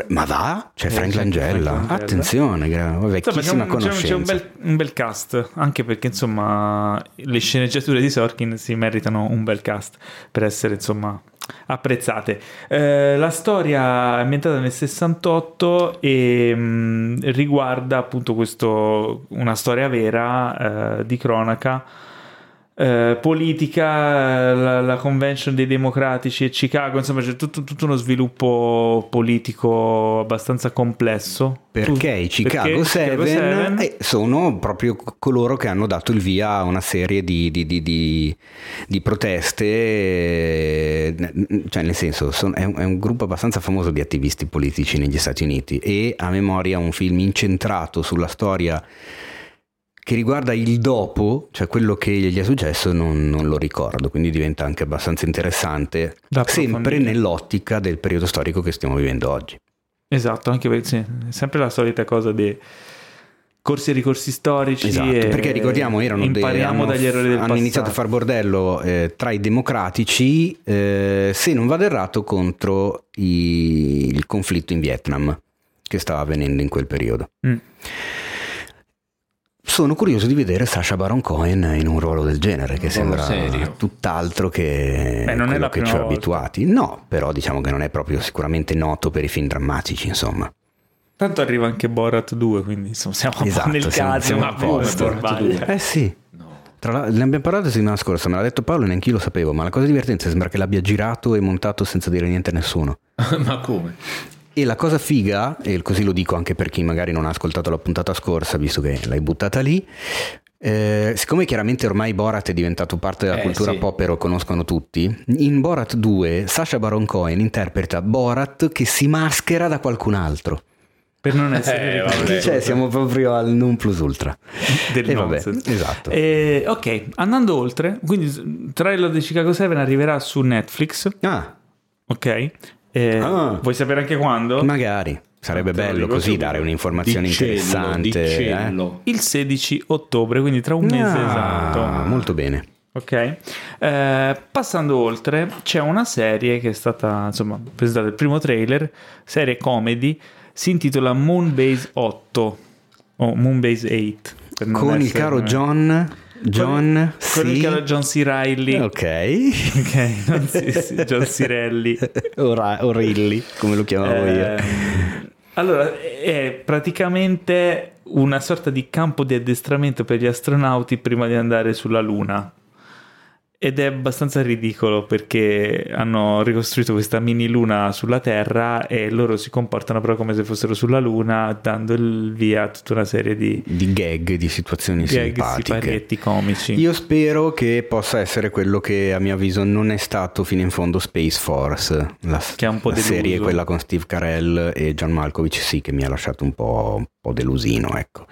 Ma va? C'è Eh, Frank Langella. Frank Langella. Attenzione, gra- Insomma, c'è vecchissima un, c'è un- conoscenza. c'è un bel, un bel cast, anche perché insomma le sceneggiature di Sorkin si meritano un bel cast per essere insomma apprezzate. Eh, la storia è ambientata nel 68 e mh, riguarda appunto questo, una storia vera eh, di cronaca. Eh, politica, la, la convention dei democratici e Chicago, insomma c'è tutto, tutto uno sviluppo politico abbastanza complesso. Perché i Chicago perché 7 Seven- eh, sono proprio co- coloro che hanno dato il via a una serie di, di- di- di- proteste, eh, cioè nel senso son- è, un, è un gruppo abbastanza famoso di attivisti politici negli Stati Uniti e a memoria un film incentrato sulla storia che riguarda il dopo, cioè quello che gli è successo, non, non lo ricordo, quindi diventa anche abbastanza interessante, Da sempre nell'ottica del periodo storico che stiamo vivendo oggi. Esatto, anche perché sì, è sempre la solita cosa di corsi e ricorsi storici. Esatto, e perché ricordiamo erano dei- hanno, dagli errori del hanno passato. iniziato a far bordello eh, tra i democratici, eh, se non vado errato, contro i- il conflitto in Vietnam che stava avvenendo in quel periodo. Mm. Sono curioso di vedere Sasha Baron Cohen in un ruolo del genere, che sembra serio. tutt'altro che Beh, non quello la che ci volta. abituati. No, però diciamo che non è proprio sicuramente noto per i film drammatici, insomma. Tanto arriva anche Borat 2, quindi insomma, siamo Esatto, nel siamo- caso, siamo ma posto. Eh sì. Tra l'altro, ne abbiamo parlato la settimana scorsa, me l'ha detto Paolo e neanche io lo sapevo, ma la cosa divertente sembra che l'abbia girato e montato senza dire niente a nessuno. [LAUGHS] Ma come? E la cosa figa, e così lo dico anche per chi magari non ha ascoltato la puntata scorsa, visto che l'hai buttata lì, eh, siccome chiaramente ormai Borat è diventato parte della Eh, cultura sì. pop e lo conoscono tutti, in Borat 2 Sacha Baron Cohen interpreta Borat che si maschera da qualcun altro. Per non essere Eh, vabbè. Cioè siamo proprio al non plus ultra. del E vabbè, esatto. Eh, ok, andando oltre, quindi trailer di Chicago 7 arriverà su Netflix, Ah, ok? Eh, Ah. Vuoi sapere anche quando? magari sarebbe bello così dare un'informazione Dicello, interessante. eh? dicello. Il 16 ottobre, quindi tra un mese Ah, esatto. Molto bene. Ok, Eh, passando oltre, c'è una serie che è stata insomma presentata il primo trailer, serie comedy, si intitola Moonbase 8. o Moonbase 8. per non Con il caro John... John il C. caro John C. Riley. Ok. Ok, [LAUGHS] non sì, sì, John Cirelli. [LAUGHS] Ora- Orilli, come lo chiamavo io. Eh, allora, è praticamente una sorta di campo di addestramento per gli astronauti prima di andare sulla Luna. Ed è abbastanza ridicolo perché hanno ricostruito questa mini luna sulla Terra e loro si comportano però come se fossero sulla Luna, dando il via a tutta una serie di Di gag, di situazioni gag, simpatiche. comici. Io spero che possa essere quello che a mio avviso non è stato fino in fondo Space Force, la, Che è un po' la deluso. serie quella con Steve Carell e John Malkovich, sì, che mi ha lasciato un po', un po' delusino, ecco.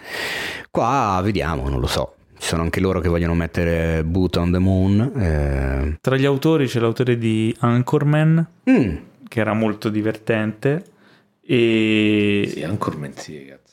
Qua vediamo, non lo so. Ci sono anche loro che vogliono mettere Boot on the Moon. eh. Tra gli autori c'è l'autore di Anchorman, Mm, che era molto divertente, e Sì, Anchorman sì, cazzo.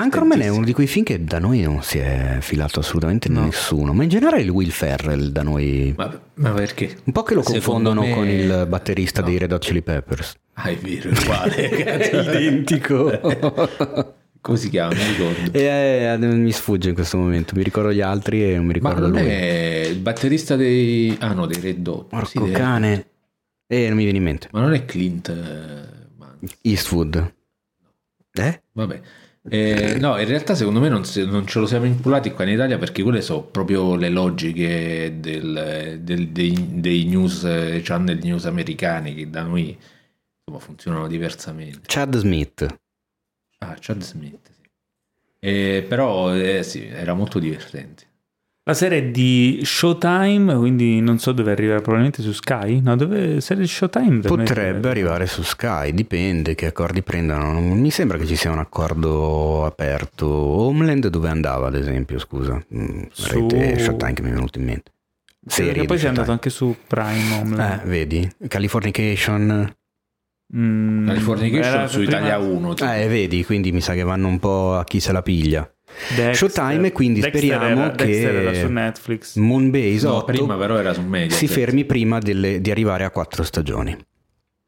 Anchorman è uno di quei film che da noi non si è filato assolutamente No. nessuno, ma in generale il Will Ferrell da noi... Ma, ma perché? Un po' che lo Secondo confondono me- con il batterista no. dei Red Hot Chili Peppers. Ah, è vero, è uguale. [LAUGHS] cazzo. Identico. [LAUGHS] Come si chiama? Non ricordo. [LAUGHS] E, eh, mi sfugge in questo momento, mi ricordo gli altri e non mi Ma ricordo non lui. è il batterista dei... Ah no, dei Red Hot. Porco Sì, cane. E non mi viene in mente. Ma non è Clint... eh. Eastwood. Eh? Vabbè. Eh, no, in realtà secondo me non, non ce lo siamo inculati qua in Italia perché quelle sono proprio le logiche del- del- dei, dei news, eh, channel news americani che da noi insomma, funzionano diversamente. Chad Smith. Ah, Chad Smith. Sì. Eh, però eh, sì, era molto divertente. La serie è di Showtime, quindi non so dove arriva, probabilmente su Sky. No, dove serie di Showtime? Potrebbe arrivare su Sky, dipende che accordi prendano. Non mi sembra che ci sia un accordo aperto. Homeland dove andava, ad esempio, scusa. Mm, Su- Rete Showtime che mi è venuto in mente. Serie che poi sia andato anche su Prime Homeland. Eh, vedi? Californication. Mm, Californication su prima Italia 1. tipo. Eh, vedi, quindi mi sa che vanno un po' a chi se la piglia. Dexter. Showtime, e quindi Dexter speriamo era- che Dexter era su Netflix. Moonbase No, 8 prima però era su Media. si fermi prima delle- di arrivare a quattro stagioni.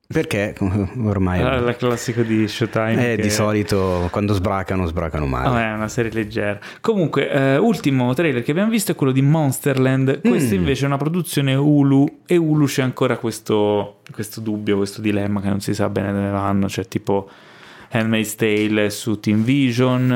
Perché [LAUGHS] ormai Era il classico di Showtime. eh, che- di solito quando sbracano, sbracano male. Vabbè, è una serie leggera. Comunque, eh, ultimo trailer che abbiamo visto è quello di Monsterland. Questo Mm. invece è una produzione Hulu. E Hulu c'è ancora questo, questo dubbio, questo dilemma che non si sa bene dove vanno. Cioè, tipo Handmaid's Tale su Team Vision.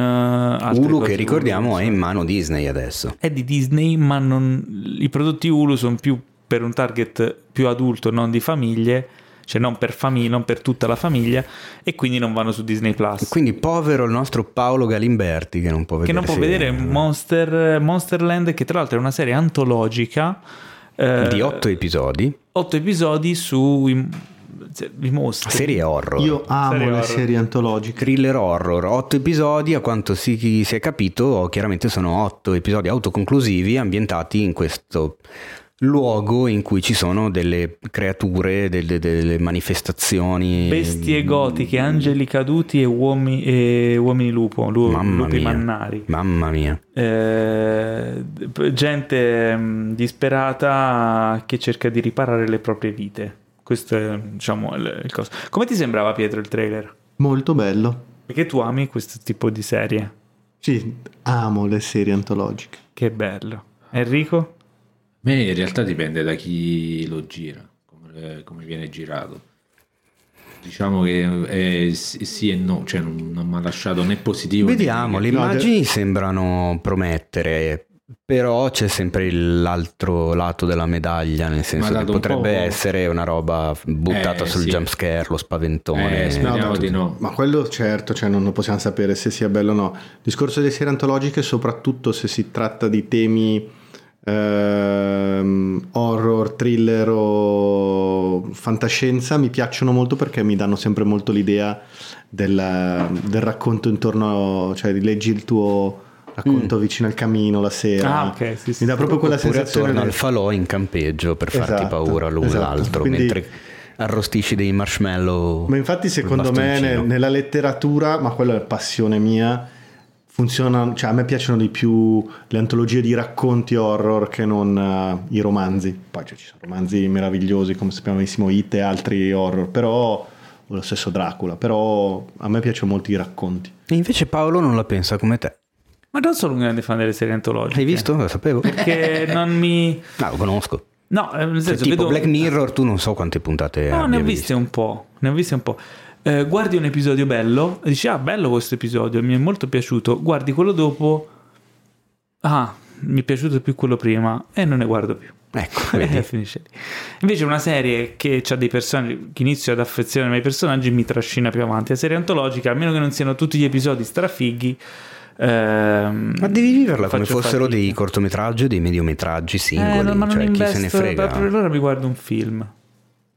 eh, Hulu che ricordiamo Hulu, è in mano Disney adesso. è di Disney, ma non- i prodotti Hulu sono più per un target più adulto, non di famiglie. Cioè, non per famiglia, non per tutta la famiglia, e quindi non vanno su Disney Plus. Quindi povero il nostro Paolo Galimberti che non può che vedere non può vedere Monster, Monsterland, che tra l'altro è una serie antologica eh, di otto episodi, otto episodi sui i mostri. serie horror. Io amo Serie le horror. serie antologiche. Thriller horror, otto episodi, a quanto si, si è capito, chiaramente sono otto episodi autoconclusivi ambientati in questo luogo in cui ci sono delle creature, delle, delle manifestazioni. Bestie gotiche, angeli caduti e uomini, e uomini lupo, lu- Mamma lupi mia. mannari. Mamma mia. Eh, gente mh, disperata che cerca di riparare le proprie vite. Questo è, diciamo, il, il coso. Come ti sembrava, Pietro, il trailer? Molto bello. Perché tu ami questo tipo di serie? Sì, amo le serie antologiche. Che bello. Enrico? Me in realtà dipende da chi lo gira, come, come viene girato. Diciamo che è sì sì e no, cioè non, non mi ha lasciato né positivo né Vediamo, le negativo. No, immagini sembrano promettere, però c'è sempre l'altro lato della medaglia, nel senso che un potrebbe po'- essere una roba buttata Eh, sul sì. jumpscare, lo spaventone. Eh, di no. Ma quello certo, cioè non lo possiamo sapere se sia bello o no. Il discorso delle serie antologiche, soprattutto se si tratta di temi ehm, horror, thriller o fantascienza, mi piacciono molto perché mi danno sempre molto l'idea del, del racconto intorno, cioè leggi il tuo racconto vicino al camino la sera. Ah, ok, sì, sì. Mi dà proprio quella Oppure sensazione attorno del- al falò in campeggio per farti Esatto, paura l'un esatto. l'altro, Quindi- mentre arrostisci dei marshmallow. Ma infatti secondo me nella letteratura, ma quella è passione mia, funziona, cioè a me piacciono di più le antologie di racconti horror che non eh, i romanzi. Poi cioè, ci sono romanzi meravigliosi come sappiamo benissimo It e altri horror, però o lo stesso Dracula, però a me piacciono molto i racconti. E invece Paolo non la pensa come te. Ma non sono un grande fan delle serie antologiche. Hai visto? Lo sapevo. Perché non mi... No, lo conosco. No, eh, nel Cioè, senso, tipo vedo... Black Mirror, tu non so quante puntate No, ne ho viste un po', ne ho viste un po'. Eh, guardi un episodio bello e dici, ah, bello questo episodio, mi è molto piaciuto. Guardi quello dopo, ah, mi è piaciuto più quello prima e non ne guardo più. Ecco, [LAUGHS] E finisce lì. Invece una serie che ha dei personaggi, che inizio ad affezionarmi ai personaggi mi trascina più avanti. La serie antologica, a meno che non siano tutti gli episodi strafighi, ehm, Ma devi viverla come fossero fatica. dei cortometraggi o dei mediometraggi Eh, singoli, no, ma non cioè chi se ne investo, frega. per allora mi guardo un film.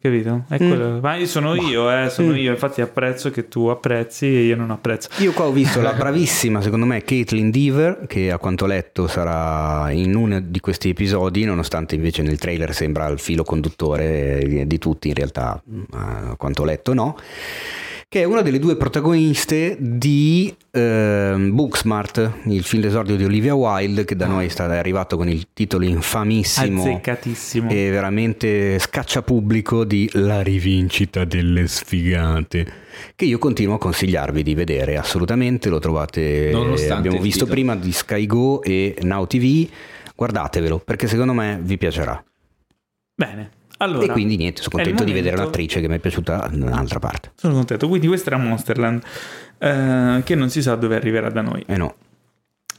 Capito? È quello- Ma io sono io, eh, sono io, infatti apprezzo che tu apprezzi e io non apprezzo. Io qua ho visto la [LAUGHS] bravissima, secondo me, Caitlin Deaver, che a quanto ho letto sarà in uno di questi episodi, nonostante invece nel trailer sembra il filo conduttore di tutti, in realtà a quanto ho letto no, che è una delle due protagoniste di ehm, Booksmart, il film d'esordio di Olivia Wilde, che da noi è stato- è arrivato con il titolo infamissimo e veramente scaccia pubblico di La rivincita delle sfigate che io continuo a consigliarvi di vedere assolutamente lo trovate abbiamo visto titolo. prima di Sky Go e Now TV guardatevelo perché secondo me vi piacerà Bene. Allora, e quindi niente sono contento di vedere l'attrice che mi è piaciuta da un'altra parte Sono contento. Quindi questo era Monsterland, eh, che non si sa dove arriverà da noi. eh no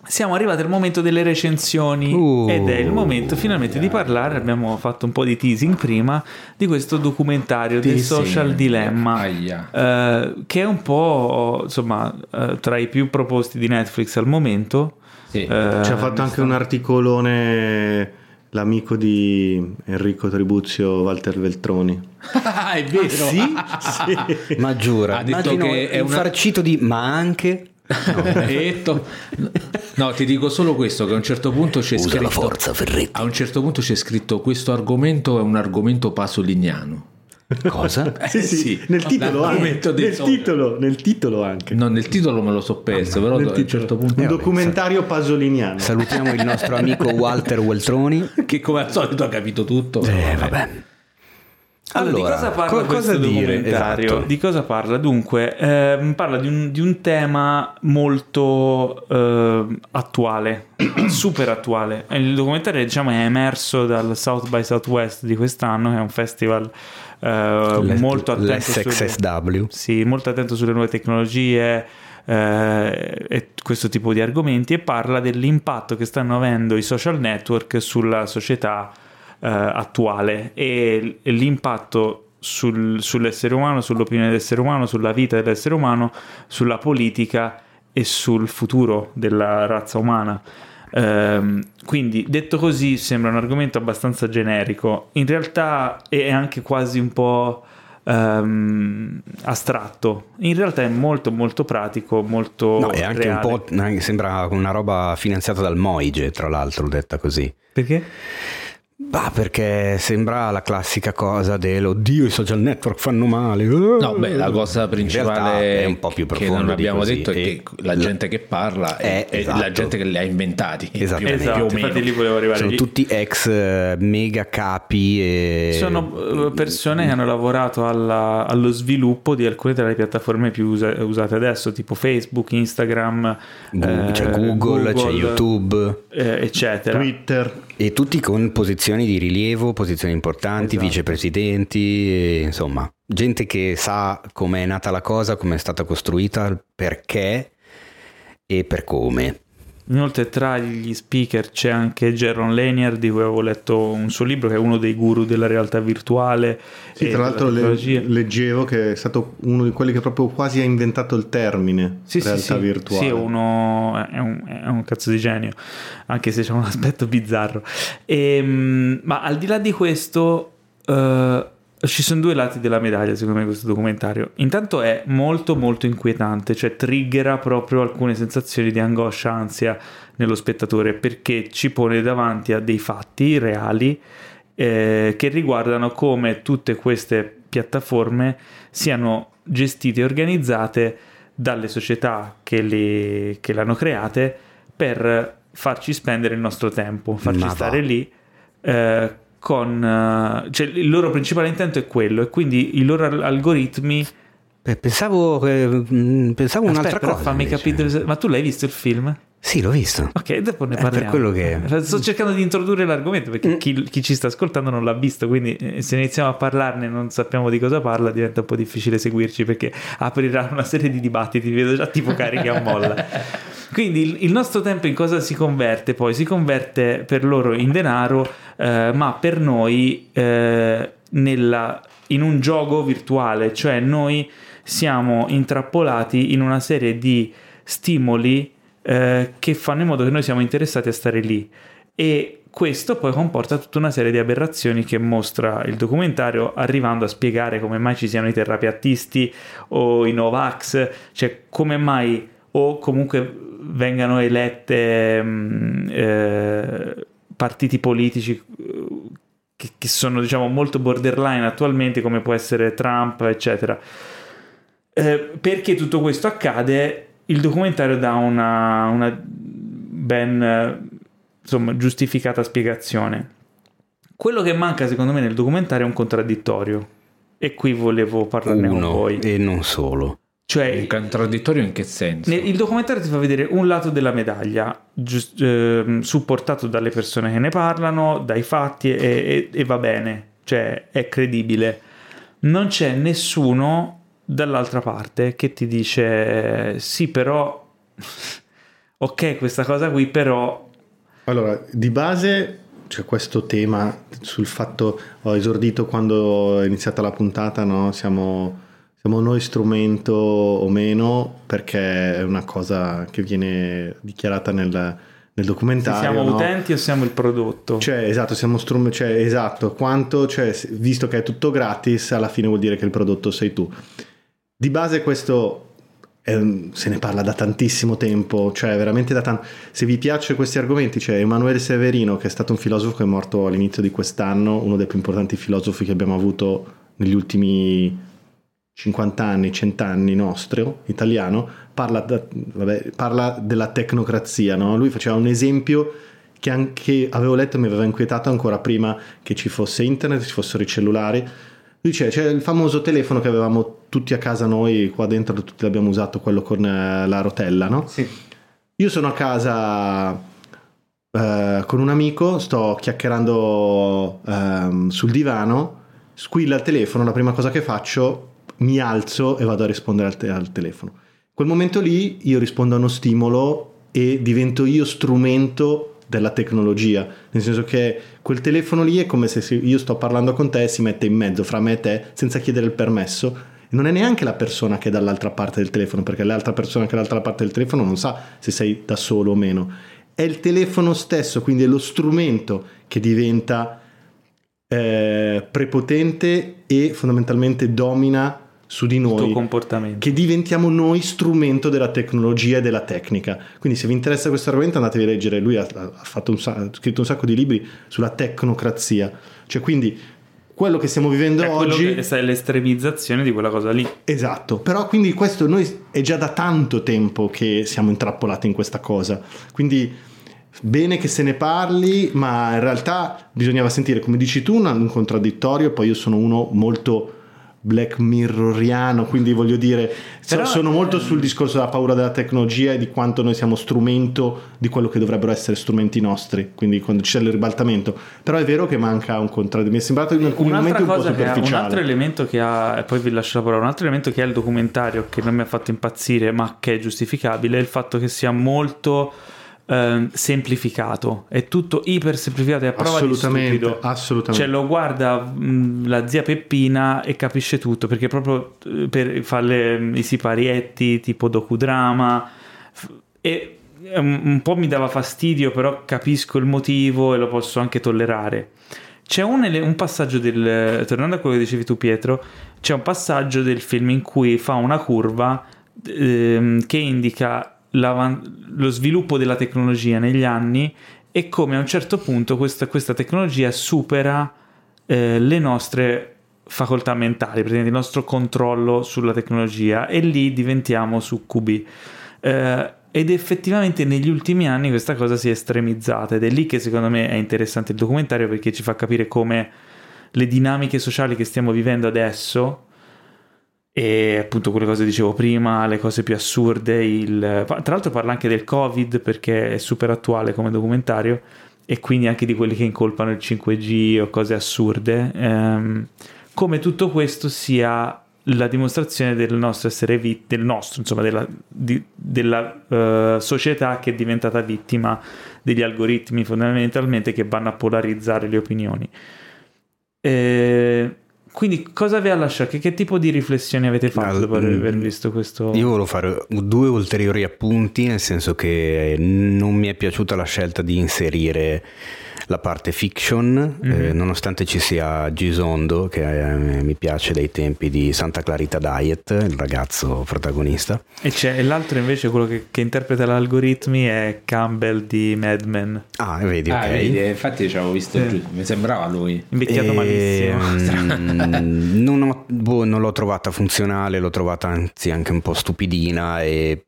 Siamo arrivati al momento delle recensioni Uh. ed è il momento finalmente di parlare, abbiamo fatto un po' di teasing prima, di questo documentario del Teasing. social dilemma, eh, che è un po' insomma eh, tra i più proposti di Netflix al momento. Sì. Eh, Ci ha fatto anche un articolone l'amico di Enrico Tribuzio, Walter Veltroni. Ah, è vero. Sì? sì. ma giura Ha detto immagino che è un una- farcito di ma anche Detto. No, ti dico solo questo: che a un certo punto c'è usa scritto. la forza Ferretti A un certo punto c'è scritto: Questo argomento è un argomento pasolignano. Cosa? [LAUGHS] Eh, Sì, sì, nel titolo anche. Nel titolo, nel titolo anche. No, nel titolo me lo so perso, però Nel a un certo punto. Un documentario pasoliniano. salutiamo il nostro amico Walter Weltroni [LAUGHS] Che come al solito ha capito tutto. eh vabbè Allora, Allora, di cosa parla co- questo cosa dire? documentario? Esatto. Di cosa parla? Dunque, ehm, parla di un, di un tema molto ehm, attuale, [COUGHS] super attuale. Il documentario diciamo, è emerso dal South by Southwest di quest'anno, che è un festival eh, molto attento sulle- sì, molto attento sulle nuove tecnologie eh, e questo tipo di argomenti e parla dell'impatto che stanno avendo i social network sulla società eh, attuale e l'impatto sul- sull'essere umano, sull'opinione dell'essere umano, sulla vita dell'essere umano, sulla politica e sul futuro della razza umana. Ehm, quindi detto così sembra un argomento abbastanza generico, in realtà è anche quasi un po' ehm, astratto, in realtà è molto molto pratico, molto No, è anche reale. un po'. Sembra una roba finanziata dal Moige, tra l'altro, detta così. Perché? Bah, perché sembra la classica cosa dell'oddio, i social network fanno male. No, beh, la cosa principale è un po' più che profondo non abbiamo detto è che la la- gente che parla è, Eh, è esatto. la gente che li ha inventati. Esatto. più, Esatto, più o meno. infatti lì volevo arrivare. Sono Gli- tutti ex eh, mega capi e... Sono eh, persone che hanno lavorato alla- allo sviluppo di alcune delle piattaforme più usa- usate adesso, tipo Facebook, Instagram, Gu- eh, c'è Google, c'è YouTube eh, eccetera. Twitter. E tutti con posizioni di rilievo, posizioni importanti, Esatto. vicepresidenti, insomma, gente che sa com'è nata la cosa, come è stata costruita, perché e per come. Inoltre tra gli speaker c'è anche Jaron Lanier di cui avevo letto un suo libro che è uno dei guru della realtà virtuale Sì, e tra l'altro le- leggevo che è stato uno di quelli che proprio quasi ha inventato il termine Sì, realtà sì. virtuale. Sì, è uno è un, è un cazzo di genio, anche se c'è un aspetto bizzarro. Ehm, ma al di là di questo, eh, ci sono due lati della medaglia, secondo me, questo documentario. Intanto è molto, molto inquietante, cioè triggera proprio alcune sensazioni di angoscia, ansia nello spettatore, perché ci pone davanti a dei fatti reali eh, che riguardano come tutte queste piattaforme siano gestite e organizzate dalle società che, le, che le hanno create per farci spendere il nostro tempo, farci Ma va. stare lì eh, con... eh, cioè il loro principale intento è quello e quindi i loro al- algoritmi Beh, pensavo, eh, mh, pensavo Aspetta, un'altra cosa. fammi invece. capire. Ma tu l'hai visto il film? Sì, l'ho visto. Ok, dopo ne È per parliamo. quello che- Sto cercando di introdurre l'argomento Mm. perché chi, chi ci sta ascoltando non l'ha visto, quindi eh, se iniziamo a parlarne e non sappiamo di cosa parla diventa un po' difficile seguirci perché aprirà una serie di dibattiti, vedo già tipo carica a molla. [LAUGHS] Quindi il, il nostro tempo in cosa si converte poi? Si converte per loro in denaro, eh, ma per noi eh, nella- in un gioco virtuale, cioè noi siamo intrappolati in una serie di stimoli eh, che fanno in modo che noi siamo interessati a stare lì e questo poi comporta tutta una serie di aberrazioni che mostra il documentario arrivando a spiegare come mai ci siano i terrapiattisti o i Novax, cioè come mai o comunque vengano elette mh, eh, partiti politici eh, che, che sono diciamo molto borderline attualmente come può essere Trump eccetera. Eh, perché tutto questo accade? Il documentario dà una, una ben insomma, giustificata spiegazione. Quello che manca secondo me nel documentario è un contraddittorio. E qui volevo parlarne con Uno voi. e non solo. Cioè Un contraddittorio in che senso? il documentario ti fa vedere un lato della medaglia, giust- ehm, supportato dalle persone che ne parlano, dai fatti e, e- e va bene, cioè è credibile. Non c'è nessuno dall'altra parte che ti dice sì, però [LAUGHS] ok, questa cosa qui, però Allora, di base c'è questo tema sul fatto, ho esordito quando è iniziata la puntata, no? siamo, siamo noi strumento o meno, perché è una cosa che viene dichiarata nel, nel se documentario. siamo no? utenti o siamo il prodotto. Cioè, esatto, siamo strum- cioè, esatto, quanto, cioè, se- visto che è tutto gratis, alla fine vuol dire che il prodotto sei tu. Di base questo è un- se ne parla da tantissimo tempo, cioè veramente da tanto. Se vi piacciono questi argomenti, c'è Emanuele Severino, che è stato un filosofo che è morto all'inizio di quest'anno, uno dei più importanti filosofi che abbiamo avuto negli ultimi 50 anni, 100 anni nostro, italiano, parla, da- vabbè, parla della tecnocrazia, no? Lui faceva un esempio che anche avevo letto e mi aveva inquietato ancora prima che ci fosse internet, ci fossero i cellulari. Lui dice, c'è il famoso telefono che avevamo tutti a casa noi, qua dentro tutti l'abbiamo usato, quello con eh, la rotella, no? Sì. Io sono a casa eh, con un amico, sto chiacchierando ehm, sul divano, squilla il telefono, la prima cosa che faccio, mi alzo e vado a rispondere al, te- al telefono. Quel momento lì io rispondo a uno stimolo e divento io strumento della tecnologia, nel senso che quel telefono lì è come se io sto parlando con te e si mette in mezzo fra me e te senza chiedere il permesso non è neanche la persona che è dall'altra parte del telefono, perché l'altra persona che è dall'altra parte del telefono non sa se sei da solo o meno. È il telefono stesso, quindi è lo strumento che diventa eh, prepotente e fondamentalmente domina su di noi che diventiamo noi strumento della tecnologia e della tecnica. Quindi se vi interessa questo argomento andatevi a leggere, lui ha, ha fatto un ha scritto un sacco di libri sulla tecnocrazia, cioè quindi quello che stiamo vivendo È oggi... che è l'estremizzazione di quella cosa lì. Esatto, però quindi questo noi è già da tanto tempo che siamo intrappolati in questa cosa, quindi bene che se ne parli, ma in realtà bisognava sentire, come dici tu, un contraddittorio, poi io sono uno molto black mirroriano, quindi voglio dire, Però, sono molto ehm, sul discorso della paura della tecnologia e di quanto noi siamo strumento di quello che dovrebbero essere strumenti nostri, quindi quando c'è il ribaltamento, però è vero che manca un contraddittorio, mi è sembrato in alcuni momenti un po' che ha, un superficiale. altro elemento che ha, e poi vi lascio la parola, un altro elemento che ha il documentario che non mi ha fatto impazzire ma che è giustificabile è il fatto che sia molto ehm, semplificato, è tutto iper semplificato, è a prova di stupido. assolutamente. Cioè lo guarda mh, la zia Peppina e capisce tutto perché proprio eh, per, fa le- i siparietti tipo docudrama f- e eh, un, un po' mi dava fastidio però capisco il motivo e lo posso anche tollerare. C'è un, un passaggio del tornando a quello che dicevi tu Pietro, c'è un passaggio del film in cui fa una curva ehm, che indica lo sviluppo della tecnologia negli anni e come a un certo punto questa, questa tecnologia supera eh, le nostre facoltà mentali, praticamente il nostro controllo sulla tecnologia e lì diventiamo succubi. Eh, ed effettivamente negli ultimi anni questa cosa si è estremizzata ed è lì che secondo me è interessante il documentario perché ci fa capire come le dinamiche sociali che stiamo vivendo adesso e appunto quelle cose dicevo prima, le cose più assurde, il... tra l'altro parla anche del Covid perché è super attuale come documentario e quindi anche di quelli che incolpano il 5G o cose assurde, ehm, come tutto questo sia la dimostrazione del nostro essere vittima, del nostro, insomma, della, di, della uh, società che è diventata vittima degli algoritmi fondamentalmente che vanno a polarizzare le opinioni. E quindi cosa vi ha lasciato? Che, che, tipo di riflessioni avete fatto dopo aver visto questo? Io volevo fare due ulteriori appunti, nel senso che non mi è piaciuta la scelta di inserire la parte fiction, mm-hmm. eh, nonostante ci sia Gisondo, che eh, mi piace dai tempi di Santa Clarita Diet, il ragazzo protagonista. E c'è e l'altro invece, quello che, che interpreta gli algoritmi, è Campbell di Mad Men. Ah, vedi, ah, ok. Vedi, eh, infatti ci avevo visto, sì. mi sembrava lui. Invecchiato e... malissimo. [LAUGHS] non, ho, boh, non l'ho trovata funzionale, l'ho trovata anzi anche un po' stupidina e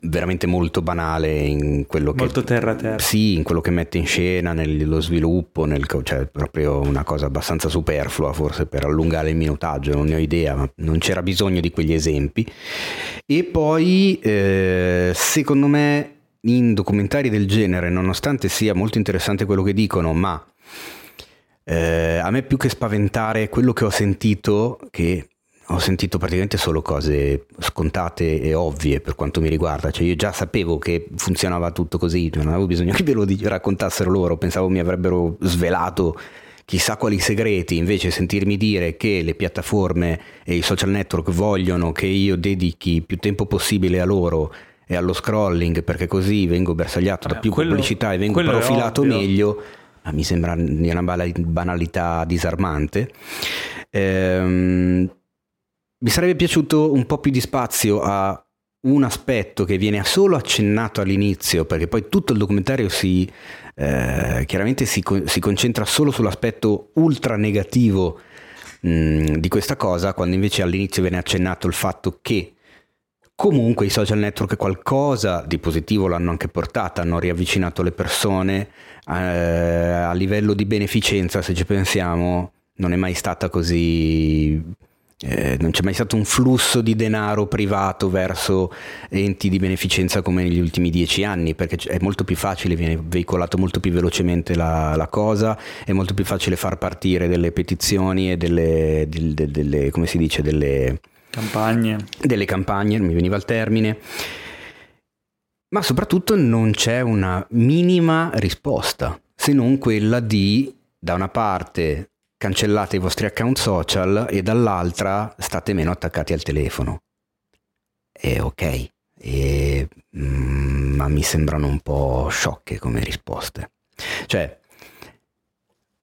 veramente molto banale in quello che molto terra terra. Sì in quello che mette in scena nello sviluppo nel, cioè proprio una cosa abbastanza superflua forse per allungare il minutaggio non ne ho idea ma non c'era bisogno di quegli esempi. E poi eh, secondo me in documentari del genere nonostante sia molto interessante quello che dicono ma eh, a me più che spaventare quello che ho sentito che ho sentito praticamente solo cose scontate e ovvie per quanto mi riguarda, cioè io già sapevo che funzionava tutto così, non avevo bisogno che ve lo raccontassero loro, pensavo mi avrebbero svelato chissà quali segreti, invece sentirmi dire che le piattaforme e i social network vogliono che io dedichi più tempo possibile a loro e allo scrolling perché così vengo bersagliato da più quello, pubblicità e vengo profilato meglio, mi sembra una banalità disarmante. Ehm, mi sarebbe piaciuto un po' più di spazio a un aspetto che viene solo accennato all'inizio, perché poi tutto il documentario si, eh, chiaramente si, si, concentra solo sull'aspetto ultra negativo mh, di questa cosa, quando invece all'inizio viene accennato il fatto che comunque i social network qualcosa di positivo l'hanno anche portata, hanno riavvicinato le persone eh, a livello di beneficenza, se ci pensiamo, non è mai stata così eh, non c'è mai stato un flusso di denaro privato verso enti di beneficenza come negli ultimi dieci anni, perché è molto più facile, viene veicolato molto più velocemente la, la cosa, è molto più facile far partire delle petizioni e delle, delle, delle come si dice, delle campagne. Delle campagne, mi veniva il termine. Ma soprattutto non c'è una minima risposta, se non quella di, da una parte, cancellate i vostri account social e dall'altra state meno attaccati al telefono. E ok, e, mm, ma mi sembrano un po' sciocche come risposte. Cioè,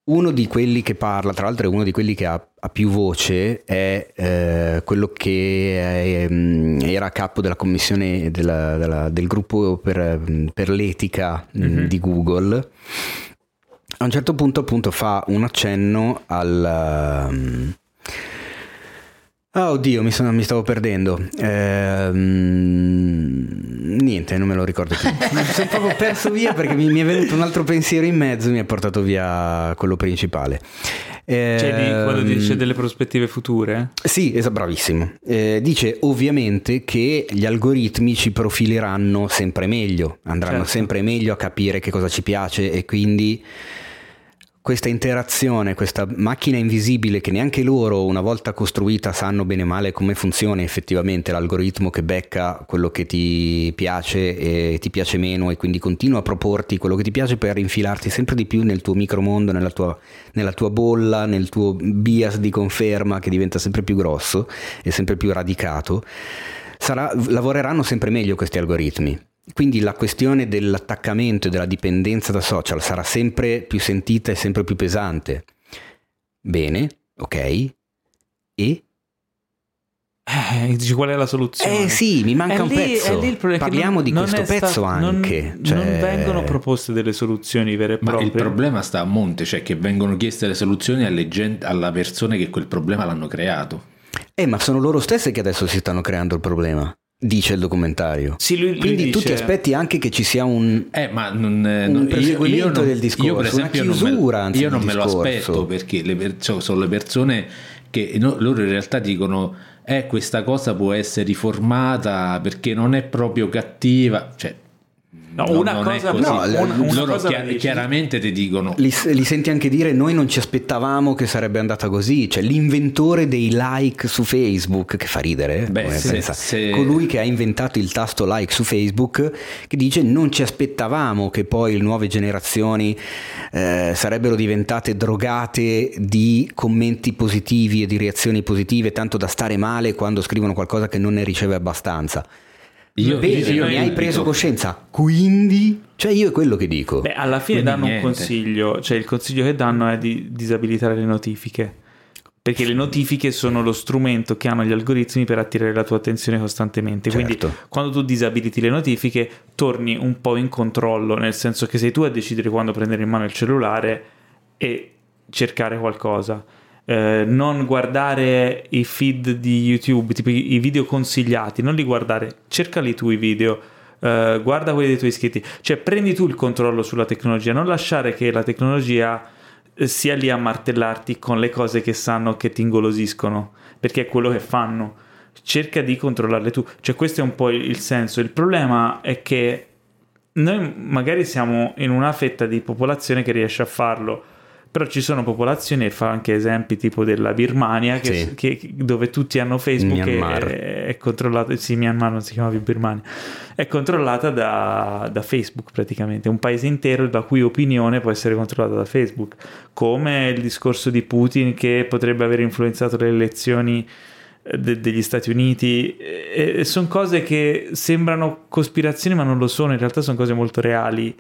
uno di quelli che parla, tra l'altro è uno di quelli che ha, ha più voce, è eh, quello che è, mm, era capo della commissione della, della, del gruppo per, per l'etica mm-hmm. di Google a un certo punto appunto fa un accenno al... Um... Oh oddio, mi, sono, mi stavo perdendo. Ehm, niente, non me lo ricordo più. [LAUGHS] mi sono proprio perso via perché mi, mi, è venuto un altro pensiero in mezzo e mi ha portato via quello principale. Cioè, di, quando dice delle prospettive future? Sì, esatto, bravissimo. Eh, dice ovviamente che gli algoritmi ci profileranno sempre meglio, andranno certo. sempre meglio a capire che cosa ci piace e quindi questa interazione, questa macchina invisibile che neanche loro una volta costruita sanno bene male come funziona effettivamente l'algoritmo che becca quello che ti piace e ti piace meno e quindi continua a proporti quello che ti piace per infilarti sempre di più nel tuo micromondo, nella tua, nella tua bolla, nel tuo bias di conferma che diventa sempre più grosso e sempre più radicato. Sarà, lavoreranno sempre meglio questi algoritmi quindi la questione dell'attaccamento e della dipendenza da social sarà sempre più sentita e sempre più pesante. Bene, ok. E? Eh, dici qual è la soluzione? Eh sì, mi manca è un lì, pezzo. Parliamo di questo pezzo anche. Non, cioè... non, vengono proposte delle soluzioni vere e proprie. Ma il problema sta a monte, cioè che vengono chieste le soluzioni alle gente, alla persone che quel problema l'hanno creato. Eh, ma sono loro stesse che adesso si stanno creando il problema. Dice il documentario. Sì, lui, lui Quindi dice... tu ti aspetti anche che ci sia un, eh, ma non, eh, un io, io non, del discorso, io per esempio una chiusura. Non me, io non me discorso. lo aspetto perché le, sono le persone che no, loro in realtà dicono eh, questa cosa può essere riformata perché non è proprio cattiva, cioè No, no, una cosa, no, una, una loro cosa chia- la dici. chiaramente ti dicono Li, li senti anche dire noi non ci aspettavamo che sarebbe andata così, cioè l'inventore dei like su Facebook, che fa ridere, Beh, come se- pensa. se- colui che ha inventato il tasto like su Facebook, che dice non ci aspettavamo che poi le nuove generazioni eh, sarebbero diventate drogate di commenti positivi e di reazioni positive, tanto da stare male quando scrivono qualcosa che non ne riceve abbastanza. Io, Vedi, io ne hai preso coscienza, quindi... Cioè io è quello che dico. Beh, alla fine Quindi danno un niente. consiglio, cioè il consiglio che danno è di disabilitare le notifiche. Perché le notifiche sono lo strumento che hanno gli algoritmi per attirare la tua attenzione costantemente. Quindi Certo. quando tu disabiliti le notifiche, torni un po' in controllo, nel senso che sei tu a decidere quando prendere in mano il cellulare e cercare qualcosa. Eh, non guardare i feed di YouTube, tipo i, video consigliati, non li guardare, cercali tu i video, eh, guarda quelli dei tuoi iscritti, cioè prendi tu il controllo sulla tecnologia, non lasciare che la tecnologia eh, sia lì a martellarti con le cose che sanno che ti ingolosiscono, perché è quello che fanno. Cerca di controllarle tu, cioè questo è un po' il senso. Il problema è che noi magari siamo in una fetta di popolazione che riesce a farlo, però ci sono popolazioni, e fa anche esempi tipo della Birmania, che, Sì. che- dove tutti hanno Facebook Myanmar. e è controllato, sì, Myanmar non si chiama più Birmania, è controllata da, da Facebook praticamente, un paese intero la cui opinione può essere controllata da Facebook, come il discorso di Putin che potrebbe aver influenzato le elezioni eh, de- degli Stati Uniti e, sono cose che sembrano cospirazioni ma non lo sono, in realtà sono cose molto reali.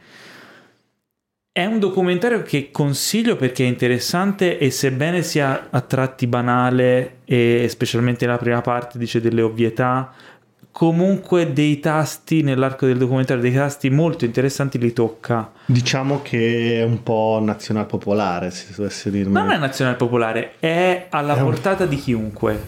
È un documentario che consiglio perché è interessante e sebbene sia a tratti banale e specialmente la prima parte dice delle ovvietà, comunque dei tasti nell'arco del documentario, dei tasti molto interessanti li tocca. Diciamo che è un po' nazional popolare, se dovessi dirmi. Non è nazionale popolare, è alla È un- portata di chiunque.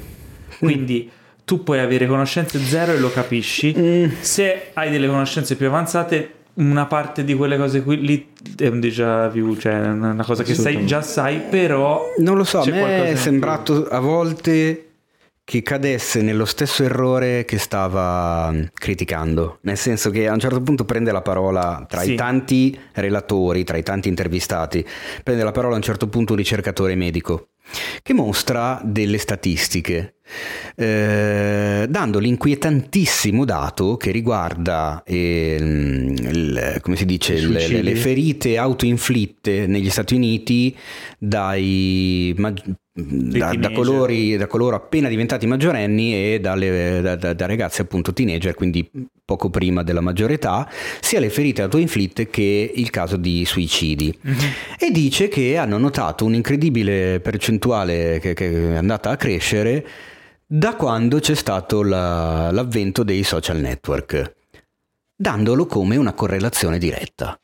Quindi tu puoi avere conoscenze zero e lo capisci. Se hai delle conoscenze più avanzate, una parte di quelle cose qui lì è un déjà vu, cioè una cosa che sai, già sai, però Non lo so, a me è sembrato a volte che cadesse nello stesso errore che stava mm, criticando, nel senso che a un certo punto prende la parola tra Sì. i tanti relatori, tra i tanti intervistati, prende la parola a un certo punto un ricercatore medico che mostra delle statistiche, eh, dando l'inquietantissimo dato che riguarda ehm, il- come si dice, le, le- ferite autoinflitte negli Stati Uniti dai mag- da, da colori- da coloro appena diventati maggiorenni e dalle- da, da- da ragazzi appunto teenager, quindi poco prima della maggiore età, sia le ferite autoinflitte che il caso di suicidi. E dice che hanno notato un'incredibile percentuale che, che è andata a crescere da quando c'è stato la- l'avvento dei social network, dandolo come una correlazione diretta.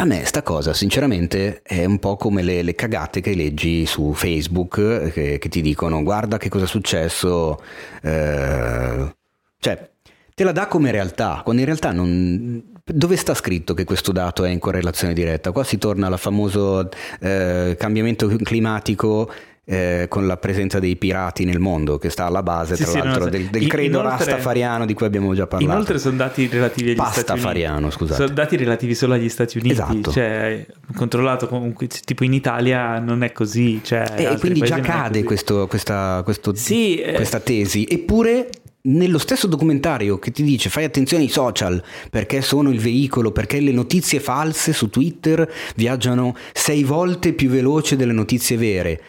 A me sta cosa sinceramente è un po' come le, le cagate che leggi su Facebook che, che ti dicono guarda che cosa è successo, eh, cioè te la dà come realtà, quando in realtà non... Dove sta scritto che questo dato è in correlazione diretta? Qua si torna al famoso eh, cambiamento climatico eh, con la presenza dei pirati nel mondo, che sta alla base, Sì, tra sì, l'altro, no, del, del in- credo inoltre- rastafariano di cui abbiamo già parlato. Inoltre sono dati relativi agli Stati Uniti. Pastafariano, scusate. Sono dati relativi solo agli Stati Uniti. Esatto. Cioè, controllato comunque, tipo in Italia non è così. Cioè, E quindi già cade questo- questa, questo- Sì, eh. questa tesi. Eppure nello stesso documentario che ti dice fai attenzione ai social perché sono il veicolo, perché le notizie false su Twitter viaggiano sei volte più veloce delle notizie vere.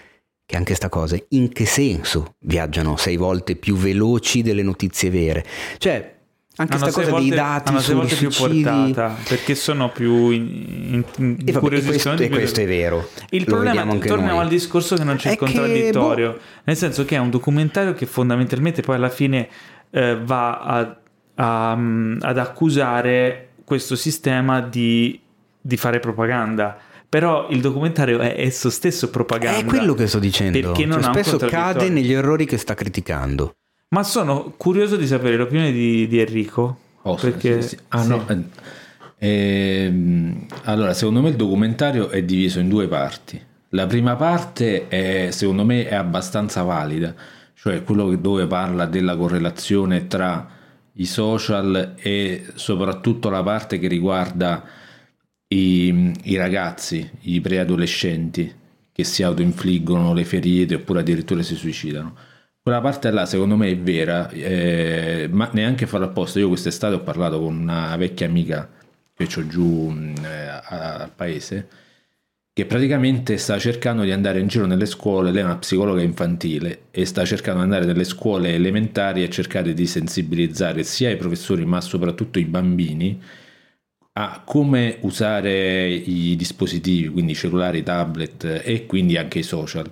Che anche sta cosa, in che senso viaggiano sei volte più veloci delle notizie vere? Cioè, anche Hanno sta sei cosa dei volte- dati hanno sei volte più suicidi. portata perché sono più in, in, in- vabbè, e questo, e più. è vero. Il Lo problema è anche torniamo noi. al discorso che non c'è È il che, contraddittorio, boh, nel senso che è un documentario che fondamentalmente poi alla fine eh, va a- a- ad accusare questo sistema di, di fare propaganda. Però il documentario è esso stesso propaganda. È quello che sto dicendo. Perché non Cioè, spesso cade negli errori che sta criticando. Ma sono curioso di sapere l'opinione di, di Enrico. Oh, perché sì, sì. Ah, sì. no, eh, ehm, allora, secondo me il documentario è diviso in due parti. La prima parte è, secondo me è abbastanza valida, cioè quello dove parla della correlazione tra i social e soprattutto la parte che riguarda i, i ragazzi, i preadolescenti che si autoinfliggono le ferite oppure addirittura si suicidano. Quella parte là secondo me è vera, eh, ma neanche farlo apposta. Io quest'estate ho parlato con una vecchia amica che ho giù mh, eh, al paese che praticamente sta cercando di andare in giro nelle scuole, lei è una psicologa infantile e sta cercando di andare nelle scuole elementari e cercare di sensibilizzare sia i professori ma soprattutto i bambini a come usare i dispositivi, quindi cellulari, tablet e quindi anche i social.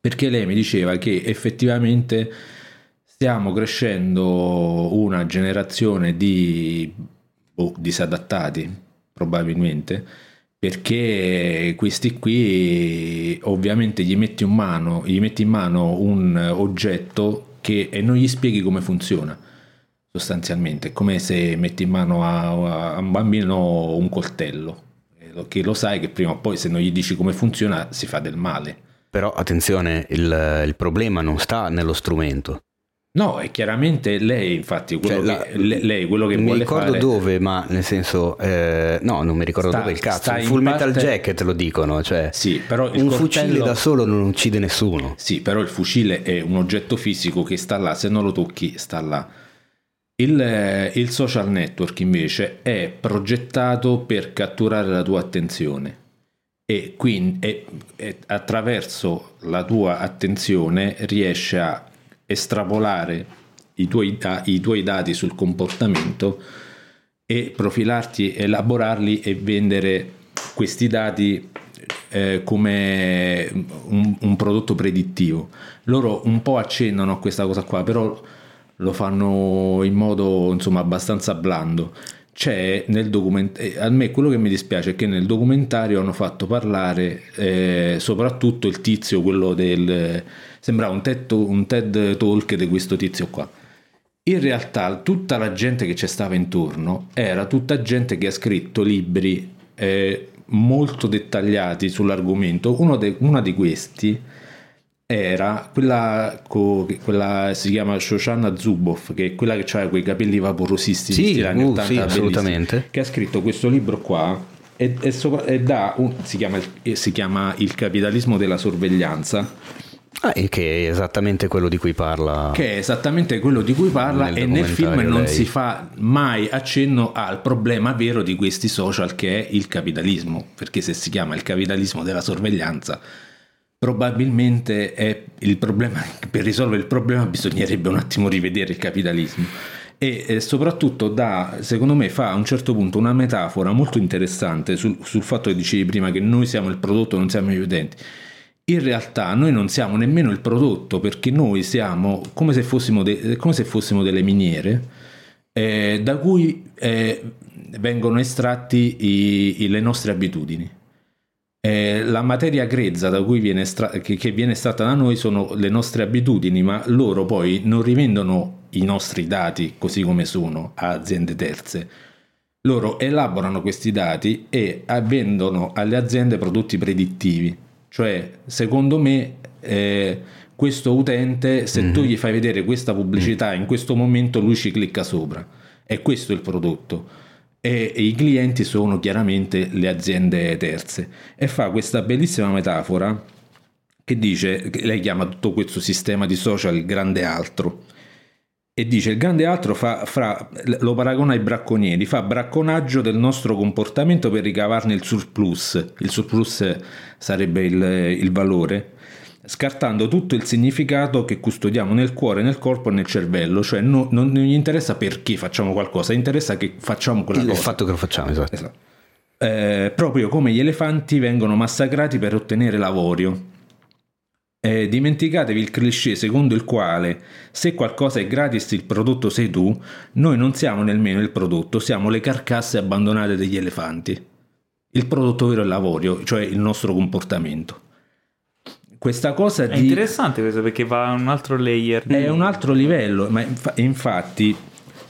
Perché lei mi diceva che effettivamente stiamo crescendo una generazione di boh, disadattati, probabilmente, perché questi qui ovviamente gli metti, in mano, gli metti in mano un oggetto che, e non gli spieghi come funziona sostanzialmente è come se metti in mano a, a un bambino un coltello eh, che lo sai che prima o poi se non gli dici come funziona si fa del male Però attenzione, il, il problema non sta nello strumento. no e chiaramente lei infatti quello Cioè, che, la- le- lei quello che mi vuole ricordo fare dove, ma nel senso, eh, no, non mi ricordo Sta- dove il cazzo. Full Metal parte- Jacket lo dicono, cioè sì però il un coltello fucile da solo non uccide nessuno. Sì, però il fucile è un oggetto fisico che sta là, se non lo tocchi sta là. Il, eh, il social network invece è progettato per catturare la tua attenzione e quindi e- e attraverso la tua attenzione riesce a estrapolare i tuoi, da- i tuoi dati sul comportamento e profilarti, elaborarli e vendere questi dati eh, come un, un prodotto predittivo. Loro un po' accennano a questa cosa qua, però lo fanno in modo insomma abbastanza blando. C'è nel documentario, a me quello che mi dispiace è che nel documentario hanno fatto parlare eh, soprattutto il tizio, quello del... sembrava un TED, un TED Talk di questo tizio qua. In realtà tutta la gente che ci stava intorno era tutta gente che ha scritto libri eh, molto dettagliati sull'argomento. Uno de- una di questi era quella, co- quella si chiama Shoshana Zuboff, che è quella che aveva quei capelli vaporosissimi Sì, anni uh, 80, sì, assolutamente. che ha scritto questo libro qua e, e sopra- e dà un- si, chiama, il- si chiama Il capitalismo della sorveglianza Ah, e che è esattamente quello di cui parla. che è esattamente quello di cui parla Nel e nel film non lei. si fa mai accenno al problema vero di questi social che è il capitalismo, perché se si chiama il capitalismo della sorveglianza probabilmente è il problema [LAUGHS] per risolvere il problema bisognerebbe un attimo rivedere il capitalismo e eh, soprattutto da secondo me fa a un certo punto una metafora molto interessante sul, sul fatto che dicevi prima che noi siamo il prodotto non siamo gli utenti in realtà noi non siamo nemmeno il prodotto perché noi siamo come se fossimo, de- come se fossimo delle miniere eh, da cui eh, vengono estratti i- i- le nostre abitudini. Eh, la materia grezza da cui viene estra- che, che viene estratta da noi sono le nostre abitudini, ma loro poi non rivendono i nostri dati così come sono a aziende terze. Loro elaborano questi dati e vendono alle aziende prodotti predittivi. Cioè, secondo me, eh, questo utente, se tu gli fai vedere questa pubblicità in questo momento, lui ci clicca sopra. E questo è il prodotto. E, e i clienti sono chiaramente le aziende terze. E fa questa bellissima metafora che dice, che lei chiama tutto questo sistema di social il grande altro. E dice il grande altro fa, fra, lo paragona ai bracconieri, fa bracconaggio del nostro comportamento per ricavarne il surplus. Il surplus sarebbe il, il valore, scartando tutto il significato che custodiamo nel cuore, nel corpo e nel cervello. Cioè no- non, non gli interessa perché facciamo qualcosa, interessa che facciamo quella il cosa. fatto che lo facciamo, esatto. Esatto. Eh, proprio come gli elefanti vengono massacrati per ottenere l'avorio. Eh, dimenticatevi il cliché secondo il quale se qualcosa è gratis il prodotto sei tu, noi non siamo nemmeno il prodotto, siamo le carcasse abbandonate degli elefanti. Il prodotto vero è l'avorio, cioè il nostro comportamento. Questa cosa È di... interessante questo perché va a un altro layer. di- È un altro livello, ma infa- infatti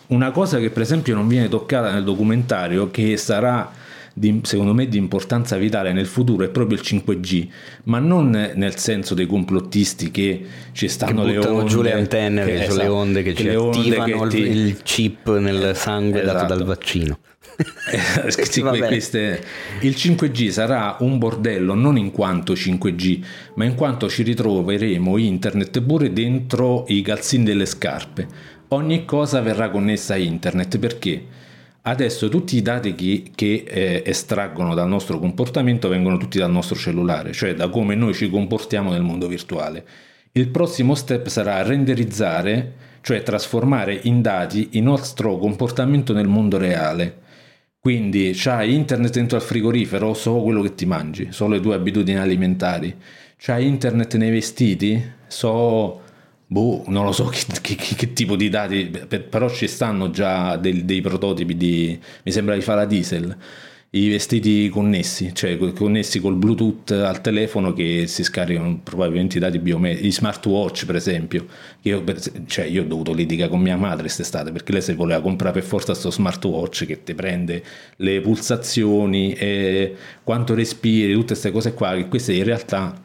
una cosa che per esempio non viene toccata nel documentario, che sarà di- secondo me di importanza vitale nel futuro è proprio il 5G, ma non nel senso dei complottisti che ci Che stanno le buttano onde, giù le antenne, che- che sono le esatto, onde che, ci le onde attivano che il- ti- il chip nel sangue dato Esatto. dal vaccino. Eh, [LAUGHS] sì, queste- il 5G sarà un bordello non in quanto 5G, ma in quanto ci ritroveremo internet pure dentro i calzini delle scarpe. Ogni cosa verrà connessa a internet perché adesso tutti i dati che, che, eh, estraggono dal nostro comportamento vengono tutti dal nostro cellulare, cioè da come noi ci comportiamo nel mondo virtuale. Il prossimo step sarà renderizzare, cioè trasformare in dati il nostro comportamento nel mondo reale. Quindi c'hai internet dentro al frigorifero, so quello che ti mangi, so le tue abitudini alimentari. C'hai internet nei vestiti, so, boh, non lo so che, che- che- tipo di dati, per- però ci stanno già dei, dei prototipi di, mi sembra di fare diesel, i vestiti connessi, cioè co- connessi col Bluetooth al telefono che si scaricano probabilmente i dati biometrici, i smartwatch per esempio. Io, per- cioè, io ho dovuto litigare con mia madre quest'estate perché lei si voleva comprare per forza questo smartwatch che ti prende le pulsazioni, quanto respiri, tutte queste cose qua, che queste in realtà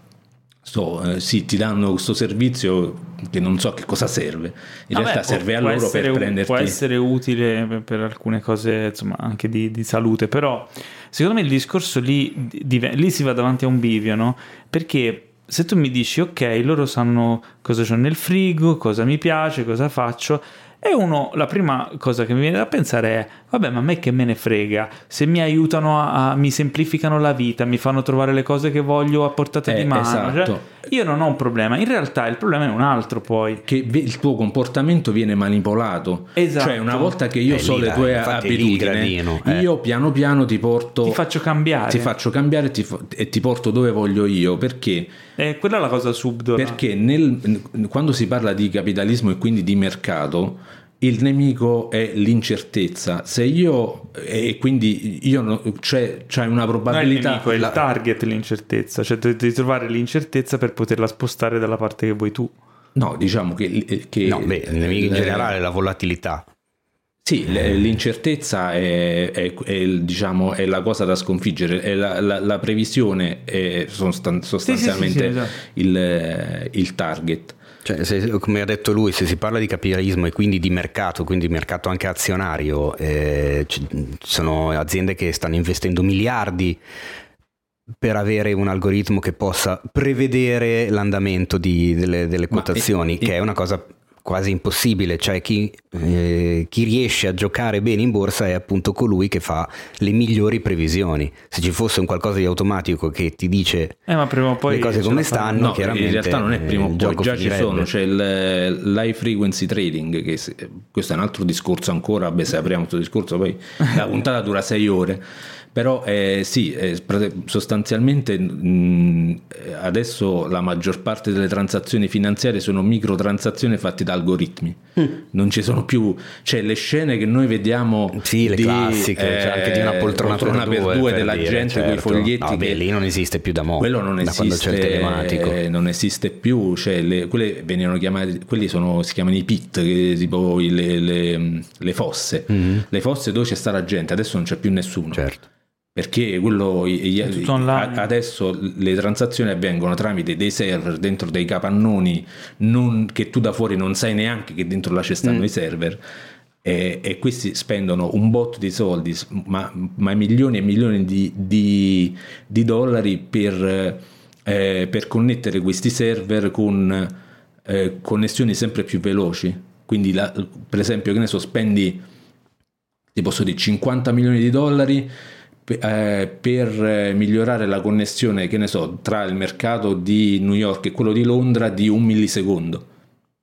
so, eh, sì, ti danno questo servizio che non so che cosa serve. In Vabbè, realtà può- serve a può loro essere per prenderti... Può essere utile per, per alcune cose, insomma, anche di, di salute, però secondo me il discorso lì, div- lì si va davanti a un bivio, no? Perché se tu mi dici, ok, loro sanno cosa c'ho nel frigo, cosa mi piace, cosa faccio, e uno, la prima cosa che mi viene da pensare è, vabbè, ma a me che me ne frega, se mi aiutano a, a- mi semplificano la vita, mi fanno trovare le cose che voglio a portata Eh, di mano, esatto. cioè, io non ho un problema, in realtà il problema è un altro poi. che il tuo comportamento viene manipolato. Esatto. Cioè, una volta che io Eh, so lì le tue abitudini, gradino, eh. io piano piano ti porto. Ti faccio cambiare. Ti faccio cambiare e ti, e ti porto dove voglio io. Perché? Eh, quella è la cosa subdola. Perché nel- quando si parla di capitalismo e quindi di mercato, il nemico è l'incertezza. Se io, e quindi io, no- cioè, c'hai una Non è il probabilità. nemico, è il la- target l'incertezza, cioè devi trovare l'incertezza per poterla spostare dalla parte che vuoi tu. no, diciamo che. che No, beh, il nemico in generale è la volatilità. Sì, l'incertezza è, è- è diciamo, è la cosa da sconfiggere, è la, la- la previsione è sostan- sostanzialmente sì, sì, esatto. il, il target. Cioè, se- come ha detto lui, se si parla di capitalismo e quindi di mercato, quindi mercato anche azionario, eh, ci sono aziende che stanno investendo miliardi per avere un algoritmo che possa prevedere l'andamento di- delle, delle quotazioni, e- che è una cosa quasi impossibile, cioè chi, eh, chi riesce a giocare bene in borsa è appunto colui che fa le migliori previsioni. Se ci fosse un qualcosa di automatico che ti dice Eh, ma prima o poi le cose come stanno, No, chiaramente in realtà non è prima o poi, già ci finirebbe. sono, c'è il l'high frequency trading, che se- questo è un altro discorso ancora, beh se apriamo questo discorso poi la puntata dura sei ore, però eh, sì, eh, sostanzialmente mh, eh, adesso la maggior parte delle transazioni finanziarie sono microtransazioni fatte da algoritmi, Mm. non ci sono più, cioè le scene che noi vediamo Sì, le di, classiche, cioè anche di una eh, poltrona, poltrona per due, per della dire, gente con i certo. foglietti No, beh, che- lì non esiste più da mo', quello non da quando esiste, c'è il telematico. eh, non esiste più, cioè le- quelle venivano chiamate, quelli sono, si chiamano i pit, che, tipo le, le- le fosse, Mhm. le fosse dove c'è sta la gente, adesso non c'è più nessuno. Certo. Perché quello, i- i- È tutto online. a- adesso le transazioni avvengono tramite dei server dentro dei capannoni non- che tu da fuori non sai neanche che dentro là ci stanno Mm. i server. E, e questi spendono un botto di soldi, ma, ma milioni e milioni di, di- di dollari per, eh, per connettere questi server con eh, connessioni sempre più veloci. Quindi, la- per esempio, che ne so, spendi ti posso dire 50 milioni di dollari per eh, migliorare la connessione, che ne so, tra il mercato di New York e quello di Londra di un millisecondo.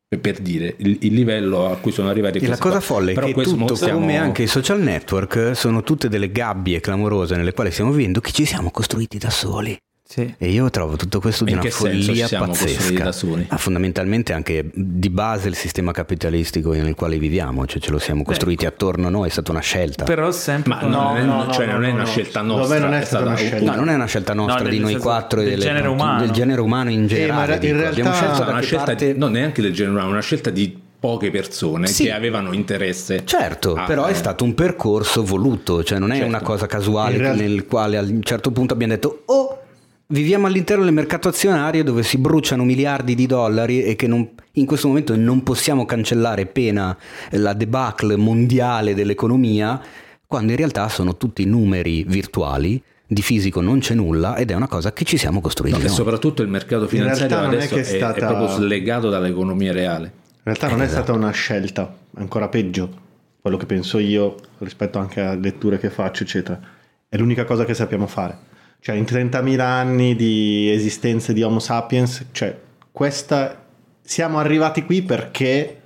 Per, dire il, il livello a cui sono arrivati E la questi cosa folle è che tutto mo stiamo- come anche i social network sono tutte delle gabbie clamorose nelle quali stiamo vivendo che ci siamo costruiti da soli. Sì. E io trovo tutto questo di In una follia pazzesca. da soli? Ma fondamentalmente anche di base il sistema capitalistico nel quale viviamo, cioè ce lo siamo costruiti attorno a noi, è stata una scelta. Però sempre Ma no, non è, no, no, cioè, no, non è no, una no. scelta Vabbè, nostra, non è stata una scelta. No, non è una scelta nostra No, di noi senso quattro del delle- genere umano. del genere umano in generale. in dico. realtà- Abbiamo scelto No, una scelta parte... di- no, neanche del genere umano, una scelta di poche persone Sì. che avevano interesse. Certo, a- però è eh, stato un percorso voluto, cioè non è Certo. una cosa casuale In nel quale a un certo punto abbiamo detto oh, viviamo all'interno del mercato azionario dove si bruciano miliardi di dollari e che non- in questo momento non possiamo cancellare pena la debacle mondiale dell'economia, quando in realtà sono tutti numeri virtuali, di fisico non c'è nulla ed è una cosa che ci siamo costruiti no, e soprattutto il mercato finanziario realtà non è adesso che è, è è stata- proprio slegato dall'economia reale. In realtà non è stata una scelta, ancora peggio, quello che penso io rispetto anche a letture che faccio, eccetera. È l'unica cosa che sappiamo fare. Cioè, in 30.000 anni di esistenza di Homo sapiens, cioè, questa... siamo arrivati qui perché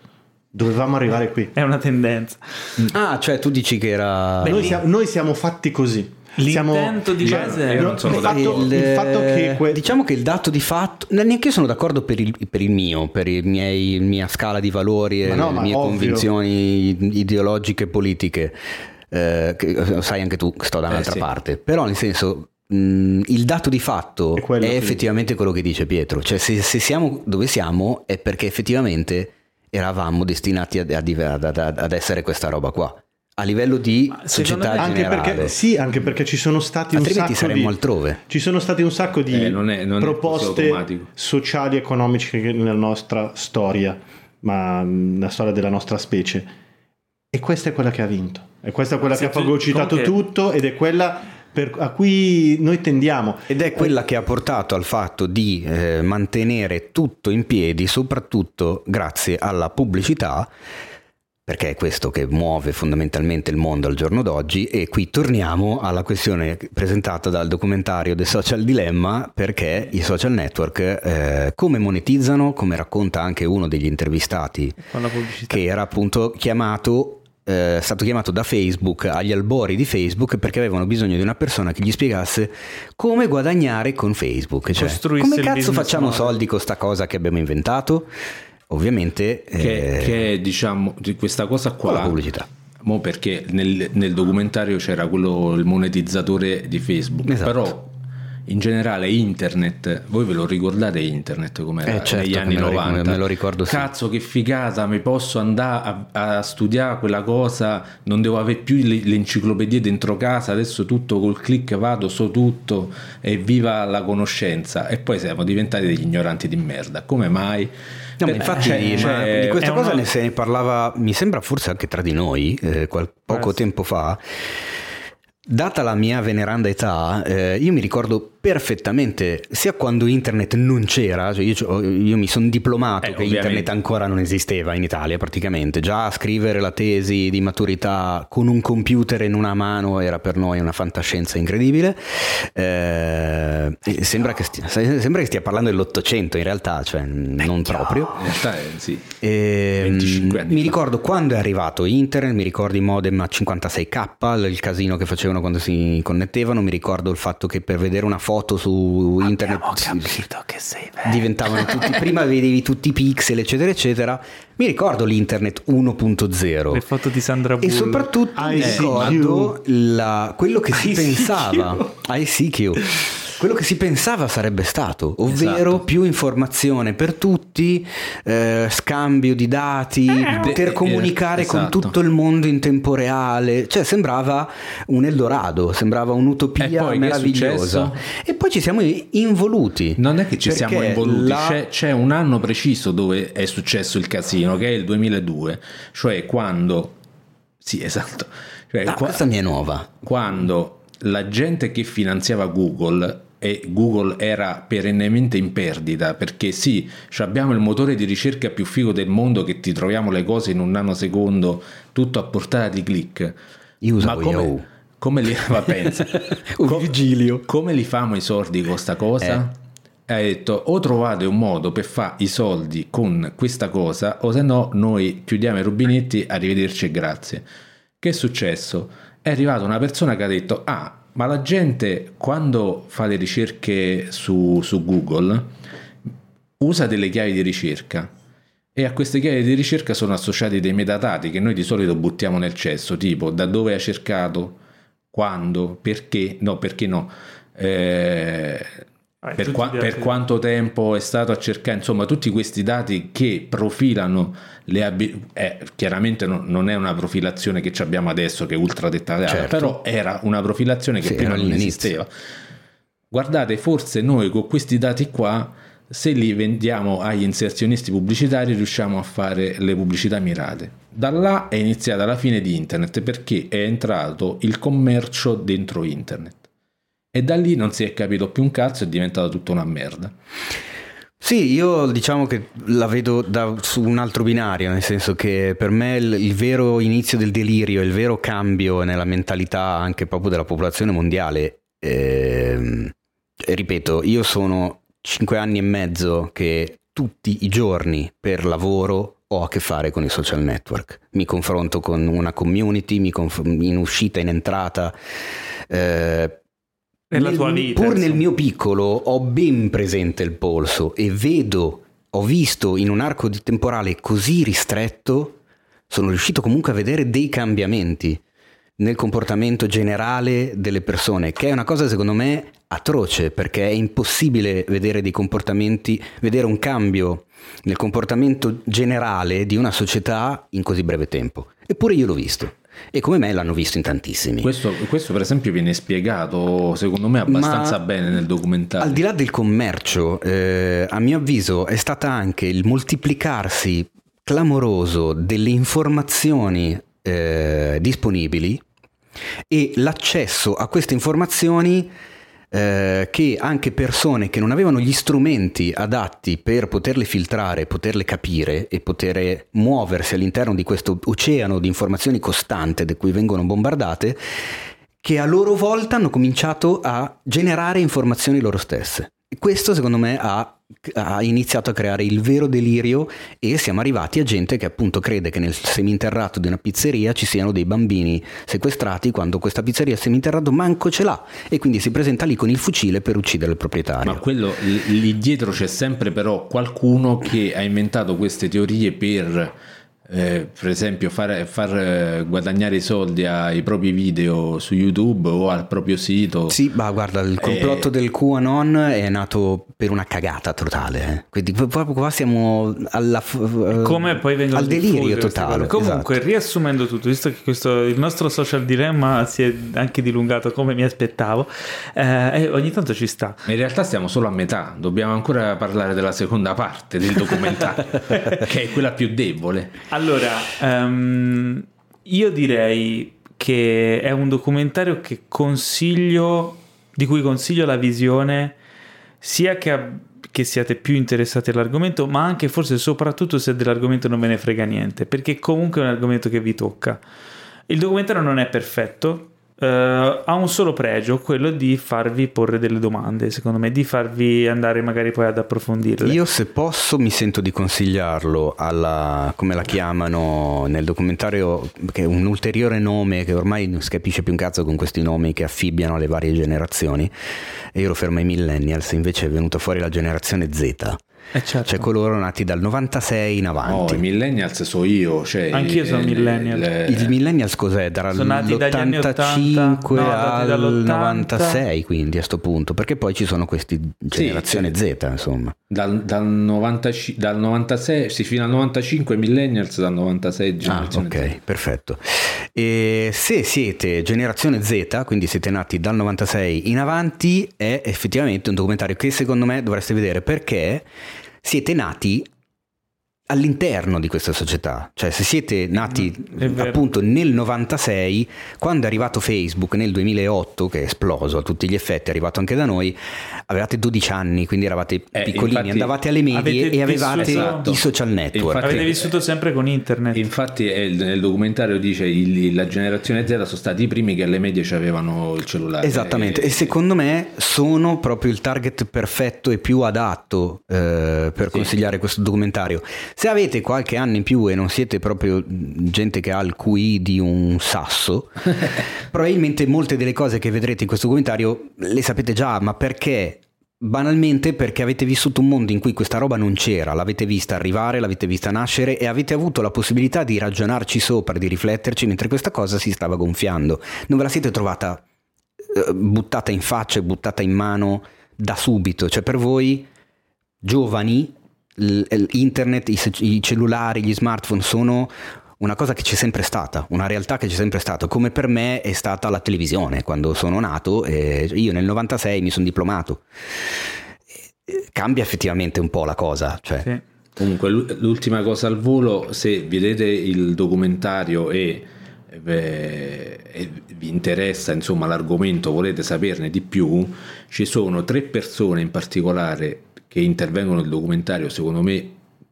dovevamo arrivare qui. È una tendenza. Ah, cioè tu dici che era... Noi siamo, noi siamo fatti così. Siamo- L'intento di cioè, base è- io non sono il fatto, il, il fatto che que- diciamo che il dato di fatto neanche io sono d'accordo per il, per il mio per i miei, la mia scala di valori e Ma no, le ma mie ovvio. convinzioni ideologiche e politiche eh, che eh, sai anche tu che sto da Eh, un'altra sì. parte però nel senso mh, il dato di fatto È è, effettivamente quello che dice Pietro. Cioè se, se siamo dove siamo è perché effettivamente eravamo destinati ad, ad- ad- ad essere questa roba qua. A livello di società anche perché, sì, anche perché ci sono stati un altrimenti sacco saremmo di... altrove. Ci sono stati un sacco di Eh, non è- non proposte sociali e economiche nella nostra storia, ma mh, nella storia della nostra specie. E questa è quella che ha vinto. E questa è quella che ha fagocitato tutto ed è quella per- a cui noi tendiamo. Ed è quella che ha portato al fatto di eh, mantenere tutto in piedi, soprattutto grazie alla pubblicità, perché è questo che muove fondamentalmente il mondo al giorno d'oggi. E qui torniamo alla questione presentata dal documentario The Social Dilemma, perché i social network eh, come monetizzano, come racconta anche uno degli intervistati che era appunto chiamato eh, stato chiamato da Facebook agli albori di Facebook perché avevano bisogno di una persona che gli spiegasse come guadagnare con Facebook. Cioè, come cazzo facciamo model. soldi con sta cosa che abbiamo inventato? Ovviamente Che, eh, che diciamo di questa cosa con la qua. pubblicità. Mo perché nel, nel documentario c'era quello, il monetizzatore di Facebook, Esatto. però in generale internet, voi ve lo ricordate internet come Eh, certo negli anni me lo ric- 90? me lo ricordo, sì. Cazzo che figata, mi posso andare a, a studiare quella cosa, non devo avere più le, le enciclopedie dentro casa, adesso tutto col click vado, so tutto e viva la conoscenza. E poi siamo diventati degli ignoranti di merda, come mai? No, Per- infatti cioè, cioè, di questa cosa una- ne se ne parlava, mi sembra forse anche tra di noi, eh, qual- poco sì. tempo fa. Data la mia veneranda età, eh, io mi ricordo perfettamente, sia quando internet non c'era, cioè io, io mi sono diplomato Eh, che ovviamente. internet ancora non esisteva in Italia praticamente, già scrivere la tesi di maturità con un computer in una mano era per noi una fantascienza incredibile. Eh, e sembra, che stia, sembra che stia parlando dell'Ottocento in realtà, cioè non proprio. in realtà è- sì. E, 25 anni mi ricordo quando è arrivato internet, mi ricordo i modem a 56k, il casino che facevano quando si connettevano, mi ricordo il fatto che per vedere una foto su internet che sei vero. diventavano tutti, prima vedevi tutti i pixel eccetera eccetera, mi ricordo l'internet 1.0 Le foto di Sandra e Bullock. soprattutto mi ICQ. ricordo la- quello che si pensava ICQ quello che si pensava sarebbe stato, ovvero Esatto. più informazione per tutti, eh, scambio di dati, poter eh, comunicare con esatto. tutto il mondo in tempo reale, cioè sembrava un Eldorado, sembrava un'utopia meravigliosa. E poi ci siamo involuti. Non è che ci siamo involuti, la- c'è, c'è un anno preciso dove è successo il casino, che è il 2002, cioè quando... Sì, esatto. Cioè, Ah, qua- questa mi è nuova. quando la gente che finanziava Google e Google era perennemente in perdita perché sì, ci abbiamo il motore di ricerca più figo del mondo che ti troviamo le cose in un nanosecondo tutto a portata di click. Io Ma come, Yahoo. come li ma pensa, O co- Virgilio. come li famo i soldi con sta cosa? E ha detto o trovate un modo per fare i soldi con questa cosa o se no noi chiudiamo i rubinetti, arrivederci e grazie. Che è successo? È arrivata una persona che ha detto ah ma la gente quando fa le ricerche su, su Google usa delle chiavi di ricerca. E a queste chiavi di ricerca sono associati dei metadati che noi di solito buttiamo nel cesso, tipo da dove hai cercato, quando, perché, no, perché no, eh, Vabbè, per, tutti qua- per quanto tempo è stato a cercare, insomma, tutti questi dati che profilano le abitudini. chiaramente non, non è una profilazione che ci abbiamo adesso, che è ultra dettagliata, Certo. però era una profilazione che Sì, prima non esisteva. Guardate, forse noi con questi dati qua, se li vendiamo agli inserzionisti pubblicitari, riusciamo a fare le pubblicità mirate. Da là è iniziata la fine di internet perché è entrato il commercio dentro internet. E da lì non si è capito più un cazzo, è diventata tutta una merda. Sì, io diciamo che la vedo da, su un altro binario, nel senso che per me il, il vero inizio del delirio, il vero cambio nella mentalità anche proprio della popolazione mondiale, ehm, ripeto, io sono cinque anni e mezzo che tutti i giorni per lavoro ho a che fare con i social network. Mi confronto con una community, mi conf- in uscita, in entrata. eh, Nella nel- tua vita, Pur nel insomma. mio piccolo ho ben presente il polso e vedo, ho visto in un arco di temporale così ristretto, sono riuscito comunque a vedere dei cambiamenti nel comportamento generale delle persone, che è una cosa secondo me atroce, perché è impossibile vedere dei comportamenti, vedere un cambio nel comportamento generale di una società in così breve tempo. Eppure io l'ho visto. E come me l'hanno visto in tantissimi. Questo, questo, per esempio, viene spiegato, secondo me, abbastanza Ma bene nel documentario. Al di là del commercio, eh, a mio avviso è stata anche il moltiplicarsi clamoroso delle informazioni eh, disponibili e l'accesso a queste informazioni eh, che anche persone che non avevano gli strumenti adatti per poterle filtrare, poterle capire e poter muoversi all'interno di questo oceano di informazioni costante da cui vengono bombardate, che a loro volta hanno cominciato a generare informazioni loro stesse. Questo secondo me ha, ha, iniziato a creare il vero delirio e siamo arrivati a gente che appunto crede che nel seminterrato di una pizzeria ci siano dei bambini sequestrati quando questa pizzeria seminterrato manco ce l'ha e quindi si presenta lì con il fucile per uccidere il proprietario. Ma quello lì dietro c'è sempre però qualcuno che ha inventato queste teorie per eh, per esempio far, far eh, guadagnare i soldi ai propri video su YouTube o al proprio sito. Sì, ma guarda, il complotto Eh, del QAnon è nato per una cagata totale. eh. Quindi proprio qua siamo alla, eh, come poi vengono al delirio totale. Comunque, esatto. riassumendo tutto, visto che questo, il nostro social dilemma si è anche dilungato come mi aspettavo, eh, ogni tanto ci sta. In realtà stiamo solo a metà, dobbiamo ancora parlare della seconda parte del documentario, [LAUGHS] che è quella più debole. Allora, ehm, io direi che è un documentario che consiglio, di cui consiglio la visione sia che, che siate più interessati all'argomento, ma anche forse soprattutto se dell'argomento non ve ne frega niente, perché comunque è un argomento che vi tocca. Il documentario non è perfetto, eh, ha un solo pregio, quello di farvi porre delle domande, secondo me, di farvi andare magari poi ad approfondirle. Io se posso mi sento di consigliarlo alla, come la chiamano nel documentario, che è un ulteriore nome che ormai non si capisce più un cazzo con questi nomi che affibbiano alle varie generazioni, e io lo fermo ai millennials, invece è venuta fuori la generazione Z. Eh, certo. Cioè coloro nati dal 96 in No, avanti. i millennials so io. Cioè, Anch'io sono il- millennial. il- Il millennials cos'è? Sono nati dagli anni 85 80, no, al dall'80. 96 quindi a sto punto perché poi ci sono questi generazione Z insomma Dal, dal, 95 dal 96 sì, fino al 95 millennials dal 96 ah generazione ok perfetto e se siete generazione Z quindi siete nati dal 96 in avanti è effettivamente un documentario che secondo me dovreste vedere perché siete nati all'interno di questa società, cioè se siete nati vero. appunto nel 96, quando è arrivato Facebook nel 2008, che è esploso a tutti gli effetti, è arrivato anche da noi, avevate 12 anni, quindi eravate Eh, piccolini, infatti- andavate alle medie e avevate vissuto- i social network. Infatti- Avete vissuto sempre con internet. Infatti nel documentario dice il- la generazione Z sono stati i primi che alle medie avevano il cellulare. Esattamente, e secondo me sono proprio il target perfetto e più adatto eh, per Sì. consigliare questo documentario. Se avete qualche anno in più e non siete proprio gente che ha il QI di un sasso, [LAUGHS] probabilmente molte delle cose che vedrete in questo documentario le sapete già, ma perché? Banalmente perché avete vissuto un mondo in cui questa roba non c'era, l'avete vista arrivare, l'avete vista nascere e avete avuto la possibilità di ragionarci sopra, di rifletterci mentre questa cosa si stava gonfiando. Non ve la siete trovata eh, buttata in faccia e buttata in mano da subito, cioè per voi giovani internet, i, ce- i cellulari, gli smartphone sono una cosa che c'è sempre stata, una realtà che c'è sempre stata, come per me è stata la televisione quando sono nato, eh, io nel 96 mi sono diplomato. Cambia effettivamente un po' la cosa, cioè, Sì. Comunque, l'u- l'ultima cosa al volo, se vedete il documentario e, eh, e vi interessa insomma l'argomento, volete saperne di più, ci sono tre persone in particolare che intervengono nel documentario, secondo me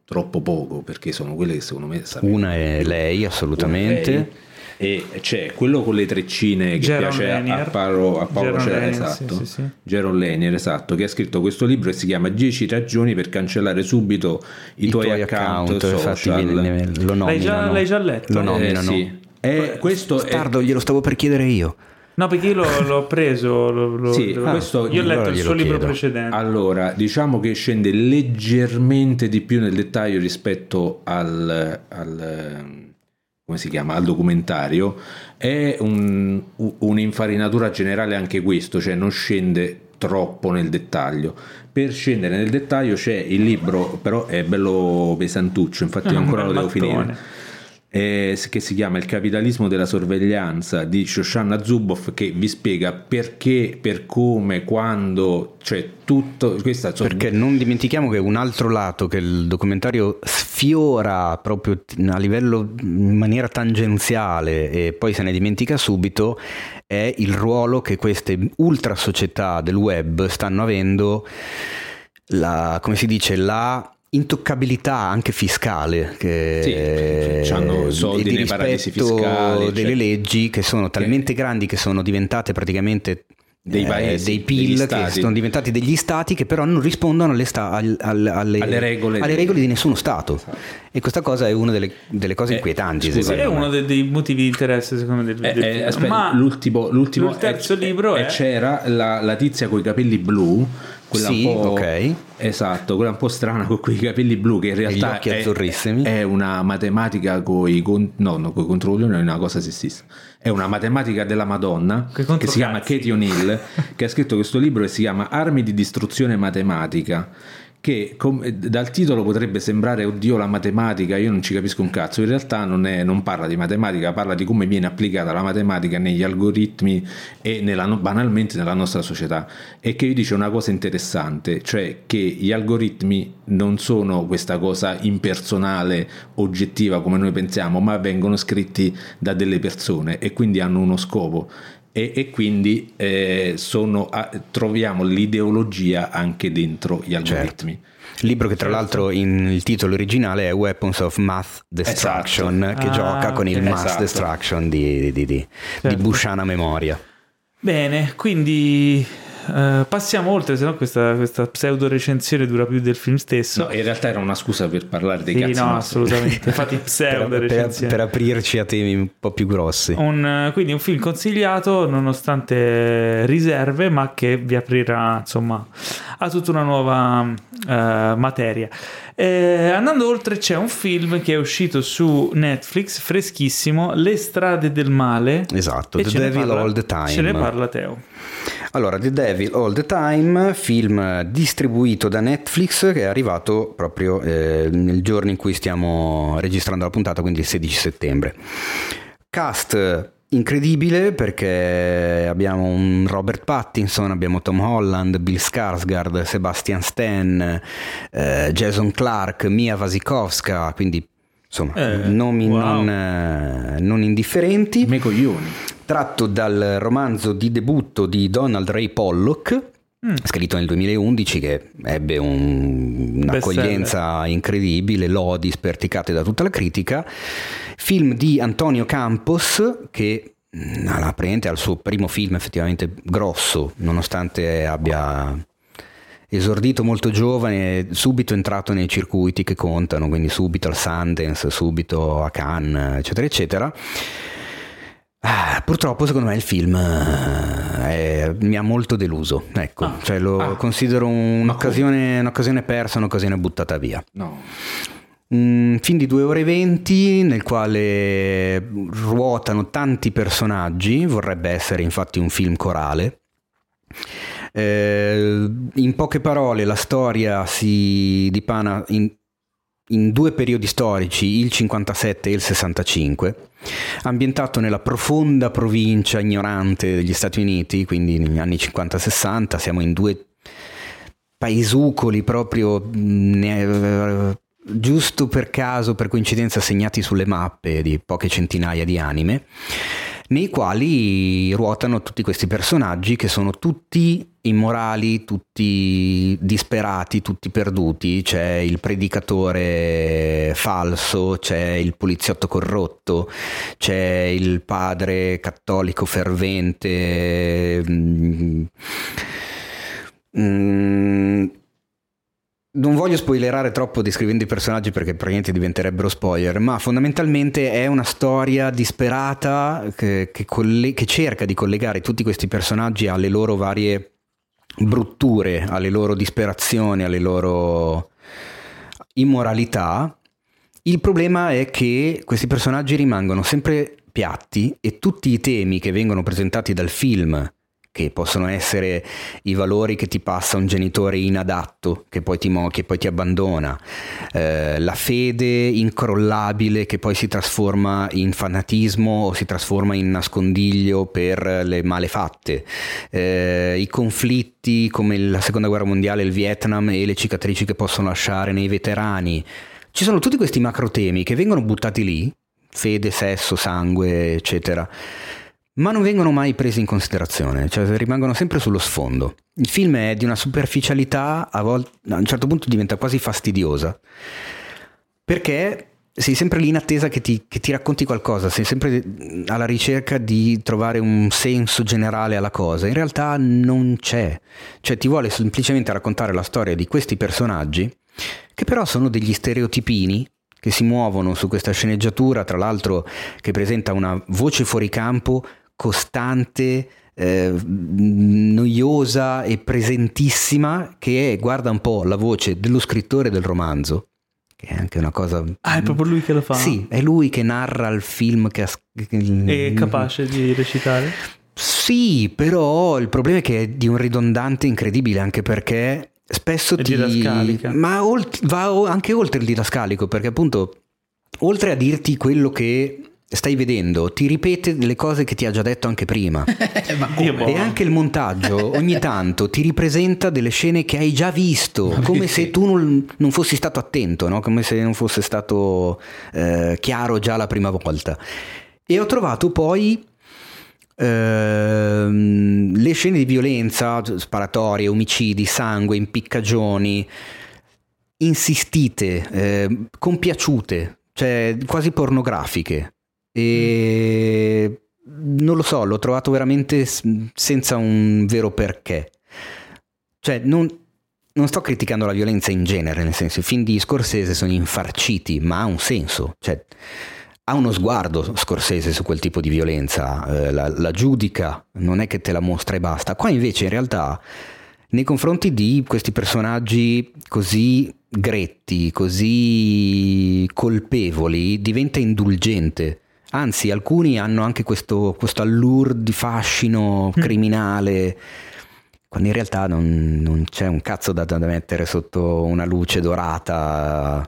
troppo poco, perché sono quelle che secondo me sapete una è lei assolutamente. Lei, e c'è quello con le treccine che Jaron piace a- a Lanier. Paolo, a Paolo Cera, Lanier, esatto. sì, sì, sì. Jaron Lanier, esatto, che ha scritto questo libro e si chiama 10 ragioni per cancellare subito i, tuoi, account, infatti social. viene- lo nominano. L'hai già- l'hai già letto? Lo Eh, nominano. sì. Eh, questo è- Stardo, glielo stavo per chiedere io. No, perché io l'ho, l'ho preso. lo- lo- Sì, lo- questo- io ho letto allora il suo libro chiedo. precedente. Allora, diciamo che scende leggermente di più nel dettaglio rispetto al, al, come si chiama, al documentario. È un- un'infarinatura generale anche questo, cioè non scende troppo nel dettaglio. Per scendere nel dettaglio c'è il libro, però è bello pesantuccio, infatti Ah, ancora lo devo finire. Eh, che si chiama Il capitalismo della sorveglianza di Shoshana Zuboff che vi spiega perché, per come, quando, cioè tutto questa Perché non dimentichiamo che un altro lato che il documentario sfiora proprio a livello in maniera tangenziale e poi se ne dimentica subito è il ruolo che queste ultra società del web stanno avendo, la, come si dice, la intoccabilità anche fiscale che Sì, hanno soldi e di nei paradisi rispetto fiscali, delle cioè- leggi che sono talmente grandi che sono diventate praticamente Dei eh, paesi, dei degli PIL che sono diventati degli stati che però non rispondono alle, sta- al- al- alle, Alle regole alle di- regole di nessuno stato. E questa cosa è una delle, delle cose Eh, inquietanti scusa, è uno dei, dei motivi di interesse secondo me del, Eh, del eh, aspetta, Ma l'ultimo, l'ultimo il terzo eh, libro eh, è c'era la, la tizia con i capelli blu quella Sì, un po', ok. esatto quella un po' strana con quei capelli blu che in realtà occhi è, azzurrissimi. è una matematica con i con, no, no, coi controlli non è una cosa sessista è una matematica della Madonna Coi che si chiama. Katie O'Neill che ha scritto questo libro e si chiama Armi di distruzione matematica che com- dal titolo potrebbe sembrare oddio la matematica io non ci capisco un cazzo. In realtà non, è- non parla di matematica parla di come viene applicata la matematica negli algoritmi e nella banalmente nella nostra società. E che vi dice una cosa interessante cioè che gli algoritmi non sono questa cosa impersonale oggettiva come noi pensiamo ma vengono scritti da delle persone e quindi hanno uno scopo e, e quindi eh, sono, ah, troviamo l'ideologia anche dentro gli algoritmi. libro che tra l'altro in il titolo originale è Weapons of Math Destruction Esatto. che Ah, gioca con il ok. Mass Esatto. Destruction di, di, di, di, Certo. di Bushana Memoria Bene, quindi eh, passiamo oltre, se no questa, questa pseudo recensione dura più del film stesso. No, in realtà era una scusa per parlare dei Sì, cazzi no, nostri. assolutamente. Infatti, [LAUGHS] per, pseudo per- recensione. per aprirci a temi un po' più grossi Un, eh, quindi un film consigliato nonostante riserve, ma che vi aprirà insomma a tutta una nuova eh, materia. Eh, andando oltre, c'è un film che è uscito su Netflix freschissimo, Le strade del male. esatto The Devil parla- All the Time Ce ne parla Teo. Allora, The Devil All the Time, film distribuito da Netflix che è arrivato proprio eh, nel giorno in cui stiamo registrando la puntata, quindi il 16 settembre. Cast incredibile perché abbiamo un Robert Pattinson, abbiamo Tom Holland, Bill Skarsgård, Sebastian Stan, eh, Jason Clark, Mia Wasikowska, quindi insomma Eh, nomi wow. non, eh, non indifferenti Me coglioni. tratto dal romanzo di debutto di Donald Ray Pollock, Mm. scritto nel 2011, che ebbe un- un'accoglienza incredibile, lodi sperticate da tutta la critica. Film di Antonio Campos, che alla praticamente al suo primo film effettivamente grosso, nonostante abbia esordito molto giovane, subito entrato nei circuiti che contano, quindi subito al Sundance, subito a Cannes, eccetera, eccetera. Ah, purtroppo secondo me il film eh, è- mi ha molto deluso, ecco, Ah. cioè lo Ah. considero un'occasione, un'occasione persa, un'occasione buttata via. No. Un film di 2 ore e 20 nel quale ruotano tanti personaggi, vorrebbe essere infatti un film corale. Eh, in poche parole, la storia si dipana in, in due periodi storici, il 57 e il 65, ambientato nella profonda provincia ignorante degli Stati Uniti, quindi negli anni 50-60, siamo in due paesugoli proprio ne, giusto per caso, per coincidenza, segnati sulle mappe di poche centinaia di anime nei quali ruotano tutti questi personaggi che sono tutti immorali, tutti disperati, tutti perduti. C'è il predicatore falso, c'è il poliziotto corrotto, c'è il padre cattolico fervente. Mm, mm, non voglio spoilerare troppo descrivendo i personaggi perché praticamente diventerebbero spoiler, ma fondamentalmente è una storia disperata che, che, coll- che cerca di collegare tutti questi personaggi alle loro varie brutture, alle loro disperazioni, alle loro immoralità. Il problema è che questi personaggi rimangono sempre piatti e tutti i temi che vengono presentati dal film che possono essere i valori che ti passa un genitore inadatto che poi ti, che poi ti abbandona, eh, la fede incrollabile che poi si trasforma in fanatismo o si trasforma in nascondiglio per le malefatte, eh, i conflitti come la seconda guerra mondiale, il Vietnam e le cicatrici che possono lasciare nei veterani. Ci sono tutti questi macro temi che vengono buttati lì, fede, sesso, sangue, eccetera ma non vengono mai presi in considerazione, cioè rimangono sempre sullo sfondo. Il film è di una superficialità, a, volte, a un certo punto diventa quasi fastidiosa, perché sei sempre lì in attesa che ti, che ti, racconti qualcosa, sei sempre alla ricerca di trovare un senso generale alla cosa. In realtà non c'è, cioè ti vuole semplicemente raccontare la storia di questi personaggi, che però sono degli stereotipini che si muovono su questa sceneggiatura, tra l'altro che presenta una voce fuori campo costante, eh, noiosa e presentissima che è, guarda un po', la voce dello scrittore del romanzo, che è anche una cosa... Ah, è proprio lui che lo fa? Sì, è lui che narra il film che ha... È capace di recitare? Sì, però il problema è che è di un ridondante incredibile, anche perché spesso è ti... Didascalica. Ma olt... va anche oltre il didascalico, perché appunto, oltre a dirti quello che stai vedendo ti ripete le cose che ti ha già detto anche prima. [LAUGHS] E anche il montaggio ogni tanto ti ripresenta delle scene che hai già visto come se tu non, non fossi stato attento no? come se non fosse stato eh, chiaro già la prima volta. E ho trovato poi ehm, le scene di violenza sparatorie omicidi sangue impiccagioni insistite eh, compiaciute cioè quasi pornografiche e non lo so, l'ho trovato veramente senza un vero perché. Cioè, non, non sto criticando la violenza in genere, nel senso, i film di Scorsese sono infarciti, ma ha un senso. Cioè, ha uno sguardo Scorsese su quel tipo di violenza, eh, la, la, giudica, non è che te la mostra e basta. Qua invece in realtà nei confronti di questi personaggi così gretti, così colpevoli, diventa indulgente. Anzi, alcuni hanno anche questo, questo allure di fascino mm. criminale, quando in realtà non, non c'è un cazzo da, da, mettere sotto una luce dorata.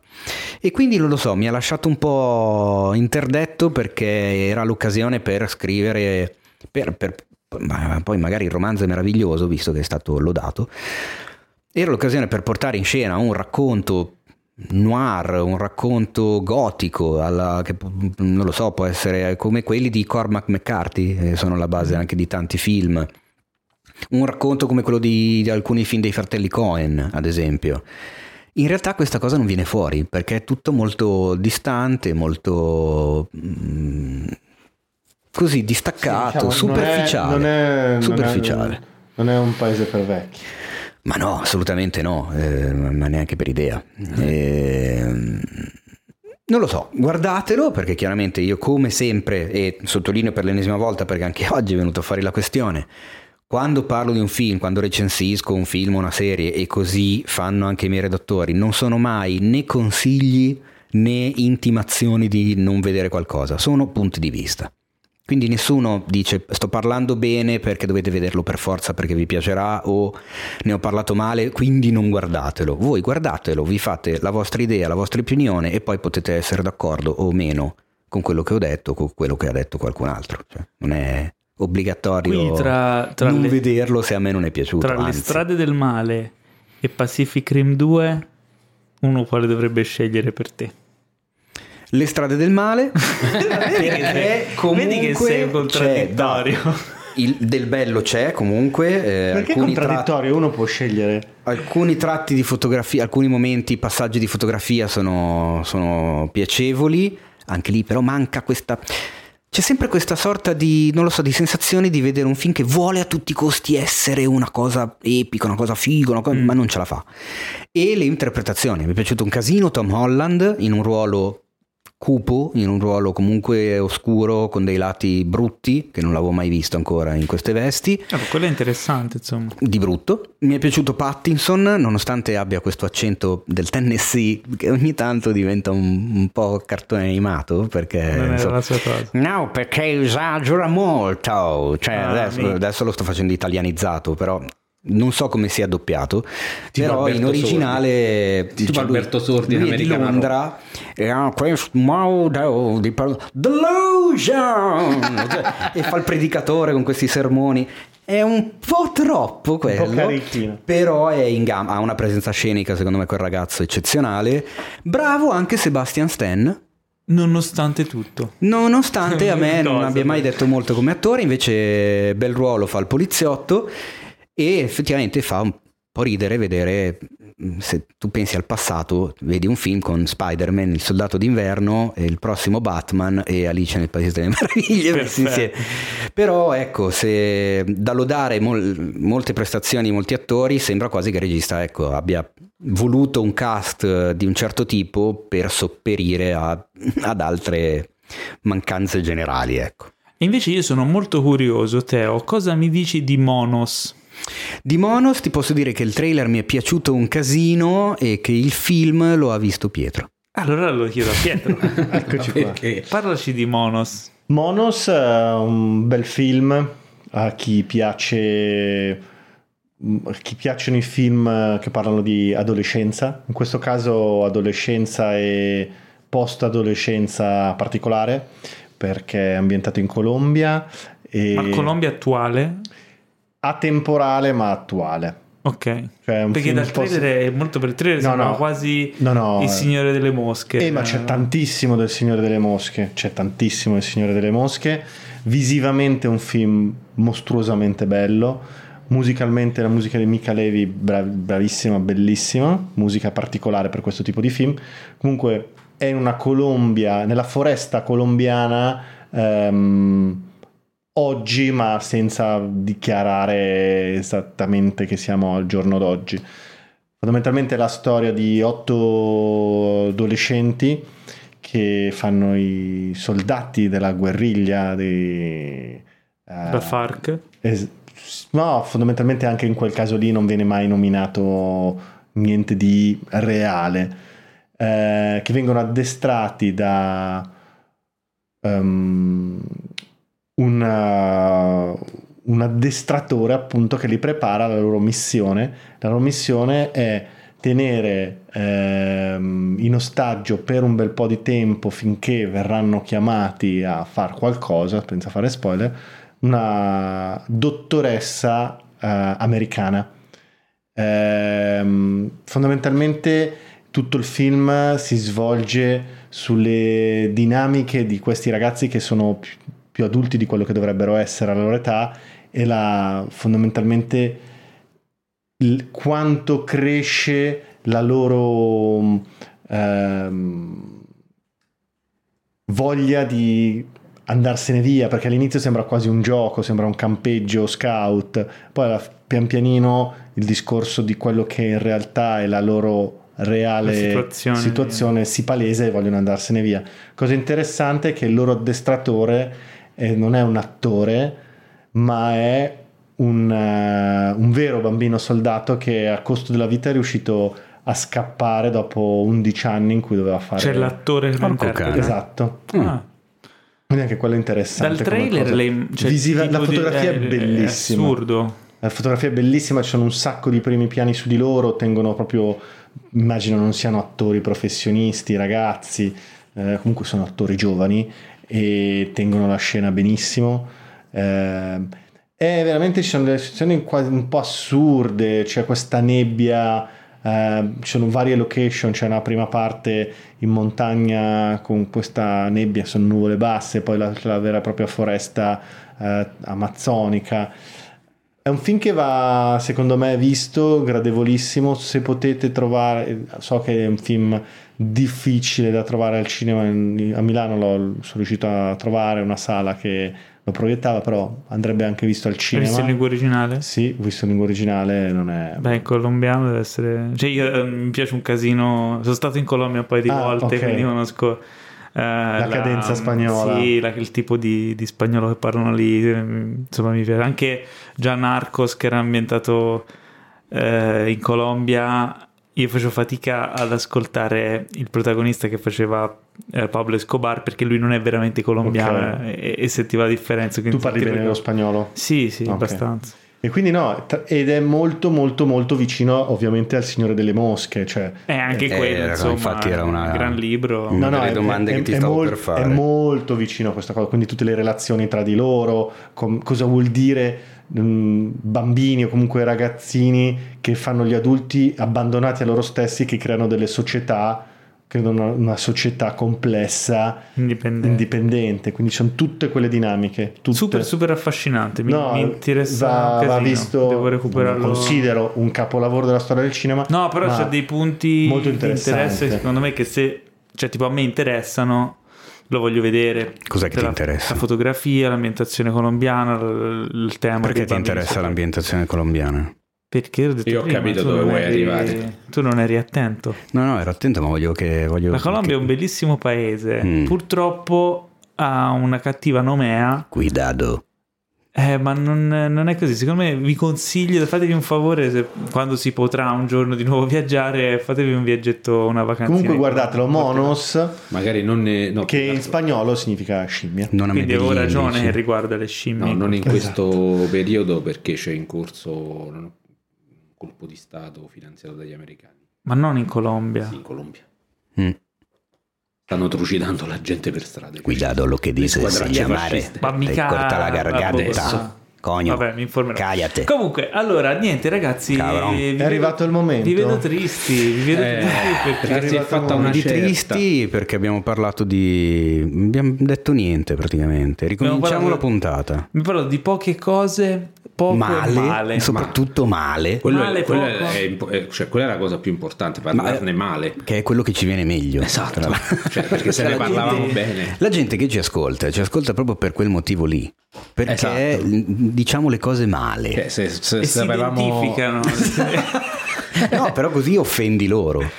E quindi non lo so, mi ha lasciato un po' interdetto perché era l'occasione per scrivere, per, per, ma poi magari il romanzo è meraviglioso, visto che è stato lodato. Era l'occasione per portare in scena un racconto noir, un racconto gotico, alla, che non lo so, può essere come quelli di Cormac McCarthy, che sono la base anche di tanti film. Un racconto come quello di, di alcuni film dei fratelli Cohen, ad esempio. In realtà questa cosa non viene fuori perché è tutto molto distante, molto mm, così distaccato, sì, diciamo, superficiale. Non è, non è, superficiale. Non è, non è un paese per vecchi. Ma no, assolutamente no, eh, ma neanche per idea. Eh, non lo so, guardatelo perché chiaramente io come sempre, e sottolineo per l'ennesima volta perché anche [LAUGHS] oggi è venuto fuori la questione, quando parlo di un film, quando recensisco un film o una serie e così fanno anche i miei redattori, non sono mai né consigli né intimazioni di non vedere qualcosa, sono punti di vista. Quindi nessuno dice sto parlando bene perché dovete vederlo per forza perché vi piacerà o ne ho parlato male, quindi non guardatelo. Voi guardatelo, vi fate la vostra idea, la vostra opinione e poi potete essere d'accordo o meno con quello che ho detto o con quello che ha detto qualcun altro. Cioè, non è obbligatorio Quindi tra, tra non le, vederlo se a me non è piaciuto. tra le anzi. strade del male e Pacific Rim 2, uno quale dovrebbe scegliere per te? Le strade del male [LAUGHS] Vedi che sei- vedi che sei un contraddittorio. [LAUGHS] il- del bello c'è comunque. eh, Perché è alcuni tratti- contraddittorio? Uno può scegliere. Alcuni tratti di fotografia, alcuni momenti, passaggi di fotografia sono, sono piacevoli, anche lì però manca questa... C'è sempre questa sorta di, non lo so, di sensazione di vedere un film che vuole a tutti i costi essere una cosa epica, una cosa figa, una cosa- ma non ce la fa. E le interpretazioni, mi è piaciuto un casino Tom Holland in un ruolo cupo, in un ruolo comunque oscuro, con dei lati brutti, che non l'avevo mai visto ancora in queste vesti Ah, quello è interessante, insomma. di brutto. Mi è piaciuto Pattinson, nonostante abbia questo accento del Tennessee che ogni tanto diventa un, un po' cartone animato perché Non insomma- la sua cosa. No, perché esagera molto. Cioè, Ah, adesso, adesso lo sto facendo italianizzato, però non so come sia doppiato. Tipo però in Alberto originale Tipo cioè, lui- Alberto Sordi in lui è di Londra e ha questo modo di parlare Delusion [LAUGHS] Cioè, e fa il predicatore con questi sermoni. È un po' troppo quello, carichino. però è in gamba, ha una presenza scenica secondo me quel ragazzo eccezionale. Bravo anche Sebastian Stan. Nonostante tutto. Nonostante a [LAUGHS] me non abbia mai detto molto come attore, invece bel ruolo fa il poliziotto e effettivamente fa un po' ridere vedere mm, se tu pensi al passato, vedi un film con Spider-Man, il soldato d'inverno, il prossimo Batman e Alice nel Paese delle [LAUGHS] Meraviglie. Però ecco, se da lodare mol- molte prestazioni di molti attori, sembra quasi che il regista ecco, abbia voluto un cast eh, di un certo tipo per sopperire a- [LAUGHS] ad altre mancanze generali, ecco. Invece io sono molto curioso, Teo, cosa mi dici di Monos? Di Monos ti posso dire che il trailer mi è piaciuto un casino e che il film lo ha visto Pietro. Allora lo chiedo a Pietro. [LAUGHS] Eccoci qua. Perché? Parlaci di Monos. Monos è un bel film a chi piace a chi piacciono i film che parlano di adolescenza, in questo caso adolescenza e post-adolescenza particolare, perché è ambientato in Colombia e Ma Colombia attuale? Atemporale ma attuale. Ok. Cioè, Perché dal trailer è molto per il trailer No, no. quasi No, no, il. Signore delle Mosche. Eh, ma c'è tantissimo del Signore delle Mosche, c'è tantissimo del Signore delle Mosche. Visivamente un film mostruosamente bello. Musicalmente la musica di Mika Levi bra- bravissima, bellissima, musica particolare per questo tipo di film. Comunque è in una Colombia, nella foresta colombiana ehm, oggi, ma senza dichiarare esattamente che siamo al giorno d'oggi. Fondamentalmente è la storia di otto adolescenti che fanno i soldati della guerriglia di, eh, La FARC. es- no, fondamentalmente anche in quel caso lì non viene mai nominato niente di reale, eh, che vengono addestrati da ehm, una- un addestratore appunto che li prepara alla loro missione. La loro missione è tenere ehm, in ostaggio per un bel po' di tempo finché verranno chiamati a fare qualcosa, senza fare spoiler, una dottoressa eh, americana. Ehm, fondamentalmente tutto il film si svolge sulle dinamiche di questi ragazzi che sono più, adulti di quello che dovrebbero essere alla loro età e la, fondamentalmente il- quanto cresce la loro ehm, voglia di andarsene via perché all'inizio sembra quasi un gioco, sembra un campeggio scout, poi pian pianino il discorso di quello che in realtà è la loro reale situazione. situazione si palesa e vogliono andarsene via. Cosa interessante è che il loro addestratore eh, non è un attore, ma è un, eh, un vero bambino soldato che a costo della vita è riuscito a scappare dopo 11 anni in cui doveva fare... C'è l'attore che lo interpreta. cane. Esatto. Ah. Quindi anche quello è interessante. Dal trailer le- cioè, Visiva- la di- fotografia è- è bellissima. È assurdo. La fotografia è bellissima, ci sono un sacco di primi piani su di loro, tengono proprio, immagino non siano attori professionisti, ragazzi, eh, comunque sono attori giovani e tengono la scena benissimo. Eh, e veramente ci sono delle situazioni un po' assurde, c'è questa nebbia, eh, ci sono varie location, c'è una prima parte in montagna con questa nebbia, sono nuvole basse, poi la, la vera e propria foresta eh, amazzonica. È un film che va, secondo me, visto, gradevolissimo. Se potete trovare, so che è un film difficile da trovare al cinema, in- a Milano l'ho, sono riuscito a trovare una sala che lo proiettava, però andrebbe anche visto al Hai cinema. visto in lingua originale? Sì, ho visto in lingua originale, non è... Beh, in colombiano deve essere... Cioè io eh, mi piace un casino... Sono stato in Colombia un paio di Ah, volte, ok. quindi conosco... eh, la cadenza spagnola. Sì, la- il tipo di, di spagnolo che parlano lì, eh, insomma mi piace. Anche già Narcos che era ambientato eh, in Colombia, io facevo fatica ad ascoltare il protagonista che faceva eh, Pablo Escobar perché lui non è veramente colombiano Ok. e, e sentiva la differenza. Tu parli bene lo spagnolo? Sì, sì, Ok. abbastanza. E quindi no, tra- ed è molto molto molto vicino ovviamente al Signore delle Mosche, cioè E anche Eh, quello, era- insomma, infatti era una- un gran libro. una delle domande che ti stavo mol- per fare. È molto vicino a questa cosa, quindi tutte le relazioni tra di loro, com- cosa vuol dire bambini o comunque ragazzini che fanno gli adulti abbandonati a loro stessi che creano delle società, creano una, una società complessa, Indipendente. indipendente, quindi sono tutte quelle dinamiche. Tutte. Super, super affascinante. Mi, No, mi interessa va, va visto, Devo recuperarlo. considero un capolavoro della storia del cinema. No, però c'è dei punti molto di interesse secondo me che se, cioè tipo a me interessano, lo voglio vedere. Cos'è che ti la- interessa? La fotografia, l'ambientazione colombiana, l- il tema. Perché ti interessa sopra- l'ambientazione colombiana? Perché ho detto Io ho prima, capito dove vuoi eri- arrivare. Tu non eri attento. No, no, ero attento, ma voglio che... Voglio La Colombia che- è un bellissimo paese. Mm. Purtroppo ha una cattiva nomea. Cuidado. Eh, ma non, non è così. Secondo me vi consiglio, fatevi un favore se, quando si potrà un giorno di nuovo [LAUGHS] viaggiare, fatevi un viaggetto, una vacanza. Comunque guardatelo, Monos, Magari non ne, no, che in spagnolo significa scimmia. Non Quindi avevo ragione indici. riguardo alle scimmie. no, non in Esatto. questo periodo perché c'è in corso un colpo di Stato finanziato dagli americani. Ma non in Colombia. Sì, in Colombia. Mm. Stanno trucidando la gente per strada. Cuidado lo che dice squadraglie se mare. fasciste. Ma mica corta la garganta. Adesso. Cogno. Vabbè, mi informerò. Cállate. Comunque, allora, niente, ragazzi. Vi È arrivato il momento. Vi vedo tristi. Vi vedo Eh, tristi perché perché si è fatta una di tristi perché abbiamo parlato di... abbiamo detto niente praticamente. Ricominciamo parlato- la puntata. mi parlo di poche cose, poco Male, male. soprattutto male, Quello Male è, quello è è- cioè, quella è la cosa più importante, parlarne male. che è quello che ci viene meglio. Esatto. Cioè, perché se [LAUGHS] ne La parlavamo gente- bene. La gente che ci ascolta, ci ascolta proprio per quel motivo lì. Perché Esatto. diciamo le cose male. Cioè, se, se E si sapevamo... identificano. [LAUGHS] No, però così offendi loro.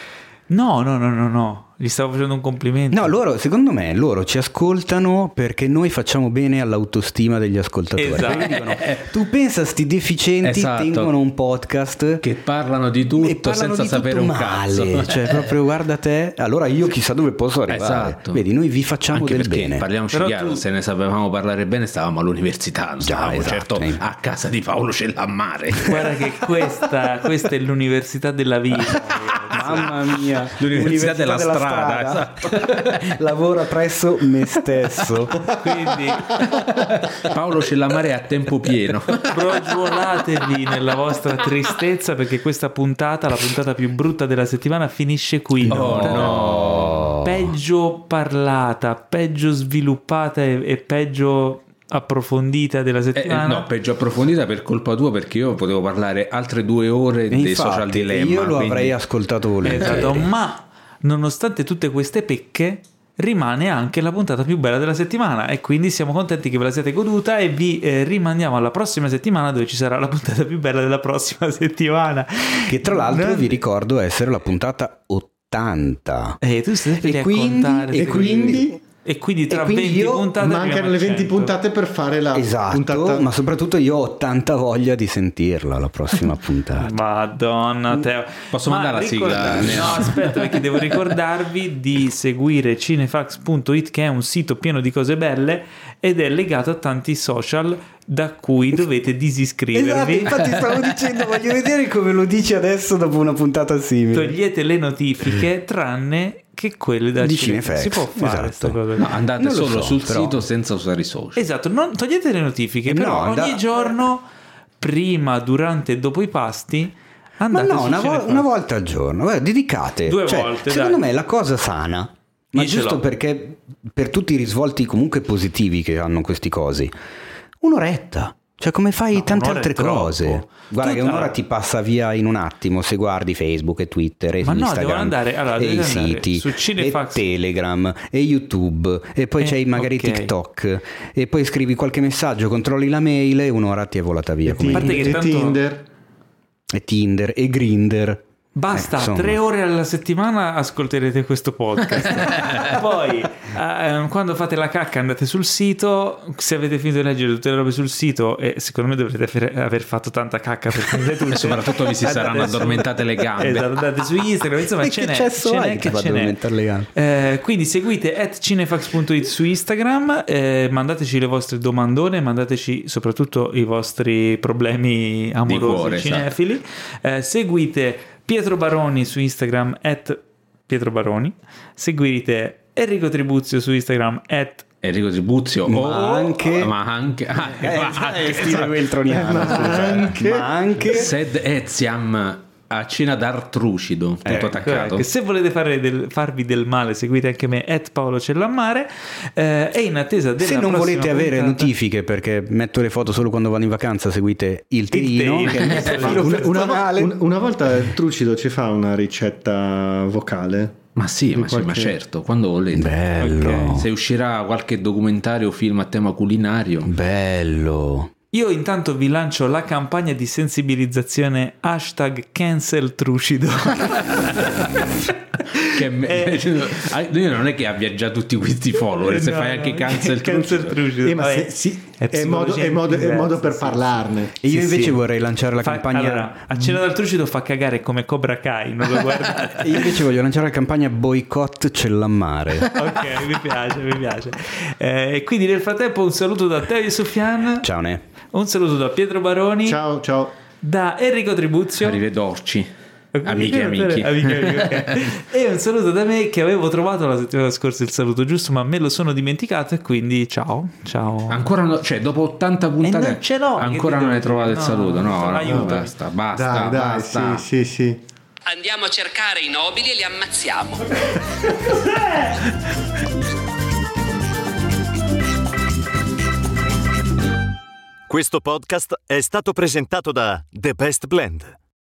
no, no, no, no, no. Gli stavo facendo un complimento. No, loro, secondo me, loro ci ascoltano perché noi facciamo bene all'autostima degli ascoltatori. Esatto. Dicono, tu pensa sti deficienti Esatto. tengono un podcast Che parlano di e tutto parlano senza di sapere tutto un male. cazzo. [LAUGHS] Cioè, proprio guarda te. Allora io chissà dove posso arrivare. Esatto. Vedi, noi vi facciamo Anche del perché bene. parliamoci Però chiaro, tu- se ne sapevamo parlare bene stavamo all'università, non Già, stavamo esatto, certo eh. a casa di Paolo Cellammare. [LAUGHS] Guarda che questa, questa è l'università della vita. [LAUGHS] Mamma mia, L'università della strada, strada. [LAUGHS] Lavora presso me stesso. Quindi Paolo Cellammare è a tempo pieno. Progiolatevi nella vostra tristezza perché questa puntata, la puntata più brutta della settimana, finisce qui. Oh, Puntata no. Peggio parlata, peggio sviluppata e, e peggio approfondita della Eh, settimana. no, peggio approfondita per colpa tua perché io potevo parlare altre due ore E dei infatti, social dilemma. io lo quindi- avrei ascoltato volentieri. Esatto, ma nonostante tutte queste pecche rimane anche la puntata più bella della settimana e quindi siamo contenti che ve la siate goduta e vi eh, rimandiamo alla prossima settimana dove ci sarà la puntata più bella della prossima [LAUGHS] settimana. Che tra l'altro Non- vi ricordo essere la puntata 80. Eh, tu stai per E quindi- e quindi E quindi tra E quindi 20 io- puntate Mancano le a 20 100. puntate per fare la Esatto, puntata. ma soprattutto io ho tanta voglia di sentirla la prossima [LAUGHS] puntata. Madonna Teo. Posso Ma mandare la sigla? No, aspetta perché devo ricordarvi di seguire cinefax.it che è un sito pieno di cose belle ed è legato a tanti social da cui dovete Esatto, disiscrivervi. infatti stavo dicendo, voglio vedere come lo dici adesso dopo una puntata simile. Togliete le notifiche tranne che quelle da Di. Cinefax, Si può fare esatto. No, andate Non lo solo so, sul però. sito senza usare i social. Esatto, non, togliete le notifiche, Eh, però no, ogni da- giorno, prima, durante e dopo i pasti, Ma andate no, su una, vo- una volta al giorno, guarda, dedicate. Due Cioè, volte, Secondo dai. me la cosa sana, ma Io giusto perché per tutti i risvolti comunque positivi che hanno questi cosi, un'oretta. Cioè, come fai No, tante altre troppo. cose? Guarda, Tu- che un'ora allora- ti passa via in un attimo se guardi Facebook e Twitter e Ma no, Instagram andare- allora, e i siti su e Cinefax. Telegram e YouTube e poi Eh, c'hai magari ok. TikTok e poi scrivi qualche messaggio, controlli la mail e un'ora ti è volata via. come A parte dire. che e tanto- Tinder. E Tinder e Grinder. Basta, Eh, tre ore alla settimana ascolterete questo podcast. [LAUGHS] Poi, eh, quando fate la cacca, andate sul sito. Se avete finito di leggere tutte le robe sul sito, e secondo me dovrete fer- aver fatto tanta cacca per finire tutto. Soprattutto vi si saranno [LAUGHS] addormentate le gambe. Esatto, andate su Instagram. Insomma, [LAUGHS] ce che n'è. ce n'è che ce n'è. le gambe? Eh, quindi seguite at cinefax.it su Instagram, eh, mandateci le vostre domandone, mandateci soprattutto i vostri problemi amorosi cuore, esatto. cinefili. Eh, seguite Pietro Baroni su Instagram at Pietro Baroni. Seguite Enrico Tribuzio su Instagram at Enrico Tribuzio. Ma o- anche- ma anche, ah, Eh, [LAUGHS] ma sai, anche- [LAUGHS] Veltroniano, Ma anche- Ma anche... Sed Eziam a cena d'Artrucido tutto Ecco, attaccato. ecco, se volete fare del- farvi del male, seguite anche me, at Paolo Cellammare. Eh, e in attesa della Se non volete avere puntata- notifiche perché metto le foto solo quando vado in vacanza, seguite il profilo [LAUGHS] Una, una- un- una volta Trucido ci fa una ricetta vocale. ma sì, ma, sì, ma qualche- certo quando volete. Bello, se uscirà qualche documentario o film a tema culinario. Bello. Io intanto vi lancio la campagna di sensibilizzazione hashtag cancel trucido. [LAUGHS] che Eh. Ah, lui non è che abbia già tutti questi follower se No, fai anche cancel, cancel trucido. trucido. Eh, ma se- sì, è è, modo, è, modo, è modo per parlarne. E io Sì, invece sì. vorrei lanciare la Fa- campagna... allora, a cena dal trucido fa cagare come Cobra Kai, non lo. [LAUGHS] Io invece voglio lanciare la campagna boycott cellammare. ok, mi piace, mi piace. Eh, E quindi nel frattempo un saluto da Teo Sofian, Ciao Ne. un saluto da Pietro Baroni, Ciao, ciao. da Enrico Tribuzio. arrivederci [LAUGHS] amici e amici Amiche, amiche, ok. [LAUGHS] e un saluto da me che avevo trovato la settimana scorsa il saluto giusto ma me lo sono dimenticato e quindi ciao ciao. Ancora no, cioè dopo 80 puntate E non ce l'ho, ancora non devo- hai trovato il no, saluto. No, no, no, basta basta Dai, dai, basta. sì, sì, sì. Andiamo a cercare i nobili e li ammazziamo. Questo podcast è stato presentato da The Best Blend,